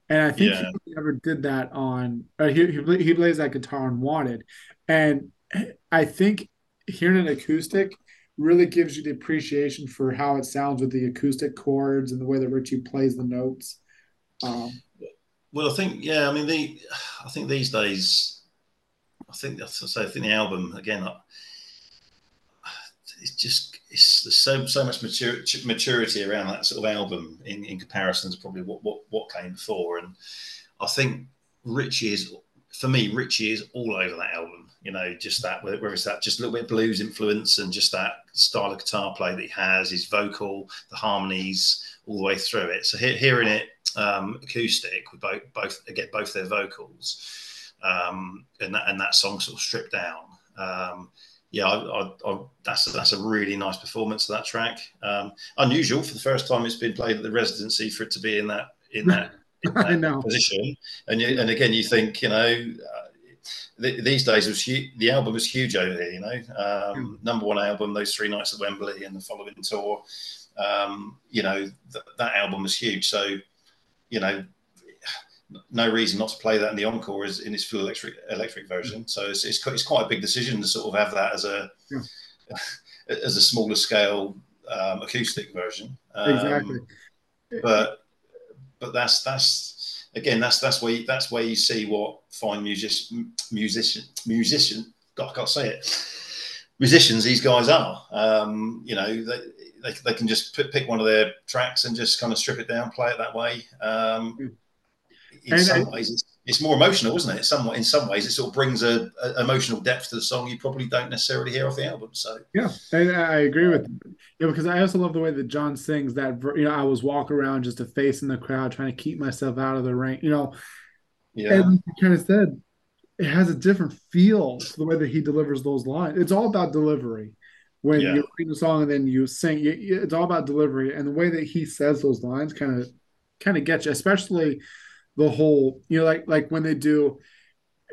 and I think yeah. he never did that on. Uh, he, he he plays that guitar on Wanted, and I think hearing an acoustic really gives you the appreciation for how it sounds with the acoustic chords and the way that Richie plays the notes. Um, well, I think yeah, I mean the, I think these days, I think that's I think the album again, it's just it's there's so so much mature, maturity around that sort of album in, in comparison to probably what, what what came before, and I think Richie is for me Richie is all over that album. You know, just that whether it's that just a little bit blues influence and just that style of guitar play that he has, his vocal, the harmonies all the way through it. So he- hearing it um, acoustic with both both get both their vocals, um, and that and that song sort of stripped down. Um, yeah, I, I, I, that's a, that's a really nice performance of that track. Um, unusual for the first time it's been played at the residency for it to be in that in that, in that position. And you, and again, you think you know. Uh, these days was huge, the album was huge over here, you know. Um, mm. Number one album, those three nights at Wembley and the following tour. Um, you know, th- that album was huge. So, you know, no reason not to play that in the encore is in its full electric electric version. So it's, it's, it's quite a big decision to sort of have that as a yeah. as a smaller scale um, acoustic version. Um, exactly. But but that's that's again that's that's where you, that's where you see what fine music musician musician God I can't say it musicians these guys are. Um, you know they, they, they can just pick one of their tracks and just kind of strip it down, play it that way. Um, hmm in and some I, ways it's, it's, more emotional, isn't it? Some in some ways it sort of brings a, a, emotional depth to the song you probably don't necessarily hear off the album. So yeah, I, I agree with you. Yeah, because I also love the way that John sings that. You know, I was walking around just a face in the crowd, trying to keep myself out of the rain. You know, yeah, and kind of said it has a different feel to the way that he delivers those lines. It's all about delivery. When yeah. you read the song and then you sing, it's all about delivery, and the way that he says those lines kind of kind of gets you, especially the whole, you know, like like when they do,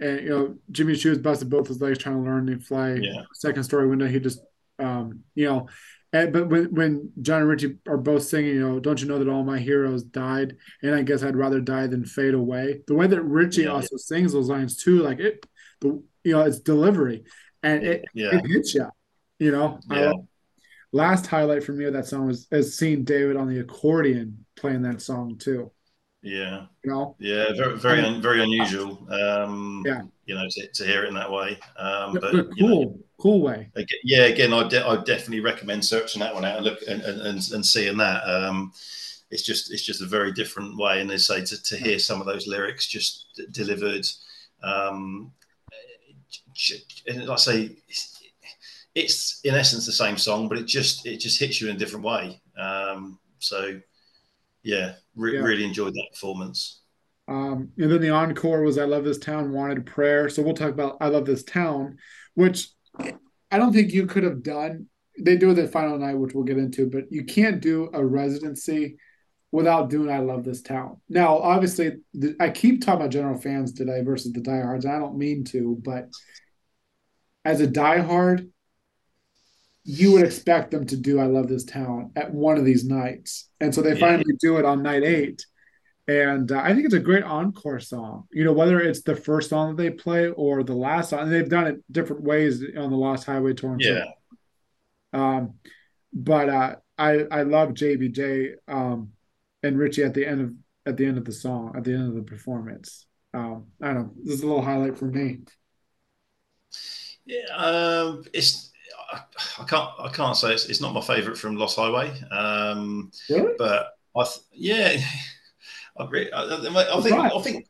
and you know, Jimmy Choo busted both his legs trying to learn to fly. Yeah. Second story window, he just, um, you know, and, but when when John and Richie are both singing, you know, don't you know that all my heroes died, and I guess I'd rather die than fade away. The way that Richie yeah, also yeah. sings those lines too, like it, the you know, it's delivery, and it it hits you, you know. Yeah. last highlight for me of that song was is seeing David on the accordion playing that song too. Yeah. You know? Yeah, very very un, very unusual. Um, yeah. You know, to, to hear it in that way. Um, but, but, cool, you know, cool way. Again, yeah. Again, I de- I definitely recommend searching that one out and look and and, and seeing that. Um, it's just it's just a very different way, and they say to, to hear some of those lyrics just d- delivered. Um, and I say, it's, it's, in essence the same song, but it just it just hits you in a different way. Um, so yeah, re- yeah. really enjoyed that performance. Um, and then the encore was I Love This Town, Wanted Prayer. So we'll talk about I Love This Town, which I don't think you could have done. They do it the final night, which we'll get into, but you can't do a residency without doing I Love This Town. Now, obviously, the, I keep talking about general fans today versus the diehards. I don't mean to, but as a diehard, you would expect them to do I Love This Town at one of these nights. And so they yeah. finally do it on night eight. And uh, I think it's a great encore song. You know, whether it's the first song that they play or the last song, and they've done it different ways on the Lost Highway tour. Yeah. Um, but uh, I I love JBJ um, and Richie at the end of at the end of the song at the end of the performance. Um, I don't know. This is a little highlight for me. Yeah, um, it's I, can't I can't say it's, it's not my favourite from Lost Highway. Um, really? But I th- yeah, I, re- I, I, think right. I think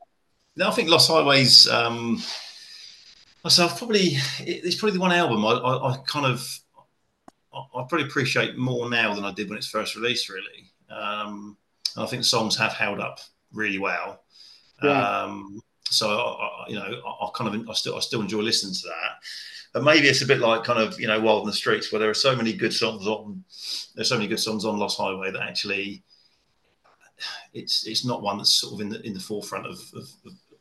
I think Lost Highways. Um, myself probably it's probably the one album I, I, I kind of I, probably appreciate more now than I did when it's first released. Really, um, and I think the songs have held up really well. Yeah. Um, so I, you know, I, I, kind of I still I still enjoy listening to that. But maybe it's a bit like kind of you know Wild in the Streets, where there are so many good songs on. There's so many good songs on Lost Highway that actually, it's it's not one that's sort of in the in the forefront of, of,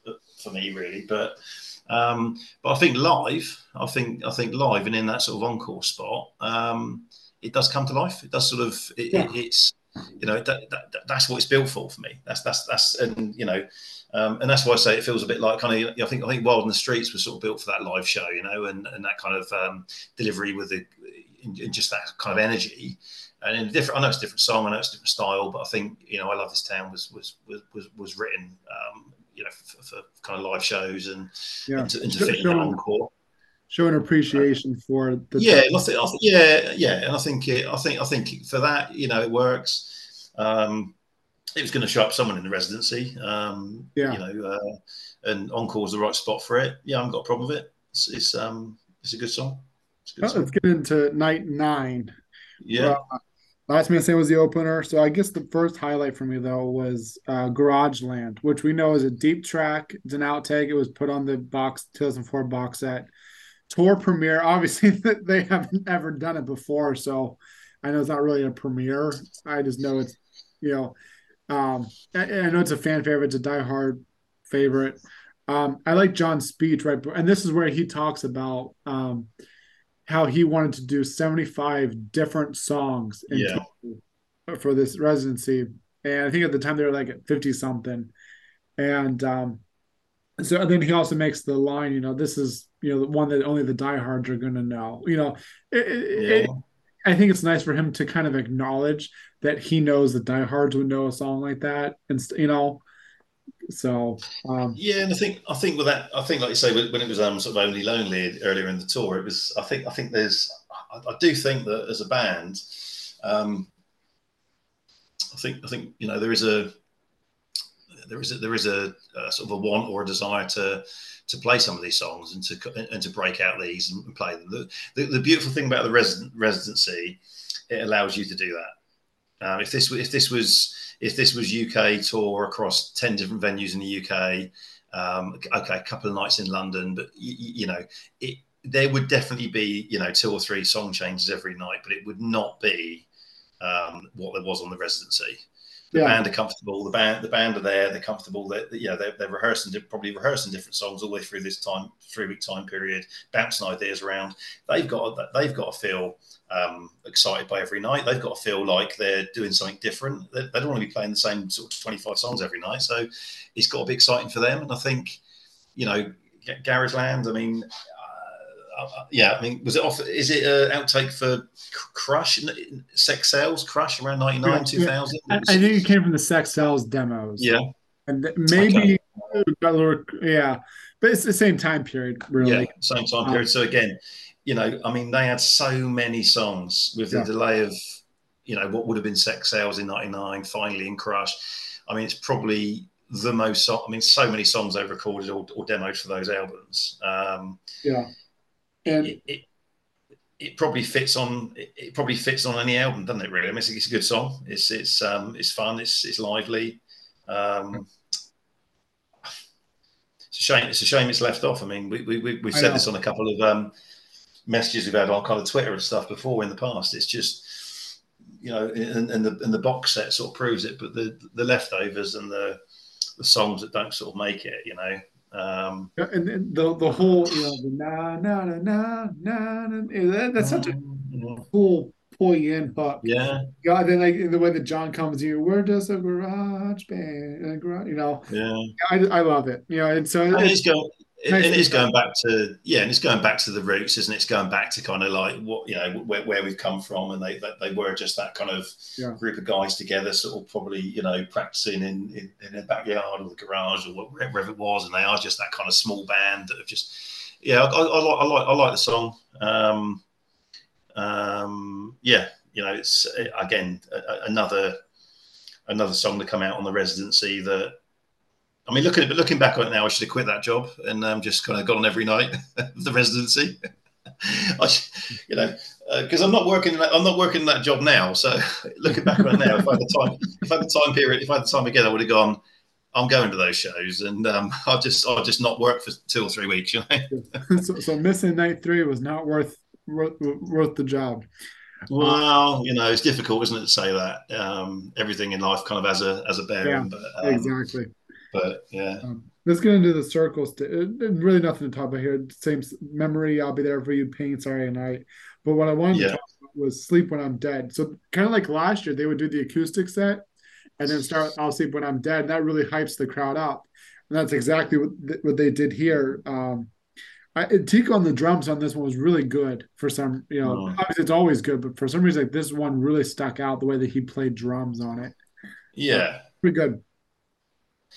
of for me really. But um, but I think live, I think I think live and in that sort of encore spot, um, it does come to life. It does sort of it, yeah. it, it's you know that, that, that's what it's built for for me. That's that's that's and you know. Um, and that's why I say it feels a bit like kind of. I think I think Wild in the Streets was sort of built for that live show, you know, and, and that kind of um, delivery with the in, in just that kind of energy and in a different, I know it's a different song, I know it's a different style, but I think you know, I love this town was was was was, was written, um, you know, for, for, kind of live shows and yeah. and to, and to fit in encore. Showing appreciation for the yeah, I think, I think, yeah, yeah, and I think it, I think I think for that, you know, it works. Um, it was going to show up someone in the residency, um, yeah, you know, uh, and encore was the right spot for it. Yeah, I haven't got a problem with it. It's it's, um, it's a good song. A good well, song. Let's get into night nine. Yeah. Uh, Last Man Standing was the opener. So I guess the first highlight for me though was uh, Garage Land, which we know is a deep track. It's an outtake. It was put on the box 2004 box set. Tour premiere. Obviously, they haven't ever done it before, so I know it's not really a premiere. I just know it's you know, um, I, I know it's a fan favorite. It's a diehard favorite. Um, I like John's speech right, and this is where he talks about um, how he wanted to do 75 different songs yeah. for this residency. And I think at the time they were like at 50 something. And um, so and then he also makes the line, you know, this is, you know, the one that only the diehards are going to know. You know, it, yeah. it, I think it's nice for him to kind of acknowledge that he knows the diehards would know a song like that. And, you know, so um, yeah, and I think I think with that, I think like you say, when it was um, sort of only lonely earlier in the tour, it was. I think I think there's. I, I do think that as a band, um, I think I think you know there is a there is a, there is a, a, sort of a want or a desire to to play some of these songs and to and to break out these and play them. The, the, the beautiful thing about the resident, residency, it allows you to do that. Um, if this if this was if this was UK tour across 10 different venues in the UK, um, okay, a couple of nights in London, but you, you know, it, there would definitely be, you know, two or three song changes every night, but it would not be um, what there was on the residency. The yeah. band are comfortable. The band, the band are there. They're comfortable. They're, you know, they're, they're rehearsing, probably rehearsing different songs all the way through this time, three week time period, bouncing ideas around. They've got, they've got to feel um, excited by every night. They've got to feel like they're doing something different. They, they, don't want to be playing the same sort of 25 songs every night. So it's got to be exciting for them. And I think, you know, Garage Land, I mean, uh, uh, yeah, I mean, was it off? Is it an outtake for Crush, Sex Sales, Crush around 99, yeah, 2000? Yeah. I, I, think it came from the Sex Sales demos. Yeah. And maybe, okay. yeah, but it's the same time period, really. Yeah, same time period. So again, you know, I mean, they had so many songs with the yeah. delay of, you know, what would have been Sex Sales in '99, finally in Crush. I mean, it's probably the most. I mean, so many songs they've recorded or, or demoed for those albums. Um, yeah, and it, it, it, probably fits on. It, probably fits on any album, doesn't it? Really, I mean, it's, it's a good song. It's it's um, it's fun. It's it's lively. Um, it's a shame. It's a shame it's left off. I mean, we we we have said this on a couple of um, messages we've had on kind of Twitter and stuff before in the past. It's just, you know, and, and the and the box set sort of proves it, but the the leftovers and the the songs that don't sort of make it, you know. Um, and, and the the whole, you know, the na na na na na, that, that's such a mm-hmm. cool pull-in hook. Yeah. Yeah. Then like the way that John comes here, where does a garage band, garage, you know? Yeah. I, I love it. You know, and so and it's, it's and it's going back to yeah, and it's going back to the roots, isn't it? It's going back to kind of like what you know where, where we've come from, and they they were just that kind of yeah. group of guys together, sort of probably you know practicing in in, in their backyard or the garage or wherever it was, and they are just that kind of small band that have just yeah, I, I, I like I like I like the song. Um, um, yeah, you know, it's again another another song to come out on the residency that I mean, looking looking back on it now, I should have quit that job and um, just kind of gone every night of the residency. I, should, you know, because uh, I'm not working. That, I'm not working that job now. So looking back on it now, if I had the time, if I had the time period, if I had the time again, I would have gone. I'm going to those shows, and um, I'll just I'll just not work for two or three weeks. You know? so, so missing night three was not worth worth, worth the job. Well, you know, it's difficult, isn't it, to say that? Um, everything in life kind of has a as a bearing. Yeah, but, um, exactly. But yeah. Um, let's get into the circles. To, uh, really nothing to talk about here. Same memory. I'll be there for you. Pain. Sorry, night. But what I wanted yeah. to talk about was "Sleep When I'm Dead." So kind of like last year, they would do the acoustic set and then start "I'll Sleep When I'm Dead." And that really hypes the crowd up, and that's exactly what what they did here. Um, I, Tico on the drums on this one was really good for some, you know, oh. obviously it's always good, but for some reason, like this one really stuck out the way that he played drums on it. Yeah, so, pretty good.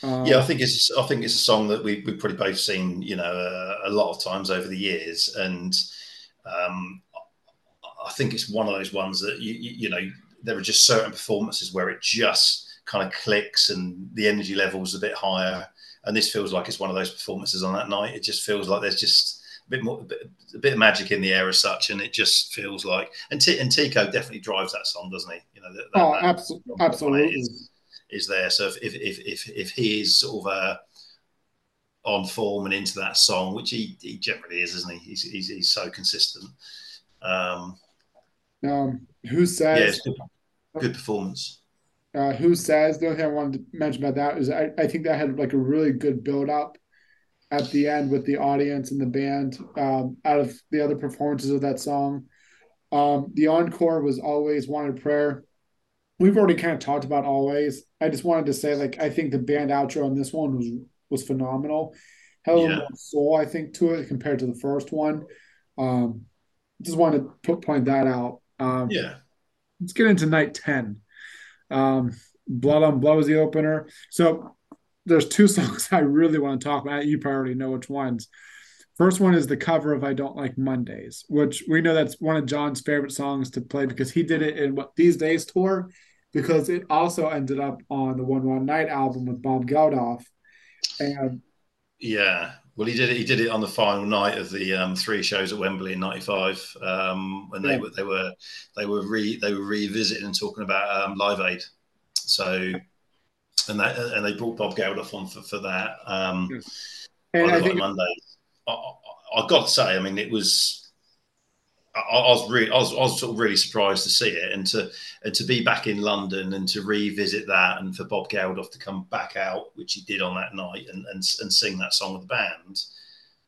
Um, yeah, I think it's I think it's a song that we we've probably both seen, you know, a, a lot of times over the years, and um, I think it's one of those ones that you, you, you know there are just certain performances where it just kind of clicks and the energy level's a bit higher, and this feels like it's one of those performances on that night. It just feels like there's just a bit more, a bit, a bit of magic in the air as such, and it just feels like and, T- and Tico definitely drives that song, doesn't he? You know, that, oh, that, absolutely, absolutely is there. So if if if if he is sort of uh, on form and into that song, which he, he generally is, isn't he? He's he's, he's so consistent. Um, um, who says? Yeah, good, good, performance. Uh, who says? The only thing I wanted to mention about that is I, I think that had like a really good build up at the end with the audience and the band. Um, out of the other performances of that song, um, the encore was always wanted prayer we've already kind of talked about always. I just wanted to say, like, I think the band outro on this one was was phenomenal. A little yeah. more soul, I think, to it compared to the first one. Um, just wanted to put, point that out. Um, yeah. Let's get into night ten. Um, Blood on Blood was the opener. So there's two songs I really want to talk about. You probably already know which ones. First one is the cover of I Don't Like Mondays, which we know that's one of John's favorite songs to play because he did it in what These Days tour because it also ended up on the One One Night album with Bob Geldof. And yeah, well, he did it. He did it on the final night of the um, three shows at Wembley in '95, um, when they yeah. were they were they were re they were revisiting and talking about um, Live Aid. So, and that and they brought Bob Geldof on for, for that. Um, and I think Monday. I, I, I got to say, I mean, it was I, I was really, I was, I was sort of really surprised to see it, and to and to be back in London and to revisit that, and for Bob Geldof to come back out, which he did on that night, and and, and sing that song with the band.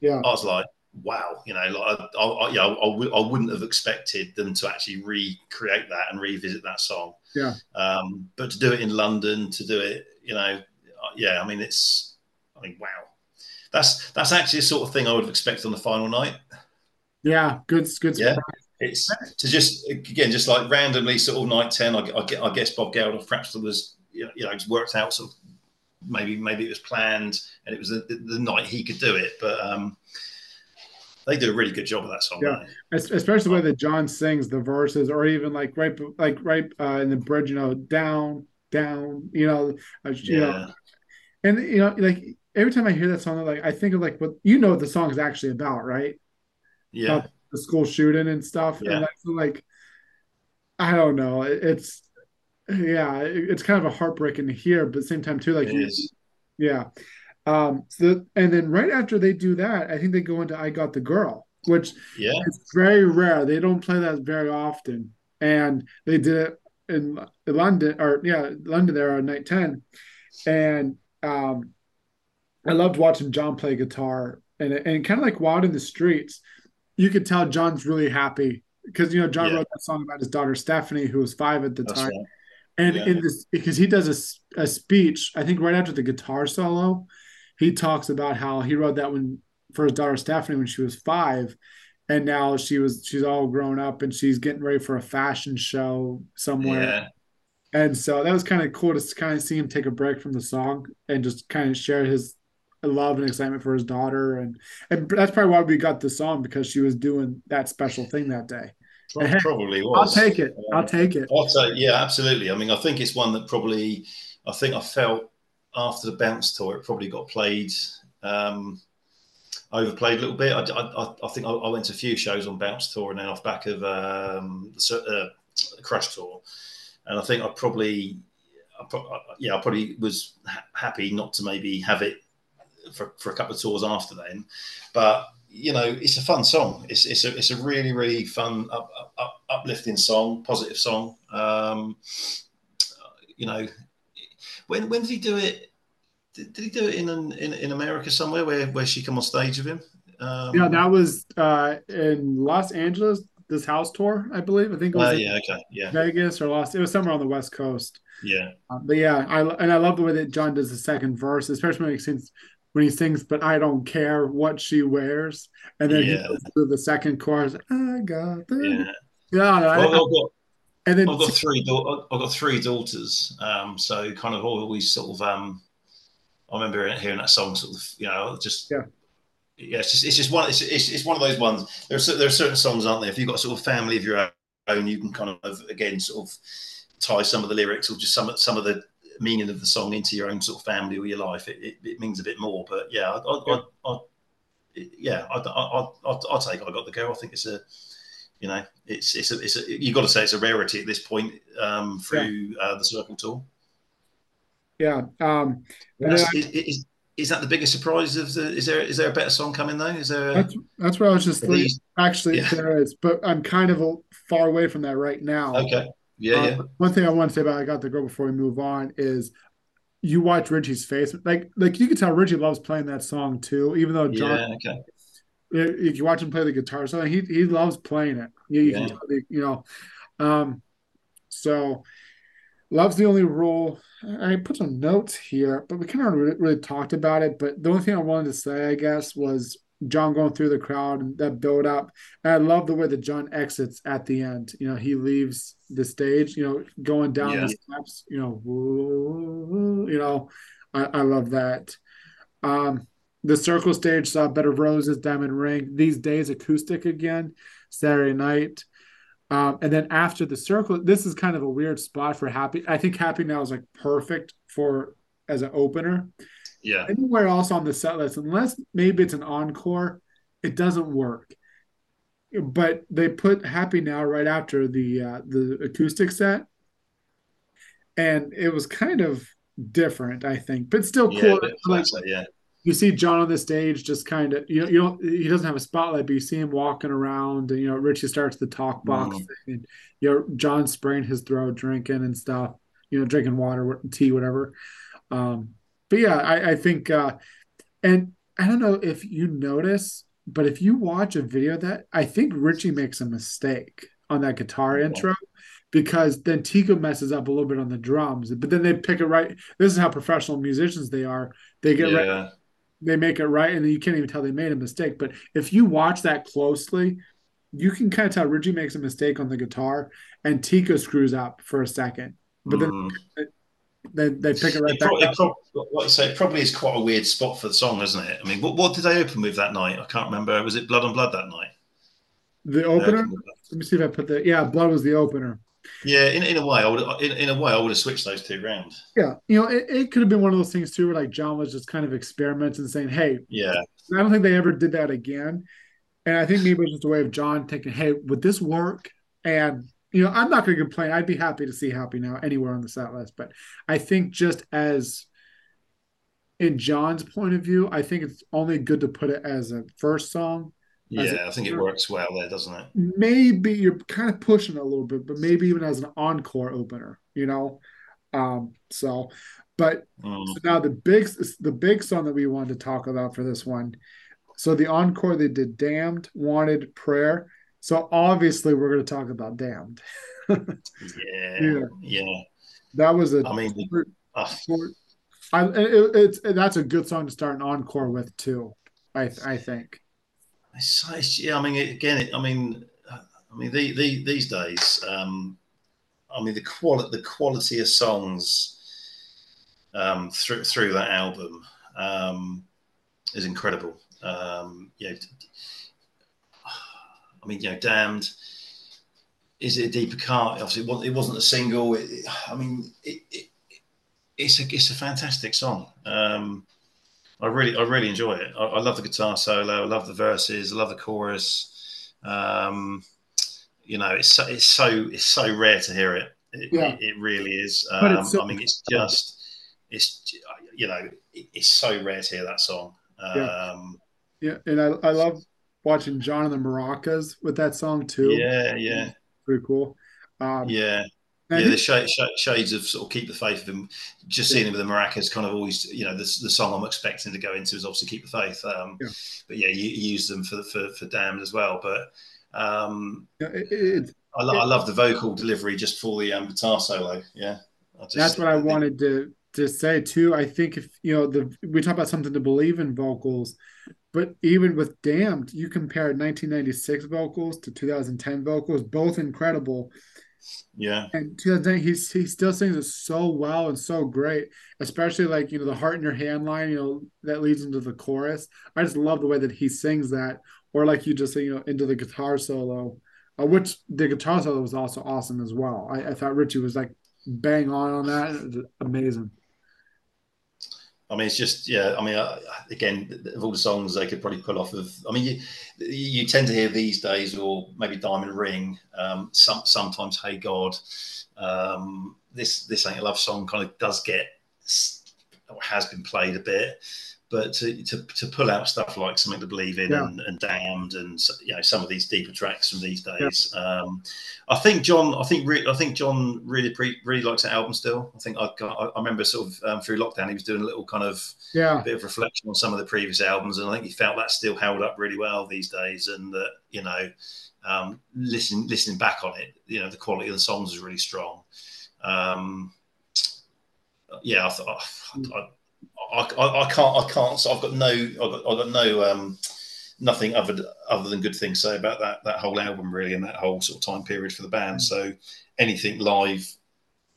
Yeah, I was like, wow, you know, like I, I, yeah, I, w- I wouldn't have expected them to actually recreate that and revisit that song. Yeah. Um, but to do it in London, to do it, you know, yeah, I mean, it's, I mean, wow, that's that's actually the sort of thing I would have expected on the final night. Yeah, good, good. Yeah, it's to just again, just like randomly, sort of night ten. I, I, I guess Bob Geldof perhaps was you know worked out sort of maybe maybe it was planned and it was the, the night he could do it, but um, they do a really good job of that song. Yeah, especially the way that John sings the verses, or even like right, like right uh, in the bridge, you know, down, down, you know, uh, you yeah. know, and you know, like every time I hear that song, like I think of like what you know what the song is actually about, right? yeah. The school shooting and stuff. Yeah. and that's like i don't know. It's yeah it's kind of a heartbreaking to hear but at the same time too like yeah. Um so and then right after they do that i think they go into i got the girl which yeah. is very rare. They don't play that very often. And they did it in london or yeah london there on night 10 and um i loved watching john play guitar and, and kind of like wild in the streets you could tell John's really happy because you know John yeah. wrote that song about his daughter Stephanie, who was five at the That's time. Right. And yeah. in this, because he does a, a speech, I think right after the guitar solo, he talks about how he wrote that when for his daughter Stephanie when she was five, and now she was she's all grown up and she's getting ready for a fashion show somewhere. Yeah. And so that was kind of cool to kind of see him take a break from the song and just kind of share his love and excitement for his daughter, and and that's probably why we got the song because she was doing that special thing that day. Probably was. I'll take it. I'll take it. I'll yeah, absolutely. I mean, I think it's one that probably, I think I felt after the bounce tour, it probably got played, um, overplayed a little bit. I, I, I think I, I, went to a few shows on bounce tour and then off back of um, the uh, crush tour, and I think I probably, I pro- yeah, I probably was ha- happy not to maybe have it for, for a couple of tours after then. But you know, it's a fun song. It's it's a it's a really really fun, up, up, uplifting song, positive song. Um, you know, when when did he do it? Did, did he do it in, in in America somewhere where where she come on stage with him? Um, yeah, that was uh, in Los Angeles. this house tour, I believe. I think it was uh, yeah, okay, yeah, Vegas or Los. It was somewhere on the West Coast. Yeah, um, but yeah, I and I love the way that John does the second verse, especially sings when he sings, "But I don't care what she wears," and then yeah. he goes through the second chorus. I got the yeah. yeah well, I, I've got, and then I've got three. I've got three daughters, um, so kind of always sort of. Um, I remember hearing that song, sort of, you know, just yeah yeah, it's just it's just one it's, it's, it's one of those ones. There's there are certain songs, aren't there? If you've got a sort of family of your own, you can kind of again sort of tie some of the lyrics or just some some of the meaning of the song into your own sort of family or your life. It, it, it means a bit more. But yeah, I, I, yeah. I, I yeah, I, I, I, I'll take I got the go. I think it's a, you know, it's it's a, it's a, you got to say it's a rarity at this point um, through yeah. uh, the Circle Tour. Yeah. Um, is, is that the biggest surprise of the is there is there a better song coming though is there a, that's, that's what i was just thinking actually yeah. there is but i'm kind of a, far away from that right now okay yeah, uh, yeah one thing i want to say about i got the girl before we move on is you watch richie's face like like you can tell richie loves playing that song too even though john yeah, okay if you watch him play the guitar so he, he loves playing it you, you yeah. can tell the, you know um so love's the only rule I put some notes here, but we kind of really, really, talked about it. But the only thing I wanted to say, I guess, was John going through the crowd and that build up. And I love the way that John exits at the end. You know, he leaves the stage, you know, going down yeah. the steps, you know, you know, I, I love that. Um, the circle stage saw Bed of Roses, Diamond Ring, these days acoustic again, Saturday night. Um, and then after the circle, this is kind of a weird spot for Happy. I think Happy Now is like perfect for as an opener. Yeah. Anywhere else on the set list, unless maybe it's an encore, it doesn't work. But they put Happy Now right after the uh, the acoustic set, and it was kind of different, I think, but still cool. Yeah, like, yeah you see John on the stage, just kind of you know you don't he doesn't have a spotlight, but you see him walking around, and you know Richie starts the talk box, mm. and you know John spraying his throat, drinking and stuff, you know drinking water, tea, whatever. Um, but yeah, I, I think, uh, and I don't know if you notice, but if you watch a video that I think Richie makes a mistake on that guitar okay. intro because then Tico messes up a little bit on the drums, but then they pick it right. This is how professional musicians they are. They get yeah. right they make it right, and then you can't even tell they made a mistake. But if you watch that closely, you can kind of tell Richie makes a mistake on the guitar, and Tico screws up for a second, but then mm. They, they pick it right it back. Probably, up. Probably, what I say, it probably is quite a weird spot for the song, isn't it? I mean, what, what did they open with that night? I can't remember. Was it Blood on Blood that night? The opener. Let me see if I put the yeah. Blood was the opener. Yeah, in, in a way, I would in, in a way I would have switched those two around. Yeah, you know, it, it could have been one of those things too, where like John was just kind of experimenting and saying, "Hey, yeah." I don't think they ever did that again, and I think maybe it was just a way of John thinking, "Hey, would this work?" And you know, I'm not going to complain. I'd be happy to see Happy Now anywhere on the set list, but I think just as in John's point of view, I think it's only good to put it as a first song yeah, I think it works well there, doesn't it? Maybe you're kind of pushing it a little bit, but maybe even as an encore opener, you know. Um, so, but mm. so now the big the big song that we wanted to talk about for this one. So the encore they did "Damned," "Wanted," "Prayer." So obviously we're going to talk about "Damned." yeah, yeah, yeah, That was a. I mean, uh, I it, it's that's a good song to start an encore with too. I I think. It's, it's, yeah, I mean, again, it, I mean, I mean, the, the, these days, um, I mean, the quality, the quality of songs um, through through that album um, is incredible. Um, you know, I mean, you know, damned. Is it a deeper cut? Obviously, it wasn't a single. It, I mean, it, it, it's a it's a fantastic song. Um, I really, I really enjoy it. I, I, love the guitar solo. I love the verses. I love the chorus. Um, you know, it's so, it's so it's so rare to hear it. It, yeah. it, it really is. Um, so- I mean, it's just it's you know it's so rare to hear that song. Um, yeah. yeah, and I, I love watching John and the Maracas with that song too. Yeah, yeah, pretty cool. Um, yeah, yeah, the sh- sh- shades of sort of keep the faith of him. Just seeing him with the maracas, kind of always, you know, the, the song I'm expecting to go into is obviously keep the faith. Um, yeah. But yeah, you, you use them for for for damned as well. But Um, it, it, I, lo- I, love the vocal delivery just for the um, guitar solo. Yeah, just, that's what I, I wanted to to say too. I think if you know the we talk about something to believe in vocals, but even with Damned, you compare 1996 vocals to 2010 vocals, both incredible. Yeah. And 2010, he's he still sings it so well and so great, especially like you know the heart in your hand line, you know that leads into the chorus. I just love the way that he sings that, or like you just say, you know, into the guitar solo, uh, which the guitar solo was also awesome as well. I, I thought Richie was like bang on on that, amazing. I mean, it's just yeah. I mean, uh, again, of all the songs they could probably pull off of. I mean, you you tend to hear these days, or maybe Diamond Ring. Um, some sometimes Hey God. Um, this this ain't a love song kind of does get or has been played a bit but to, to, to pull out stuff like something to believe in yeah. and, and, damned and you know some of these deeper tracks from these days yeah. um, i think john i think re- i think john really pre- really likes that album still i think i i remember sort of um, through lockdown he was doing a little kind of yeah bit of reflection on some of the previous albums and i think he felt that still held up really well these days and that you know um, listening listening back on it you know the quality of the songs is really strong um, yeah i thought I, I, I, I, can't I can't so I've got no I've got, I've got no um, nothing other other than good things to say about that that whole album really and that whole sort of time period for the band. So anything live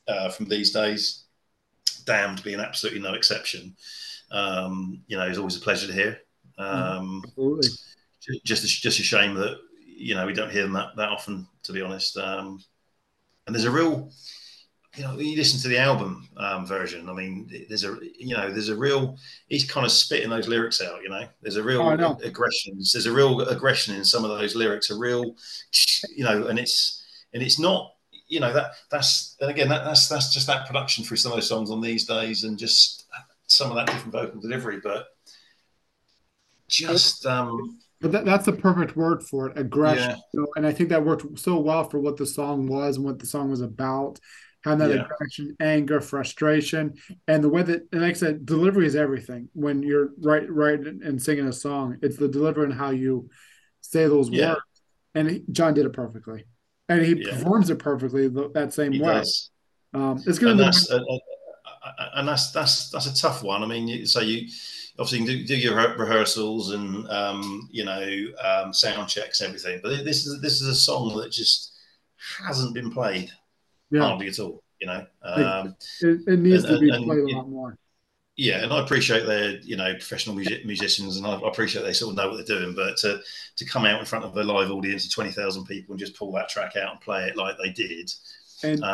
uh, from these days, damned being absolutely no exception. Um, you know, it's always a pleasure to hear. Um, Absolutely. Just a, just a shame that you know we don't hear them that, that often, to be honest. Um, and there's a real you know, you listen to the album um, version. I mean, there's a you know, there's a real. He's kind of spitting those lyrics out. You know, there's a real oh, aggression. There's a real aggression in some of those lyrics. A real, you know, and it's and it's not. You know that that's and again that, that's that's just that production through some of those songs on these days and just some of that different vocal delivery, but just um but that, that's the perfect word for it aggression yeah. so, and i think that worked so well for what the song was and what the song was about having that yeah. aggression, anger, frustration, and the way that, and like I said, delivery is everything. When you're right, right, and singing a song, it's the delivery and how you say those yeah. words. And he, John did it perfectly, and he yeah. performs it perfectly that same he way. Um, it's going to. That's, uh, uh, and that's that's that's a tough one. I mean, so you obviously you do, do your rehearsals and um, you know um, sound checks, everything. But this is this is a song that just hasn't been played yeah. hardly at all. You know, um, it, it, needs and, to be and, played and, a lot more. Yeah, and I appreciate they're you know professional music, musicians, and I, appreciate they sort of know what they're doing. But to to come out in front of a live audience of twenty thousand people and just pull that track out and play it like they did, and um,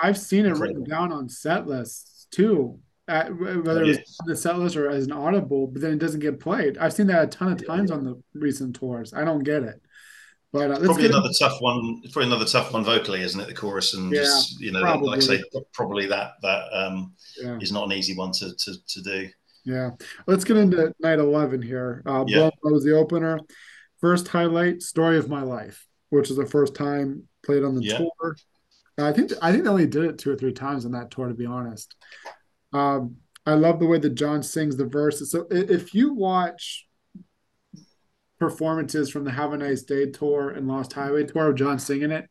I've I've seen it incredible. written down on set lists too. At, whether it's the set list or as an audible, but then it doesn't get played. I've seen that a ton of times yeah. on the recent tours. I don't get it. But uh, probably another tough one. Probably another tough one vocally, isn't it? The chorus and yeah, just you know, probably. like I say, probably that that um, yeah. is not an easy one to to, to do. Yeah, let's get into night eleven here. Uh, yeah. was the opener. First highlight: "Story of My Life," which is the first time played on the yeah. tour. I think I think they only did it two or three times on that tour, to be honest. Um, I love the way that John sings the verses. So if you watch performances from the Have a Nice Day tour and Lost Highway tour of John singing it.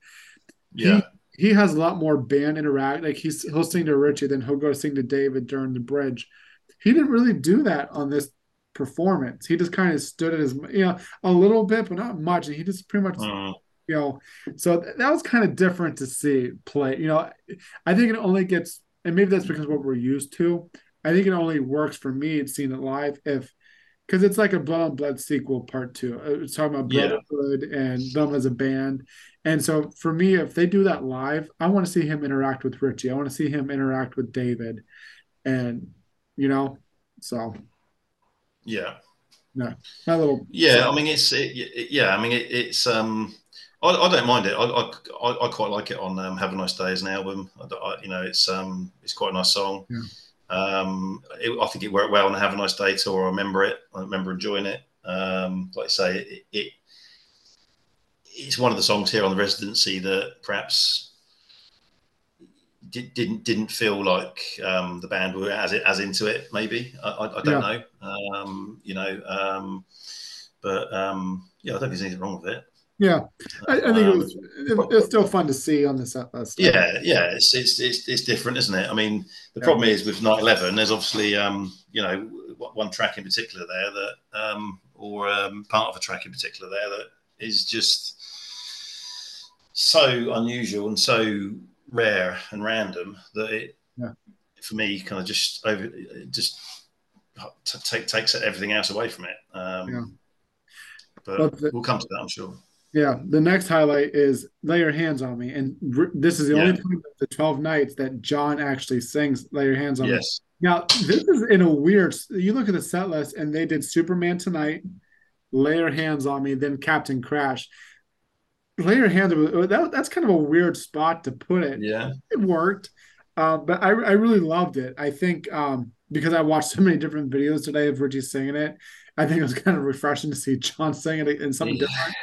Yeah. He, he has a lot more band interact. Like he's he'll sing to Richie, then he'll go sing to David during the bridge. He didn't really do that on this performance. He just kind of stood at his you know a little bit, but not much. And he just pretty much uh, you know. So that was kind of different to see play. You know, I think it only gets and maybe that's because what we're used to. I think it only works for me seeing it live if because it's like a Blood on Blood sequel, part two. Uh, it's talking about Brotherhood yeah. and them as a band. And so for me, if they do that live, I want to see him interact with Richie. I want to see him interact with David. And, you know, so. Yeah. No, that little. Yeah, so. I mean, it's, it, it, yeah, I mean, it, it's, um, I, I, don't mind it. I, I, I quite like it on um, "Have a Nice Day" as an album. I, you know, it's um, it's quite a nice song. Yeah. Um, it, I think it worked well and I Have a Nice Day tour. I remember it. I remember enjoying it. Um, like I say, it, it, it's one of the songs here on the residency that perhaps did, didn't didn't feel like um, the band were as it as into it. Maybe I, I, I don't yeah. know. Um, you know, um, but um, yeah, I don't think there's anything wrong with it. Yeah, I, I think um, it was it, was still fun to see on set list. Yeah, yeah, it's, it's it's it's different, isn't it? I mean, the yeah. problem is with Night Eleven, there's obviously um, you know one track in particular there that um, or um, part of a track in particular there that is just so unusual and so rare and random that it yeah. for me kind of just over just t- take, takes everything else away from it. Um, yeah. But the, we'll come to that, I'm sure. Yeah, the next highlight is "Lay Your Hands on Me," and r- this is the yeah. only time of the Twelve Nights that John actually sings "Lay Your Hands on yes. Me." Now, this is in a weird. You look at the set list, and they did Superman tonight, "Lay Your Hands on Me," then Captain Crash. "Lay Your Hands," that, that's kind of a weird spot to put it. Yeah, it worked, uh, but I, I really loved it. I think um, because I watched so many different videos today of Richie singing it, I think it was kind of refreshing to see John singing it in something yeah. different.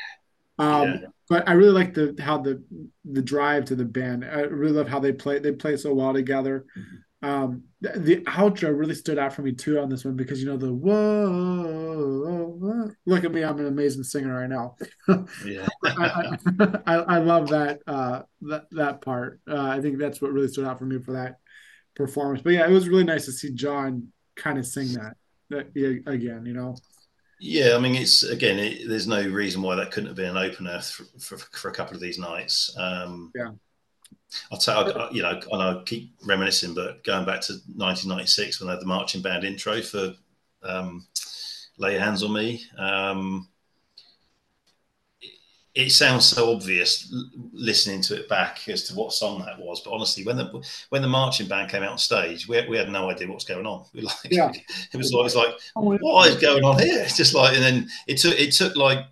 Um, yeah. But I really like the how the the drive to the band. I really love how they play. They play so well together. Mm-hmm. Um, the, the, outro really stood out for me too on this one because you know the whoa, whoa look at me, I'm an amazing singer right now. yeah, I, I, I, love that uh, that that part. Uh, I think that's what really stood out for me for that performance. But yeah, it was really nice to see John kind of sing that, that again. You know. Yeah, I mean, it's again, it, there's no reason why that couldn't have been an opener for, for, for a couple of these nights. Um, yeah. I'll tell you know, and I keep reminiscing, but going back to 1996 when I had the marching band intro for um, "Lay Your Hands on Me," um, it sounds so obvious listening to it back as to what song that was. But honestly, when the when the marching band came out on stage, we, we had no idea what was going on. We like, yeah. it was was like oh, what is going on here? It's just like, and then it took it took like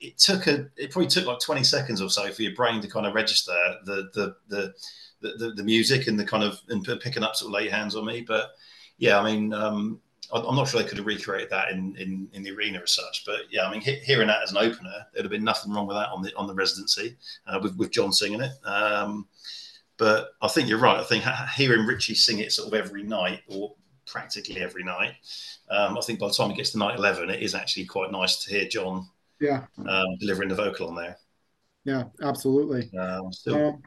it took a it probably took like twenty seconds or so for your brain to kind of register the the the the, the, the music and the kind of and picking up sort of lay hands on me. But yeah, I mean, um, I'm not sure they could have recreated that in, in, in the arena as such, but yeah, I mean, hearing that as an opener, there'd have been nothing wrong with that on the on the residency uh, with with John singing it. Um, but I think you're right. I think hearing Richie sing it sort of every night or practically every night, um, I think by the time it gets to night eleven, it is actually quite nice to hear John, yeah, um, delivering the vocal on there. Yeah, absolutely. Um, still, um,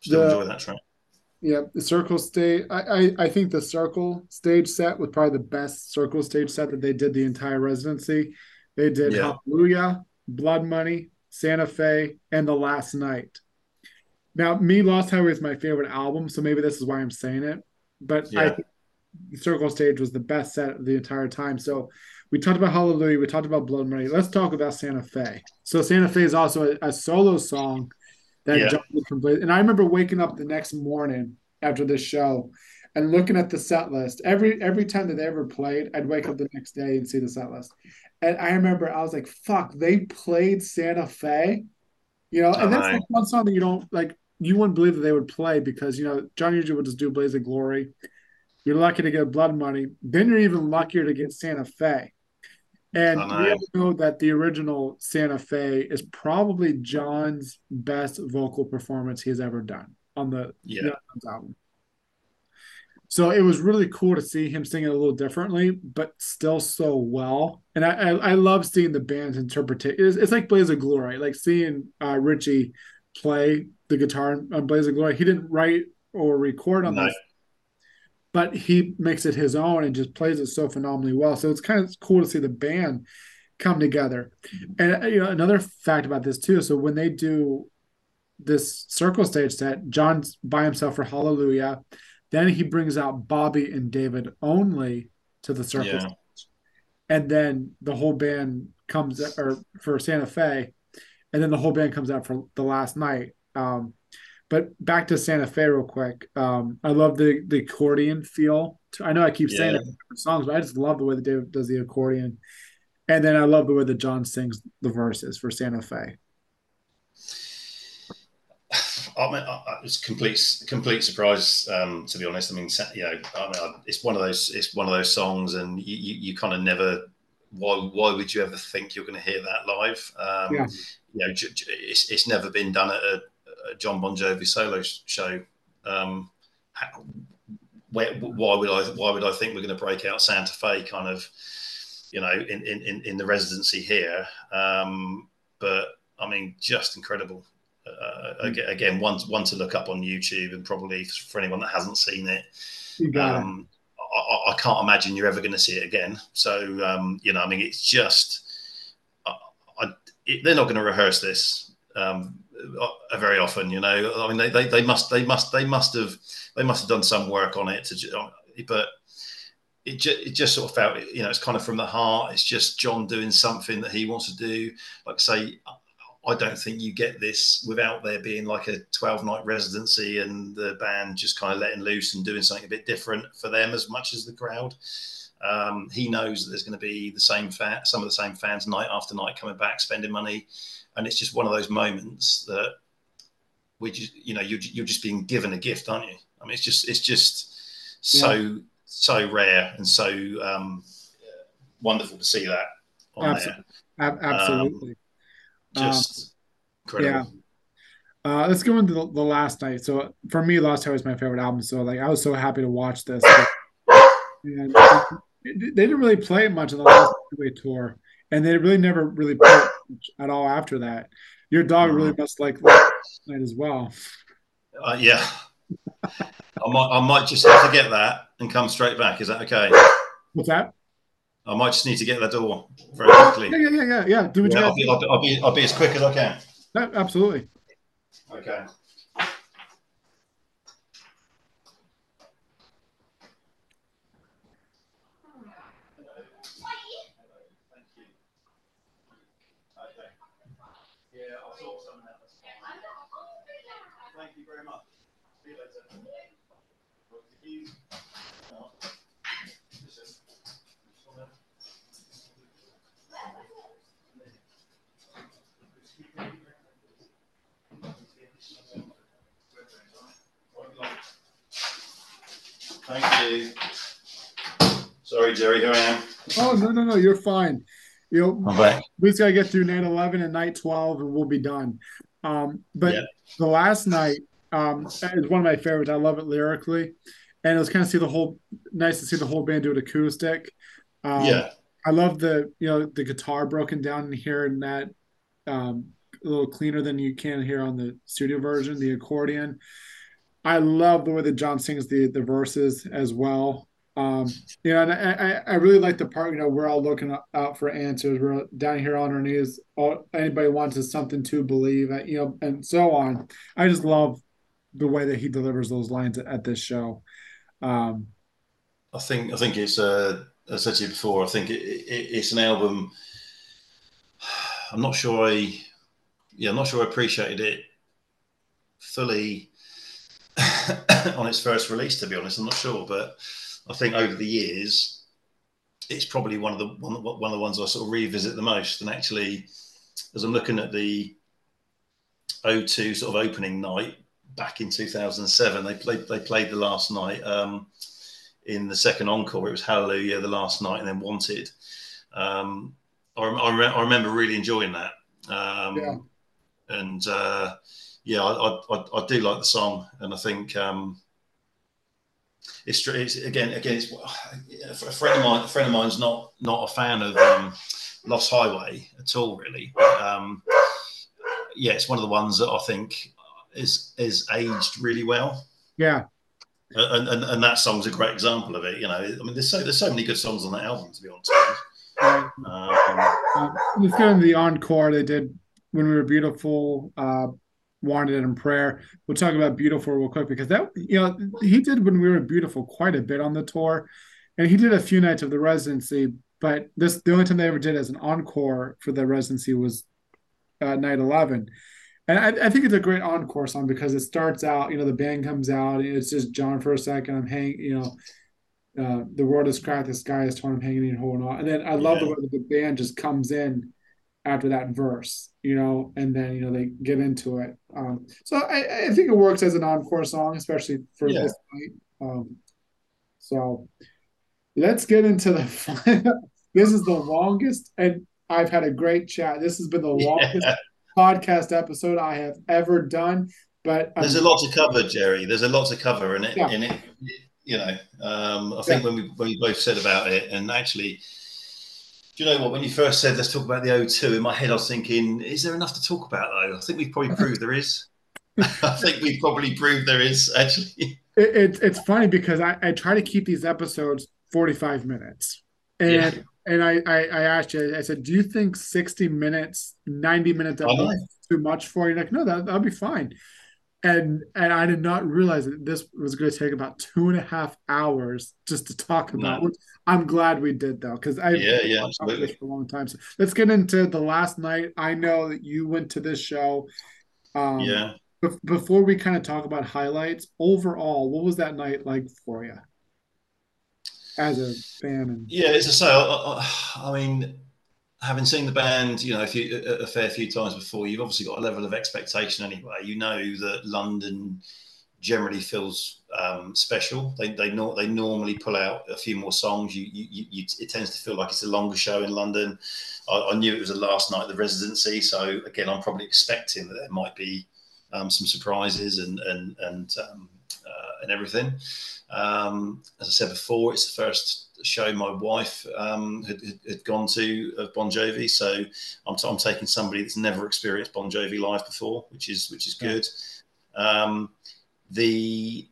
still the, enjoy that track. Yeah, the circle stage. I, I, I think the circle stage set was probably the best circle stage set that they did the entire residency. They did yeah. Hallelujah, Blood Money, Santa Fe, and The Last Night. Now, me, Lost Highway is my favorite album, so maybe this is why I'm saying it. But yeah. I think circle stage was the best set the entire time. So we talked about Hallelujah, we talked about Blood Money. Let's talk about Santa Fe. So Santa Fe is also a, a solo song that yeah. John would And I remember waking up the next morning after this show and looking at the set list. Every every time that they ever played, I'd wake up the next day and see the set list. And I remember I was like, "Fuck!" They played Santa Fe, you know. And that's like one song that you don't like. You wouldn't believe that they would play because you know John usually would just do "Blaze of Glory." You're lucky to get Blood Money. Then you're even luckier to get Santa Fe. And we all know that the original Santa Fe is probably John's best vocal performance he has ever done on the yeah. album. So it was really cool to see him sing it a little differently, but still so well. And I I, I love seeing the band's interpretation. It's, it's, like Blaze of Glory, like seeing uh, Richie play the guitar on Blaze of Glory. He didn't write or record on no. this but he makes it his own and just plays it so phenomenally well. So it's kind of cool to see the band come together. And uh, you know, another fact about this too. So when they do this circle stage set, John's by himself for Hallelujah. Then he brings out Bobby and David only to the circle yeah. stage. And then the whole band comes or for Santa Fe, and then the whole band comes out for the last night. Um, but back to Santa Fe real quick. Um, I love the the accordion feel. I know I keep yeah. saying it in songs, but I just love the way that David does the accordion. And then I love the way that John sings the verses for Santa Fe. I mean, it's complete complete surprise um, to be honest. I mean, you know, I mean, it's one of those it's one of those songs, and you, you, you kind of never. Why why would you ever think you're going to hear that live? Um, yeah. You know, it's, it's never been done at a John Bon Jovi solo show. Um, where, why would I? Why would I think we're going to break out Santa Fe? Kind of, you know, in in in the residency here. Um, but I mean, just incredible. Uh, again, again, one one to look up on YouTube, and probably for anyone that hasn't seen it, um, I, I, can't imagine you're ever going to see it again. So um, you know, I mean, it's just I, it, they're not going to rehearse this um, uh, very often. You know, I mean, they, they, they must they must they must have they must have done some work on it to, uh, but it, ju- it just sort of felt, you know, it's kind of from the heart. It's just John doing something that he wants to do. Like say, I don't think you get this without there being like a 12 night residency and the band just kind of letting loose and doing something a bit different for them as much as the crowd. Um, he knows that there's going to be the same fan, some of the same fans night after night coming back, spending money. And it's just one of those moments that we just, you know, you're, you're just being given a gift, aren't you? I mean, it's just, it's just so, yeah. so rare and so um, wonderful to see that on absolutely. there. Absolutely. Um, just um, incredible. Yeah. Uh, let's go into the, the, last night. So for me, Lost Highway is my favorite album. So like, I was so happy to watch this. and they didn't really play much on the Lost Highway tour, and they really never really played at all after that. Your dog really mm-hmm. must like that night as well. Uh, yeah, I might I might just have to get that and come straight back. Is that okay? What's that? I might just need to get the door very quickly. Yeah, yeah, yeah, yeah. Do what yeah, you I'll be, I'll, be, I'll, be, I'll be as quick as I can. No, absolutely. Okay. Jerry, here I am. Oh no, no, no, you're fine. You know, okay. we just gotta get through night eleven and night twelve, and we'll be done. Um, but yeah. the last night um, is one of my favorites. I love it lyrically, and it was kind of see the whole nice to see the whole band do it acoustic. Um, yeah, I love the you know the guitar broken down in here and that um, a little cleaner than you can hear on the studio version. The accordion. I love the way that John sings the the verses as well. Um, you know, and I, I really like the part, you know, we're all looking out for answers. We're down here on our knees. All, anybody wants is something to believe, you know, and so on. I just love the way that he delivers those lines at, at this show. Um, I think I think it's uh, I said to you before. I think it, it, it's an album. I'm not sure I, yeah, I'm not sure I appreciated it fully on its first release. To be honest, I'm not sure, but I think over the years, it's probably one of the one, one of the ones I sort of revisit the most. And actually, as I'm looking at the O2 sort of opening night back in 2007, they played they played the last night um, in the second encore. It was Hallelujah the last night, and then Wanted. Um, I, I, I, remember really enjoying that. Um, yeah. And uh, yeah, I, I, I, do like the song, and I think um, it's, it's again again it's a friend of mine. A friend of mine's not not a fan of um, Lost Highway at all, really. Um, yeah, it's one of the ones that I think is is aged really well. Yeah, and, and and that song's a great example of it. You know, I mean, there's so there's so many good songs on that album, to be honest. Um, uh, let's into the encore they did when we were beautiful. Uh, wanted it in prayer. We'll talk about beautiful real quick because that you know he did when we were beautiful quite a bit on the tour, and he did a few nights of the residency. But this the only time they ever did as an encore for the residency was uh, night eleven. And I, I, think it's a great encore song because it starts out, you know, the band comes out, and it's just John for a second. I'm hanging, you know, uh, the world is cracked, the sky is torn, I'm hanging and holding on. And then I love yeah. the way the band just comes in after that verse, you know, and then you know they get into it. Um, so I, I think it works as an encore song, especially for yeah. this night. Um, so let's get into the. this is the longest, and I've had a great chat. This has been the longest yeah. podcast episode I have ever done. But um, there's a lot to cover, Jerry. There's a lot to cover in it. Yeah. In it, you know, um, I think when we when we both said about it, and actually Do you know what? When you first said let's talk about the O2, in my head I was thinking, is there enough to talk about though? I think we've probably proved there is. I think we've probably proved there is actually. It, it, it's funny because I, I try to keep these episodes 45 minutes. And yeah. and I, I, I asked you, I said, do you think 60 minutes, 90 minutes too much for you? Like, no, that, that'll be fine and and I did not realize that this was going to take about two and a half hours just to talk about. No. I'm glad we did though, because I yeah yeah absolutely for a long time. So let's get into the last night. I know that you went to this show. Um, yeah. Be- before we kind of talk about highlights, overall, what was that night like for you as a fan? And- yeah, as I say, I, I mean having seen the band, you know, a, few, a, fair few times before, you've obviously got a level of expectation anyway. You know that London generally feels um, special. They they, no, they normally pull out a few more songs. You, you, you, it tends to feel like it's a longer show in London. I, I, knew it was the last night of the residency, so again, I'm probably expecting that there might be um, some surprises and and and um, uh, and everything. Um, as I said before, it's the first show my wife um, had, had, gone to of Bon Jovi. So I'm, t- I'm taking somebody that's never experienced Bon Jovi live before, which is which is good. Um, the,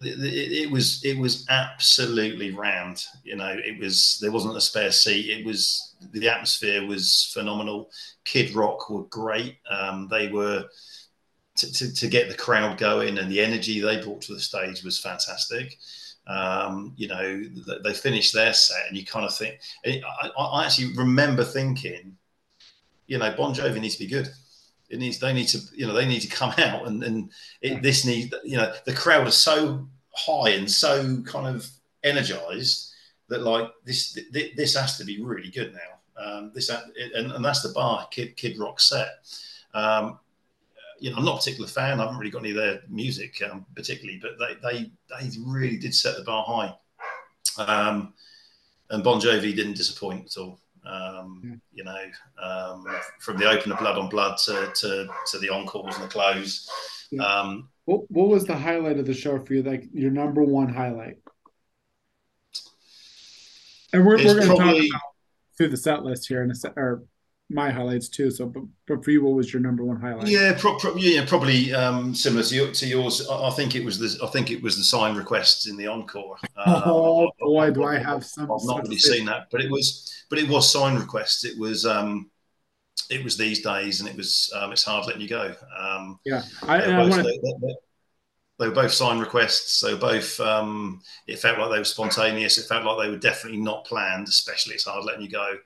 the, the, it was it was absolutely rammed. You know, it was there wasn't a spare seat. It was the atmosphere was phenomenal. Kid Rock were great. Um, they were. To, to, to, get the crowd going and the energy they brought to the stage was fantastic. Um, you know, they finished their set, and you kind of think. I, I, actually remember thinking, you know, Bon Jovi needs to be good. It needs. They need to. You know, they need to come out, and and it, this needs. You know, the crowd are so high and so kind of energized that like this this has to be really good now. Um, this and, and that's the bar Kid Kid Rock set. Um, you know, I'm not a particular fan. I haven't really got any of their music um, particularly, but they, they they really did set the bar high. Um, and Bon Jovi didn't disappoint at all. Um. You know, um, from the opener, Blood on Blood, to to, to the encores and the close. Um, what what was the highlight of the show for you? Like your number one highlight? And we're, we're going to talk about through the set list here in a set, or my highlights too. So, but, but for you, what was your number one highlight? Yeah, pro- pro- yeah, probably um, similar to, to yours. I, I, think it was the I think it was the sign requests in the encore. Um, oh boy, do I have some? I've not really seen that, but it was but it was sign requests. It was um, it was these days, and it was um, it's hard letting you go. Um, yeah, I, wanna... they, they, they, were both sign requests. So both. Um, it felt like they were spontaneous. It felt like they were definitely not planned. Especially, it's hard letting you go.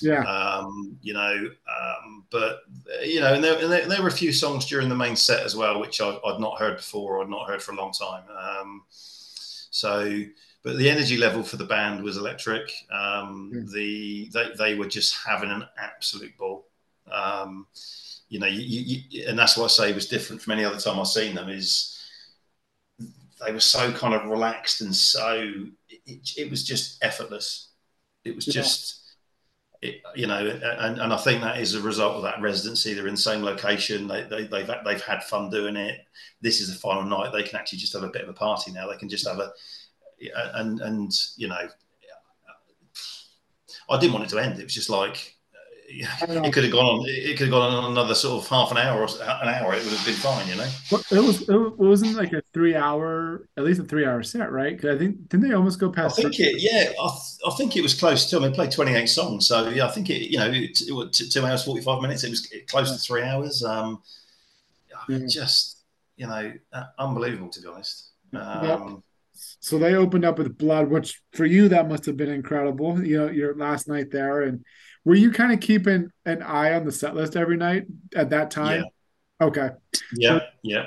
Yeah. Um, you know, um, but you know, and there, and there, there, were a few songs during the main set as well, which I, would not heard before or I'd not heard for a long time. Um, so, but the energy level for the band was electric. Um, yeah. The they, they were just having an absolute ball. Um, you know, you, you, and that's what I say was different from any other time I've seen them. Is they were so kind of relaxed and so it, it was just effortless. It was yeah. just it, you know, and, and I think that is a result of that residency. They're in the same location. They, they, they've they've had fun doing it. This is the final night. They can actually just have a bit of a party now. They can just have a and and you know, I didn't want it to end. It was just like it could have gone on. It could have gone on another sort of half an hour or an hour. It would have been fine, you know. It was. It wasn't like a three-hour, at least a three-hour set, right? Because I think didn't they almost go past? I think it. Yeah, I, th- I think it was close to. I mean, played twenty-eight songs, so yeah, I think it. You know, it, it was two hours forty-five minutes. It was close yeah. to three hours. Um, yeah. just you know, uh, unbelievable to be honest. Um, So they opened up with blood, which for you that must have been incredible. You know, your last night there, and were you kind of keeping an eye on the set list every night at that time? Yeah. Okay. Yeah, yeah.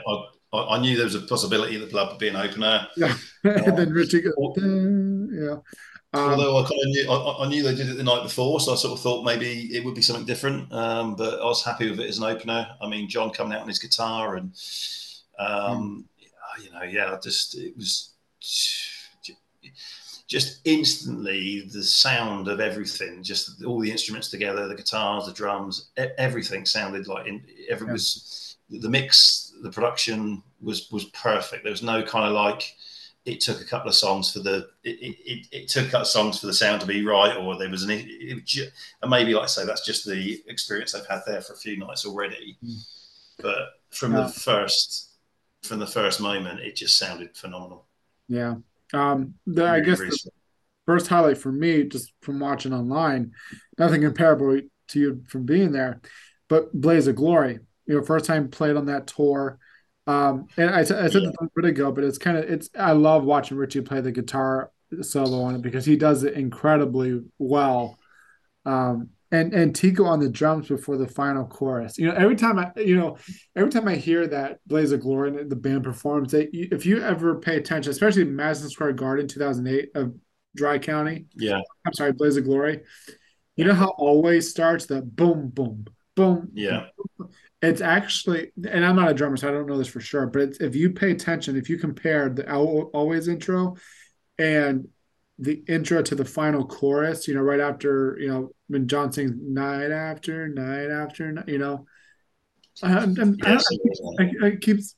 I, I knew there was a possibility that Blood would be an opener. Yeah. and then Richie goes, yeah. Um, Although I kind of knew, I, I, knew they did it the night before, so I sort of thought maybe it would be something different. Um, but I was happy with it as an opener. I mean, John coming out on his guitar, and um, mm. you know, yeah, just it was just instantly the sound of everything, just all the instruments together, the guitars, the drums, everything sounded like in, every yeah. was the mix, the production was was perfect. There was no kind of like it took a couple of songs for the it, it, it, took a couple of songs for the sound to be right, or there was an it, and maybe like I say that's just the experience they've had there for a few nights already. Mm. But from yeah. the first from the first moment, it just sounded phenomenal. Yeah, um, the, I guess the first highlight for me, just from watching online, nothing comparable to you from being there, but Blaze of Glory. You know, first time played on that tour. Um, and I, I said yeah. this a bit ago, but it's kind of it's. I love watching Richie play the guitar solo on it because he does it incredibly well. Um, and and Tico on the drums before the final chorus. You know, every time I you know every time I hear that Blaze of Glory and the band performs, they, if you ever pay attention, especially Madison Square Garden 2008 of Dry County. Yeah, I'm sorry, Blaze of Glory. You know how always starts the boom boom boom. Yeah. Boom, it's actually, and I'm not a drummer, so I don't know this for sure. But if you pay attention, if you compare the always intro and the intro to the final chorus, you know, right after, you know, when John sings night after night after, you know, I'm, yes. I, I, I keeps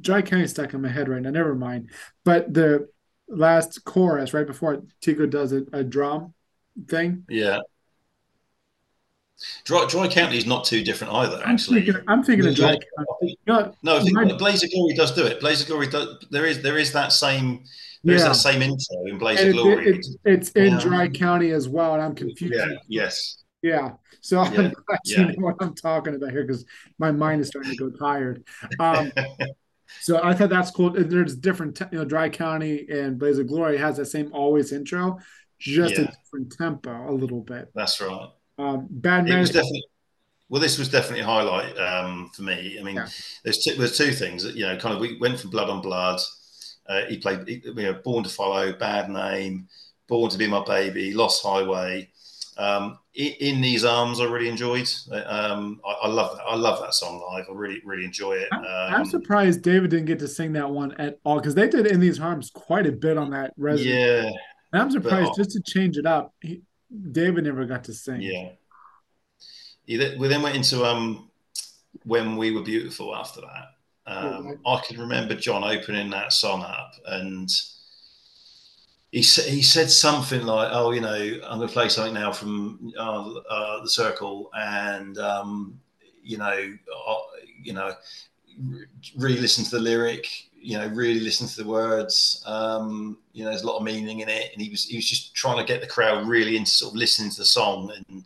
Dry County stuck in my head right now. Never mind. But the last chorus, right before Tico does a, a drum thing. Yeah. Dry, dry County is not too different either. Actually, I'm thinking, I'm thinking of Dry County. No, no, I think my, Blaze of Glory does do it. Blaze of Glory does. There is there is that same there yeah. that same intro in Blaze and of Glory. It, it, it's in Dry County as well, and I'm confused. Yeah. Yes. Yeah. So yeah. I'm yeah. know what I'm talking about here because my mind is starting to go tired. Um, so I thought that's cool. There's different, you know, Dry County and Blaze of Glory has that same always intro, just yeah. a different tempo a little bit. That's right. Um, bad man. Well, this was definitely a highlight um, for me. I mean, yeah. there's two, there's two things that you know, kind of we went from Blood on Blood. Uh, he played, you know, Born to Follow, Bad Name, Born to Be My Baby, Lost Highway. Um, in, These Arms, I really enjoyed. Um, I, I, love that. I love that song live. I really, really enjoy it. Um, I'm surprised David didn't get to sing that one at all because they did In These Arms quite a bit on that resident. Yeah. And I'm surprised but, just to change it up. He, David never got to sing. Yeah. we then went into um, when we were beautiful after that. Um, I can remember John opening that song up and he, he said something like, "Oh, you know, I'm going to play something now from uh, uh, the Circle, and um, you know, uh, you know, really listen to the lyric, you know, really listen to the words. Um, you know, there's a lot of meaning in it, and he was he was just trying to get the crowd really into sort of listening to the song and."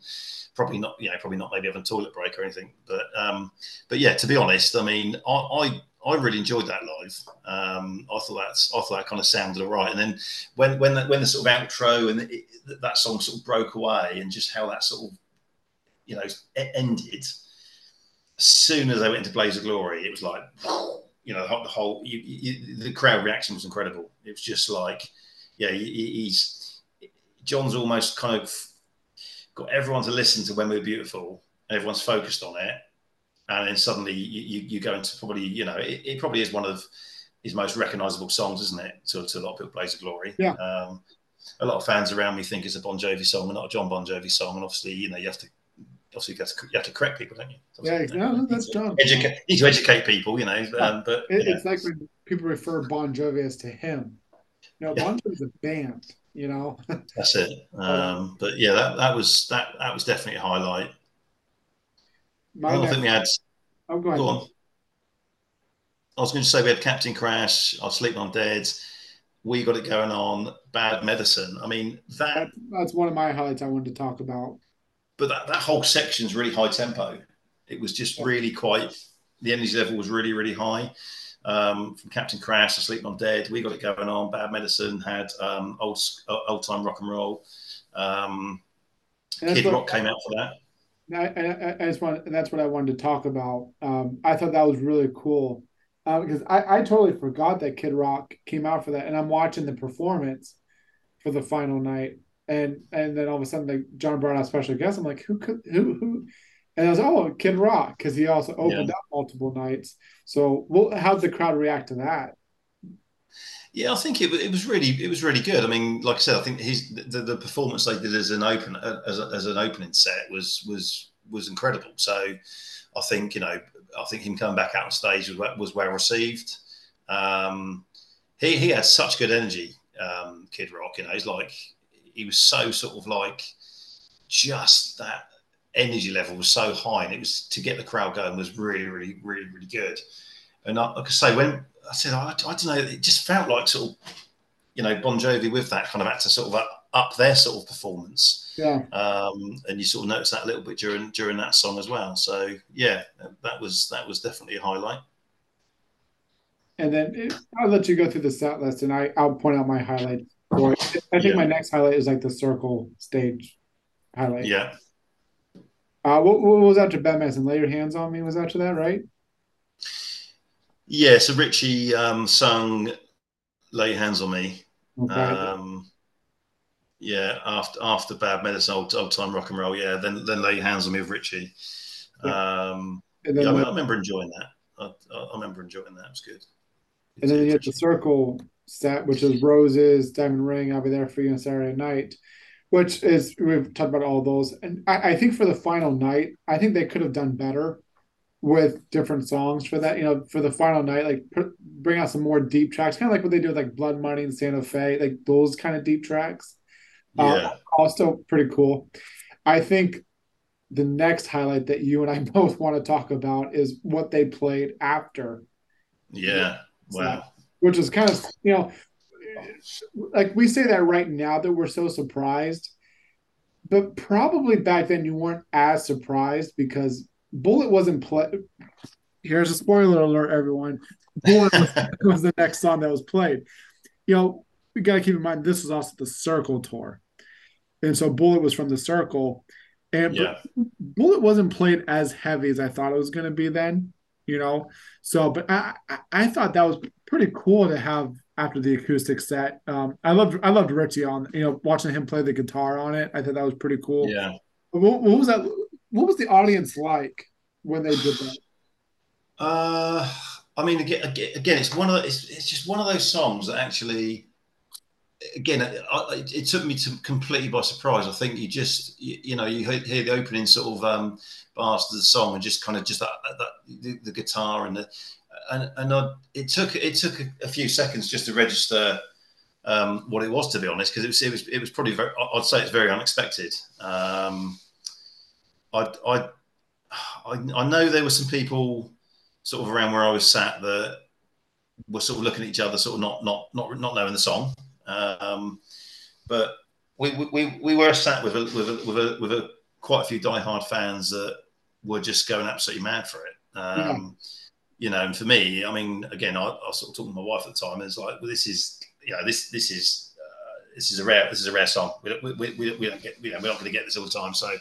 Probably not, you know, probably not maybe having a toilet break or anything, but um, but yeah, to be honest, I mean, I, I I really enjoyed that live. Um, I thought that's I thought that kind of sounded all right. And then when when the, when the sort of outro and it, that song sort of broke away, and just how that sort of you know ended. As soon as they went into Blaze of Glory, it was like you know the whole you, you, the crowd reaction was incredible. It was just like yeah, he, he's John's almost kind of got everyone to listen to When We're Beautiful. Everyone's focused on it and then suddenly you, you, you go into probably you know it, it, probably is one of his most recognizable songs, isn't it? To, to a lot of people, Blaze of Glory. Yeah. Um, a lot of fans around me think it's a Bon Jovi song and not a John Bon Jovi song, and obviously you know you have to obviously you have to, you have to correct people, don't you? yeah, no, that's John. Educate, need to educate people, you know. Um, but it, it's like when people refer Bon Jovi as to him. You know, yeah. Bon Jovi's a band. You know. that's it. Um, but yeah, that, that was that that was definitely a highlight. My I don't think we had. Oh, go, go on. I was going to say we had Captain Crash, I'll Sleep When I'm Dead. We got it going on. Bad Medicine. I mean that, that. That's one of my highlights I wanted to talk about. But that, that whole section's really high tempo. It was just really quite. The energy level was really really high. Um, from Captain Crash to Sleep When I'm Dead, we got it going on. Bad Medicine had um, old old time rock and roll. Um, Kid Rock came out for that. I, I, I just want, and that's what I wanted to talk about. Um, I thought that was really cool because uh, I, I totally forgot that Kid Rock came out for that, and I'm watching the performance for the final night, and and then all of a sudden, like John brought out special guest. I'm like, who could who who? And I was oh Kid Rock because he also opened yeah. up multiple nights. So, well, how'd the crowd react to that? Yeah, I think it, it was really it was really good. I mean, like I said, I think his the, the performance they did as an open as, a, as an opening set was was was incredible. So I think you know I think him coming back out on stage was, was well received. Um, he he had such good energy, um, Kid Rock. You know, he's like he was so sort of like just that energy level was so high, and it was to get the crowd going was really, really, really, really good. And I, like I say, when I said I, I don't know, it just felt like sort of you know Bon Jovi with that kind of had to sort of up, up their sort of performance. Yeah. Um, and you sort of notice that a little bit during during that song as well. So yeah, that was that was definitely a highlight. And then it, I'll let you go through the set list, and I I'll point out my highlight. For it. I think yeah. my next highlight is like the circle stage highlight. Yeah. Uh, what, what was after Bad Medicine? Lay your hands on me. Was after that right? Yeah. So Richie um, sung "Lay Your Hands on Me." Okay. Um, yeah, after after Bad Medicine, old, old time rock and roll. Yeah, then then lay your hands on me with Richie. Um, yeah, I, mean, I, remember enjoying that. I, I, remember enjoying that. It was good. And then you had the circle set, which is roses, diamond ring. I'll be there for you on Saturday night, which is we've talked about all those. And I, I think for the final night, I think they could have done better with different songs for that. You know, for the final night, like put, bring out some more deep tracks, kind of like what they do with like Blood Money and Santa Fe, like those kind of deep tracks. Uh, yeah. Uh, also pretty cool. I think the next highlight that you and I both want to talk about is what they played after. Yeah. Wow. Which is kind of, you know, like we say that right now that we're so surprised, but probably back then you weren't as surprised because Bullet wasn't play. Here's a spoiler alert, everyone. Bullet was, was the next song that was played. You know, we got to keep in mind this was also the Circle tour and so Bullet was from the Circle, and yeah. Bullet wasn't played as heavy as I thought it was going to be then. You know, so but I, I, I thought that was pretty cool to have after the acoustic set. Um, I loved I loved Richie on you know watching him play the guitar on it. I thought that was pretty cool. Yeah. What, what was that? What was the audience like when they did that? Uh, I mean, again, again, it's one of the, it's, it's just one of those songs that actually again, it, it, took me to completely by surprise. I think you just, you, you know, you hear the opening sort of um, bars to the song and just kind of just that, that the, the, guitar and the, and, it took it took a, a, few seconds just to register um, what it was, to be honest, because it was it was it was probably very, I'd say it's very unexpected. Um, I, I I know there were some people sort of around where I was sat that were sort of looking at each other, sort of not not not not knowing the song. Um, but we, we, we were sat with a, with a, with a, with a quite a few diehard fans that were just going absolutely mad for it. Um, yeah. You know, and for me, I mean, again, I, I was sort of talking to my wife at the time, and it's like, well, this is, you know, this this is uh, this is a rare this is a rare song. We don't, we, we, we don't get, you know, we're not going to get this all the time. So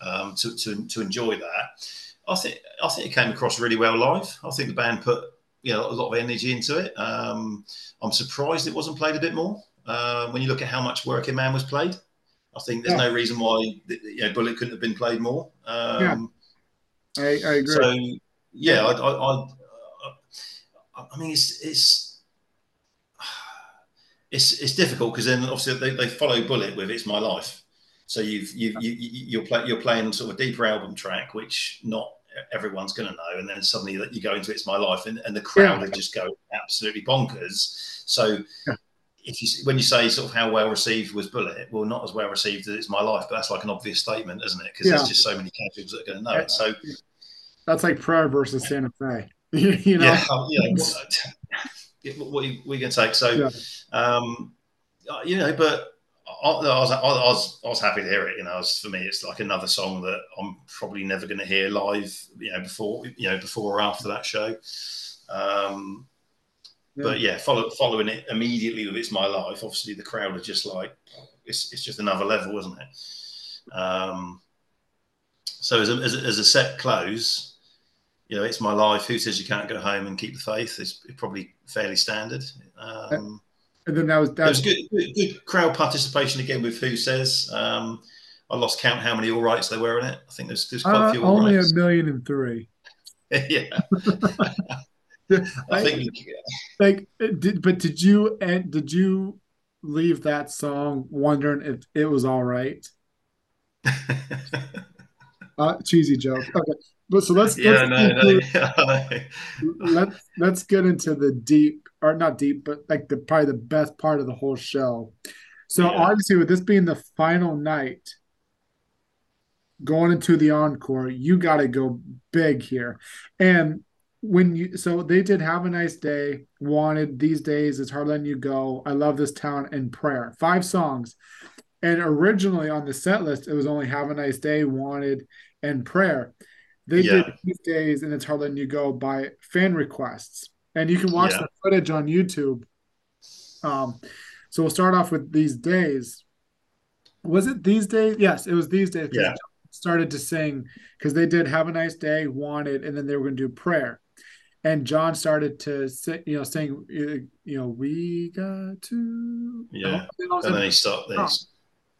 um, to, to to enjoy that, I think I think it came across really well live. I think the band put you know a lot of energy into it. Um, I'm surprised it wasn't played a bit more. Uh, when you look at how much Working Man was played, I think there's yeah. no reason why you know, Bullet couldn't have been played more. Um, yeah, I, I, agree. So yeah, I, I, I, I mean it's it's it's it's difficult because then obviously they, they follow Bullet with "It's My Life." So you've you you you're play, you're playing sort of a deeper album track, which not everyone's going to know. And then suddenly that you go into It's My Life and, and the crowd yeah. just go absolutely bonkers. So yeah. if you, when you say sort of how well received was Bullet, well, not as well received as It's My Life, but that's like an obvious statement, isn't it? Because yeah. there's just so many casuals that are going to know it. So that's like Prayer versus Santa Fe. you know? Yeah. Oh, yeah. what, are you, what are you going to take? So, um, uh, you know, but I, I, was, I, was, I was happy to hear it. You know, was, for me, it's like another song that I'm probably never going to hear live. You know, before you know, before or after that show. Um, yeah. But yeah, follow, following it immediately with "It's My Life," obviously the crowd are just like, it's, it's just another level, isn't it? Um, so as a, as a, as a set close, you know, "It's My Life." Who says you can't go home and keep the faith? Is probably fairly standard. Um, and then that was that was good, good, good, crowd participation again with Who Says. Um, I lost count how many all rights there were in it. I think there's, there's quite uh, a few. Only rights. a million and three. yeah. I think like did but did you and did you leave that song wondering if it was all right? uh, cheesy joke. Okay. But so let's, yeah, let's no, no, let's let's get into the deep or not deep, but like the probably the best part of the whole show. So Yeah. obviously, with this being the final night, going into the encore, you got to go big here. And when you so they did have a nice day, wanted these days, it's hard letting you go. I love this town and prayer. Five songs. And originally on the set list, it was only have a nice day, wanted, and prayer. They Yeah. did these days, and it's hard letting you go by fan requests. And you can watch Yeah. the footage on YouTube. Um, so we'll start off with these days. Was it these days? Yes, it was these days. Yeah. Started to sing because they did have a nice day, wanted, and then they were going to do prayer. And John started to sing, you know, sing, uh, you know, we got to, Yeah. And, all of a And then he stopped Oh. this.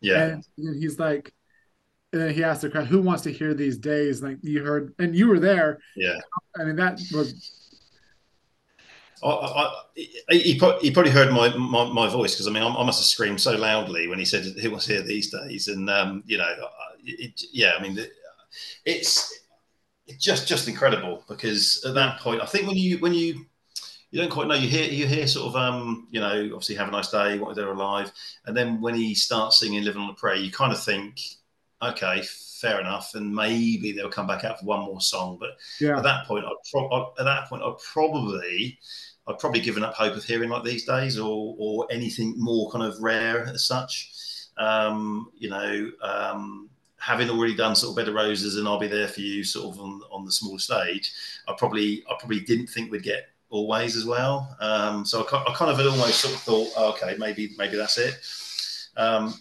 Yeah. and he's like, and then he asked the crowd, "Who wants to hear these days?" Like you heard, and you were there. Yeah. I mean, that was I, I, he, he probably heard my, my, my voice because I mean I, I must have screamed so loudly when he said he was here these days, and um, you know, it, yeah, I mean, it's it's just just incredible because at that point, I think when you when you you don't quite know you hear you hear sort of um you know obviously have a nice day what they're alive and then when he starts singing living on a prayer you kind of think okay fair enough and maybe they'll come back out for one more song but yeah, at that point, I'd pro- at that point, I'd probably, I'd probably given up hope of hearing like these days, or or anything more kind of rare as such. Um, you know, um, having already done sort of Bed of Roses and I'll Be There for You, sort of on on the small stage, I probably I probably didn't think we'd get Always as well. Um, so I, I kind of had almost sort of thought, oh, okay, maybe maybe that's it. Um,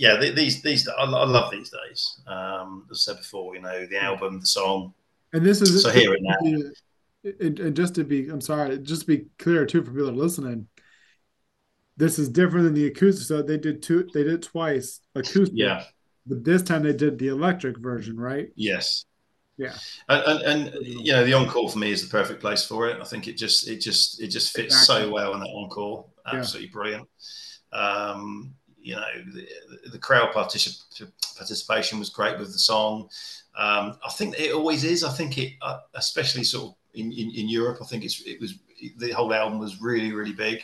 yeah, these these I, I love these days. Um, as I said before, you know, the album, the song. and this is So here it now. And, and just to be, I'm sorry, just to be clear too for people that are listening. This is different than the acoustic. So they did two, they did twice acoustic. Yeah. but this time they did the electric version, right? Yes. Yeah. And, and, and you know the encore for me is the perfect place for it. I think it just it just it just fits Exactly. so well in that encore. Yeah. Absolutely brilliant. Um, you know the, the crowd particip- participation was great with the song. Um, I think it always is. I think it, uh, especially sort of in, in, in Europe. I think it's it was the whole album was really really big.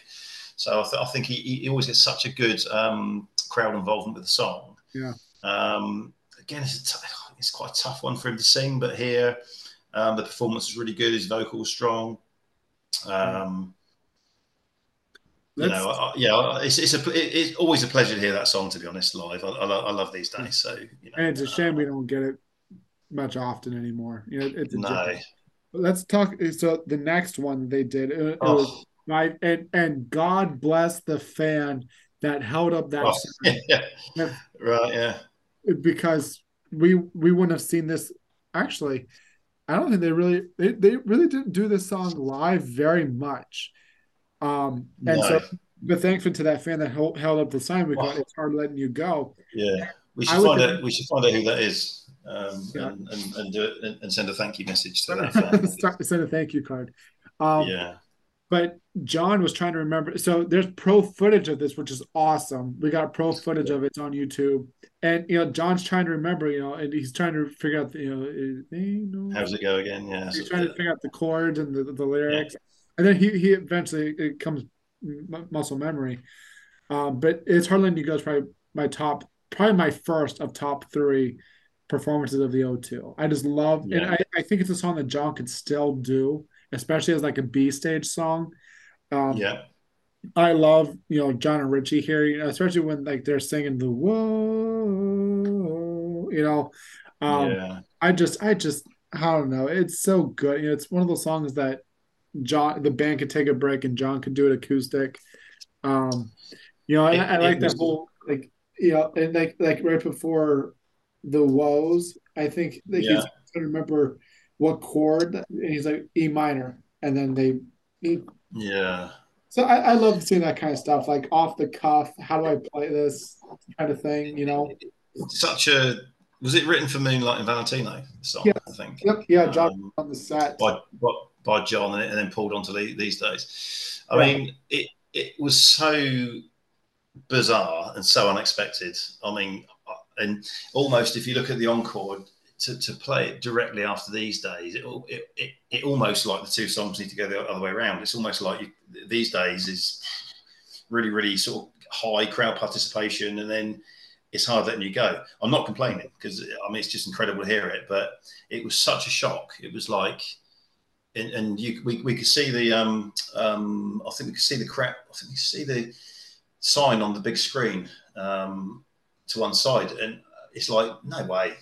So I, th- I think he, he always gets such a good um, crowd involvement with the song. Yeah. Um, again, it's a t- it's quite a tough one for him to sing, but here um, the performance was really good. His vocal was strong. Um, you know, I, yeah, it's it's, a, it's always a pleasure to hear that song. To be honest, live, I, I, I love these days. So you know, and it's a shame uh, we don't get it much often anymore. You know, it's no, let's talk. So the next one they did, it, it Oh. was right, and and God bless the fan that held up that Oh, yeah, Yeah. right, yeah, because we we wouldn't have seen this. Actually, I don't think they really they, they really didn't do this song live very much. Um, and No. so, but thankful to that fan that held, held up the sign, we got Oh. it's hard letting you go. yeah. We should find out. We should find out who that is, um, Yeah. and, and, and do it and, and send a thank you message to that fan. Start- Send a thank you card. Um, yeah, but John was trying to remember. So there's pro footage of this, which is awesome. We got pro footage of it. It's on YouTube, and you know John's trying to remember. You know, and he's trying to figure out. The, you know, is- ain't no- how's it go again? Yeah, he's so- trying to figure out the chords and the, the lyrics, and then he he eventually it comes muscle memory. Um, but it's hard letting you go. Is probably my top, probably my first of top three performances of the O2. I just love, and I, I think it's a song that John could still do, especially as like a B stage song. Um, yeah, I love, you know, John and Richie here, you know, especially when like they're singing the whoa, you know. Um, yeah, I just, I just, I don't know. It's so good. You know, it's one of those songs that John, the band could take a break and John could do it acoustic. Um, you know, I, I like that whole like, you know, and like like right before the woes, I think like Yeah. he's trying to remember what chord, and he's like E minor, and then they. He, yeah. so I, I love seeing that kind of stuff, like off the cuff. How do I play this kind of thing? You know. Such a was it written for Moonlight and Valentino? Song, Yeah. I think. Yep. Yeah. John Um, on the set. by, by by John and, then pulled onto the, these days. I Yeah. mean, it it was so bizarre and so unexpected. I mean, uh, and almost if you look at the encore, to, to play it directly after these days, it, it, it, it, almost like the two songs need to go the other way around. It's almost like you, these days is really, really sort of high crowd participation, and then it's hard letting you go. I'm not complaining because I mean it's just incredible to hear it, but it was such a shock. It was like, and, and you, we, we could see the um, um, I think we could see the crap. I think we could see the sign on the big screen um, to one side, and it's like no way.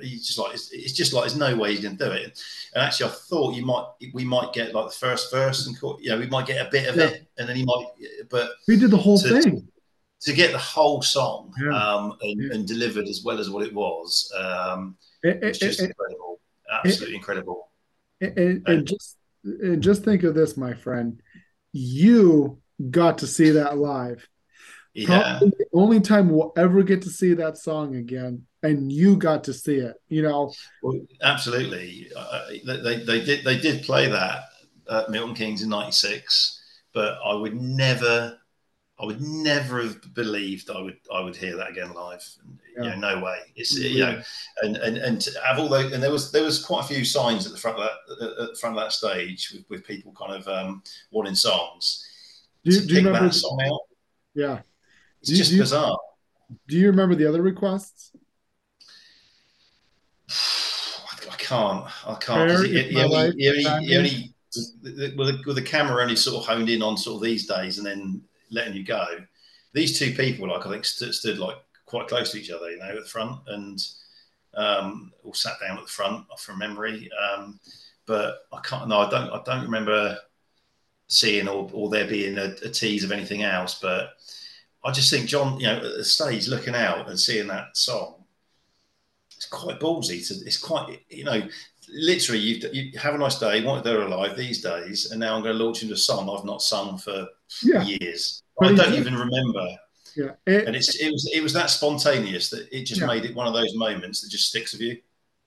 He's just like it's, it's, just like there's no way he's going to do it. And actually, I thought you might we might get like the first verse and you know we might get a bit of yeah. it, and then he might. But we did the whole to, thing to get the whole song yeah. um, and, yeah. and, delivered as well as what it was. Um, it, it's just it, incredible, absolutely incredible. And, and just and just think of this, my friend. You got to see that live. Yeah. Probably the only time we'll ever get to see that song again, and you got to see it. You know. Well, absolutely. Uh, they, they did they did play that at Milton Keynes in '96, but I would never I would never have believed I would I would hear that again live. Yeah. You know, no way. It's yeah. you know, and and and to have all those and there was there was quite a few signs at the front of that at the front of that stage with, with people kind of um, wanting songs. Do you, do you remember that song out? Yeah, it's do just you, bizarre. Do you remember the other requests? I can't. I can't. Fair, he, he, only, only, only with the, with the camera only sort of honed in on sort of these days, and then letting you go. These two people, like I think, st- stood like quite close to each other, you know, at the front, and um, all sat down at the front from memory. Um, but I can't. No, I don't. I don't remember seeing or, or there being a, a, tease of anything else. But I just think John, you know, at the stage looking out and seeing that song, it's quite ballsy. To, it's quite, you know, literally you, you have a nice day. They're alive these days, and now I'm going to launch into a song I've not sung for yeah. years. But I don't even remember. Yeah, it, and it's it was it was that spontaneous that it just yeah. made it one of those moments that just sticks with you.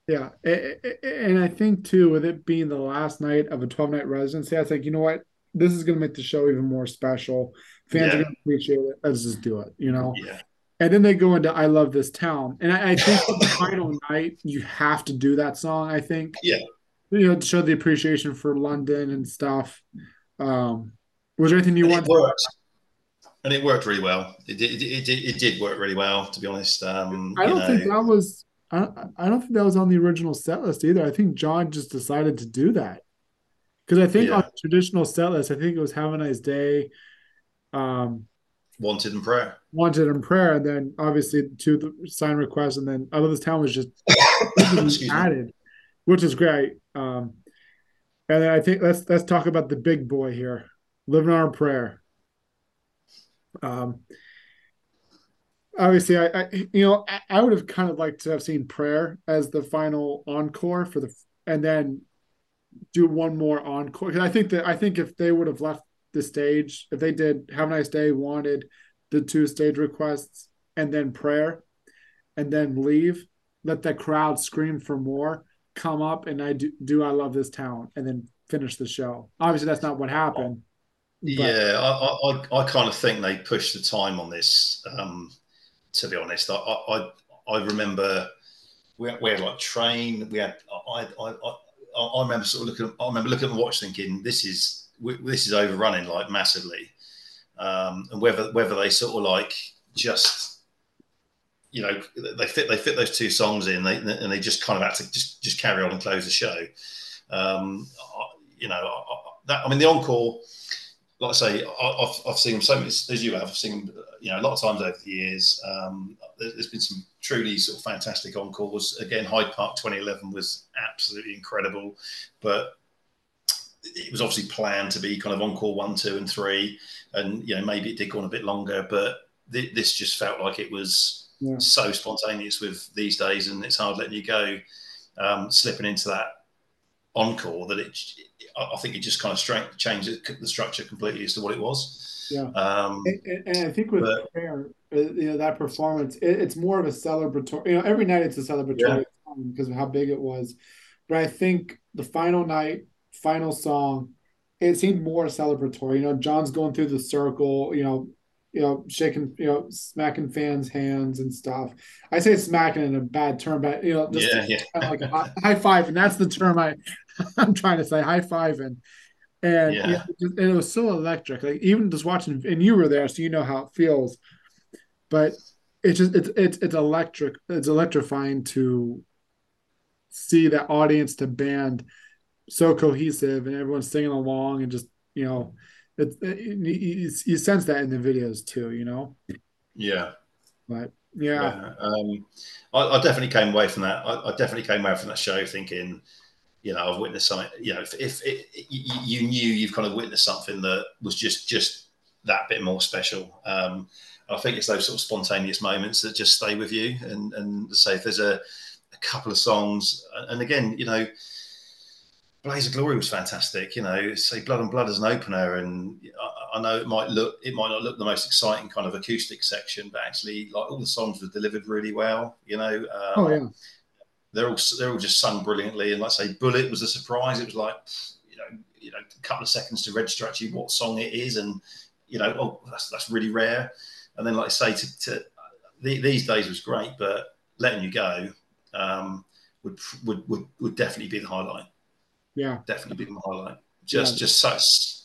Yeah, and I think too, with it being the last night of a 12 night residency, I think you know what, this is going to make the show even more special. Fans yeah. are going to appreciate it. Let's just do it, you know. Yeah. And then they go into "I Love This Town," and I, I think the final night you have to do that song. I think, yeah, you know, to show the appreciation for London and stuff. Um, was there anything you want? and it worked really well. It did, it, it, it did work really well, to be honest. Um, I don't know. think that was. I, I don't think that was on the original set list either. I think John just decided to do that because I think yeah. on traditional set list, I think it was "Have a Nice Day," um, "Wanted in Prayer," "Wanted in Prayer," and then obviously two the sign requests, and then "I Love This Town" was just added, me. which is great. Um, and then I think let's let's talk about the big boy here, "Living on a Prayer." Um, obviously, I, I, you know I, I would have kind of liked to have seen prayer as the final encore for the and then do one more encore because I think that I think if they would have left the stage if they did have a nice day wanted the two stage requests and then prayer and then leave let the crowd scream for more come up and I do, do I love this town and then finish the show obviously that's not what happened yeah, I, I, I, kind of think they pushed the time on this. Um, to be honest, I, I, I remember we had, we had like train. We had I, I, I, I remember sort of looking. I remember looking at the watch, thinking this is this is overrunning like massively, um, and whether whether they sort of like just you know they fit they fit those two songs in they, and they just kind of had to just just carry on and close the show. Um, you know that I mean the encore like I say, I've, I've seen them so many as you have. I've seen them, you know, a lot of times over the years. Um, there's been some truly sort of fantastic encores. Again, Hyde Park 2011 was absolutely incredible, but it was obviously planned to be kind of encore one, two, and three, and you know maybe it did go on a bit longer, but th- this just felt like it was yeah. so spontaneous with these days, and it's hard letting you go, um, slipping into that encore that it I think it just kind of strength, changed the structure completely as to what it was. Yeah, um, and, and, I think with but, prayer, uh, you know, that performance, it, it's more of a celebratory. You know, every night it's a celebratory yeah. because of how big it was. But I think the final night, final song, it seemed more celebratory. You know, John's going through the circle. You know, you know, shaking, you know, smacking fans' hands and stuff. I say smacking in a bad term, but you know, just yeah, yeah. kind of like a high five, and that's the term I I'm trying to say, high five and and, yeah. it, it was so electric. Like even just watching, and you were there, so you know how it feels. But it's just it's it's it's electric. It's electrifying to see that audience to band so cohesive and everyone's singing along and just you know it, it, you, you sense that in the videos too you know yeah but yeah, yeah. Um, I, I, definitely came away from that I, I, definitely came away from that show thinking you know i've witnessed something you know if, if it, you, you, knew you've kind of witnessed something that was just just that bit more special um, I think it's those sort of spontaneous moments that just stay with you and and say if there's a, a couple of songs and again you know Blaze of Glory was fantastic. You know, say Blood on Blood as an opener, and I, I, know it might look, it might not look the most exciting kind of acoustic section, but actually, like all the songs were delivered really well. You know, um, oh yeah, they're all they're all just sung brilliantly. And let's say Bullet was a surprise. It was like, you know, you know, a couple of seconds to register actually what song it is, and you know, oh, that's that's really rare. And then, like I say, to, to the, these days was great, but letting you go um, would, would would would definitely be the highlight yeah, definitely been the highlight. Just, yeah. just so,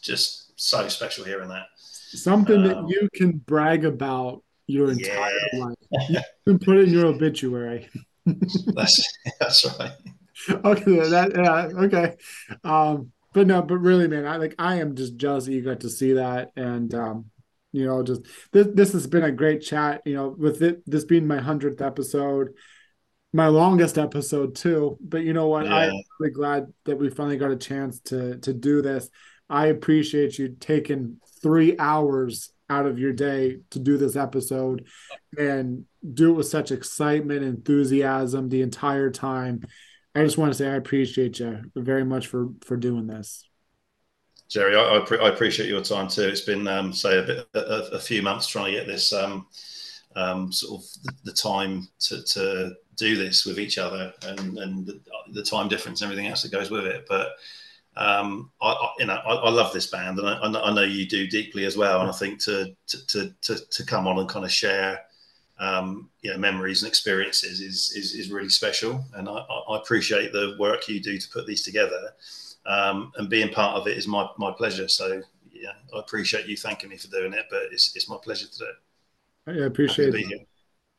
just so special hearing that. Something um, that you can brag about your entire yeah. life. You can put it in your obituary. that's that's right. Okay, that yeah, okay. Um, but no, but really, man, I like I am just jealous that you got to see that, and um, you know, just this this has been a great chat. You know, with it this being my hundredth episode, my longest episode too. But you know what? Yeah. I'm really glad that we finally got a chance to to do this. I appreciate you taking three hours out of your day to do this episode and do it with such excitement, enthusiasm the entire time. I just want to say I appreciate you very much for for doing this. Jerry, I, I, pre- I appreciate your time too. It's been, um, say, a bit, a, a, few months trying to get this um, um, sort of the, the time to, to do this with each other and and the, the, time difference and everything else that goes with it. But um, I, I, you know, I, I, love this band, and I, I, know you do deeply as well. And I think to to to to, come on and kind of share, um, you know, memories and experiences is is, is really special. And I, I appreciate the work you do to put these together, um, and being part of it is my my pleasure. So yeah, I appreciate you thanking me for doing it, but it's it's my pleasure to do it. I appreciate it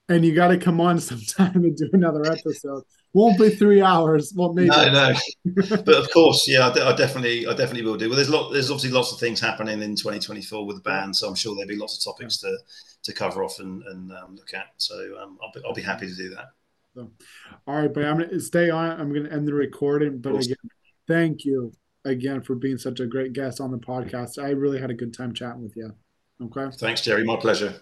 and you got to come on sometime and do another episode. Won't be three hours. Well, maybe. No, no. but of course, yeah, I, definitely, I definitely will do. Well, there's lot, there's obviously lots of things happening in 2024 with the band, so I'm sure there'll be lots of topics to to cover off and, and um, look at. So um, I'll be, I'll be happy to do that. So, all right, but I'm gonna stay on. I'm gonna end the recording. But again, thank you again for being such a great guest on the podcast. I really had a good time chatting with you. Okay. Thanks, Jerry. My pleasure.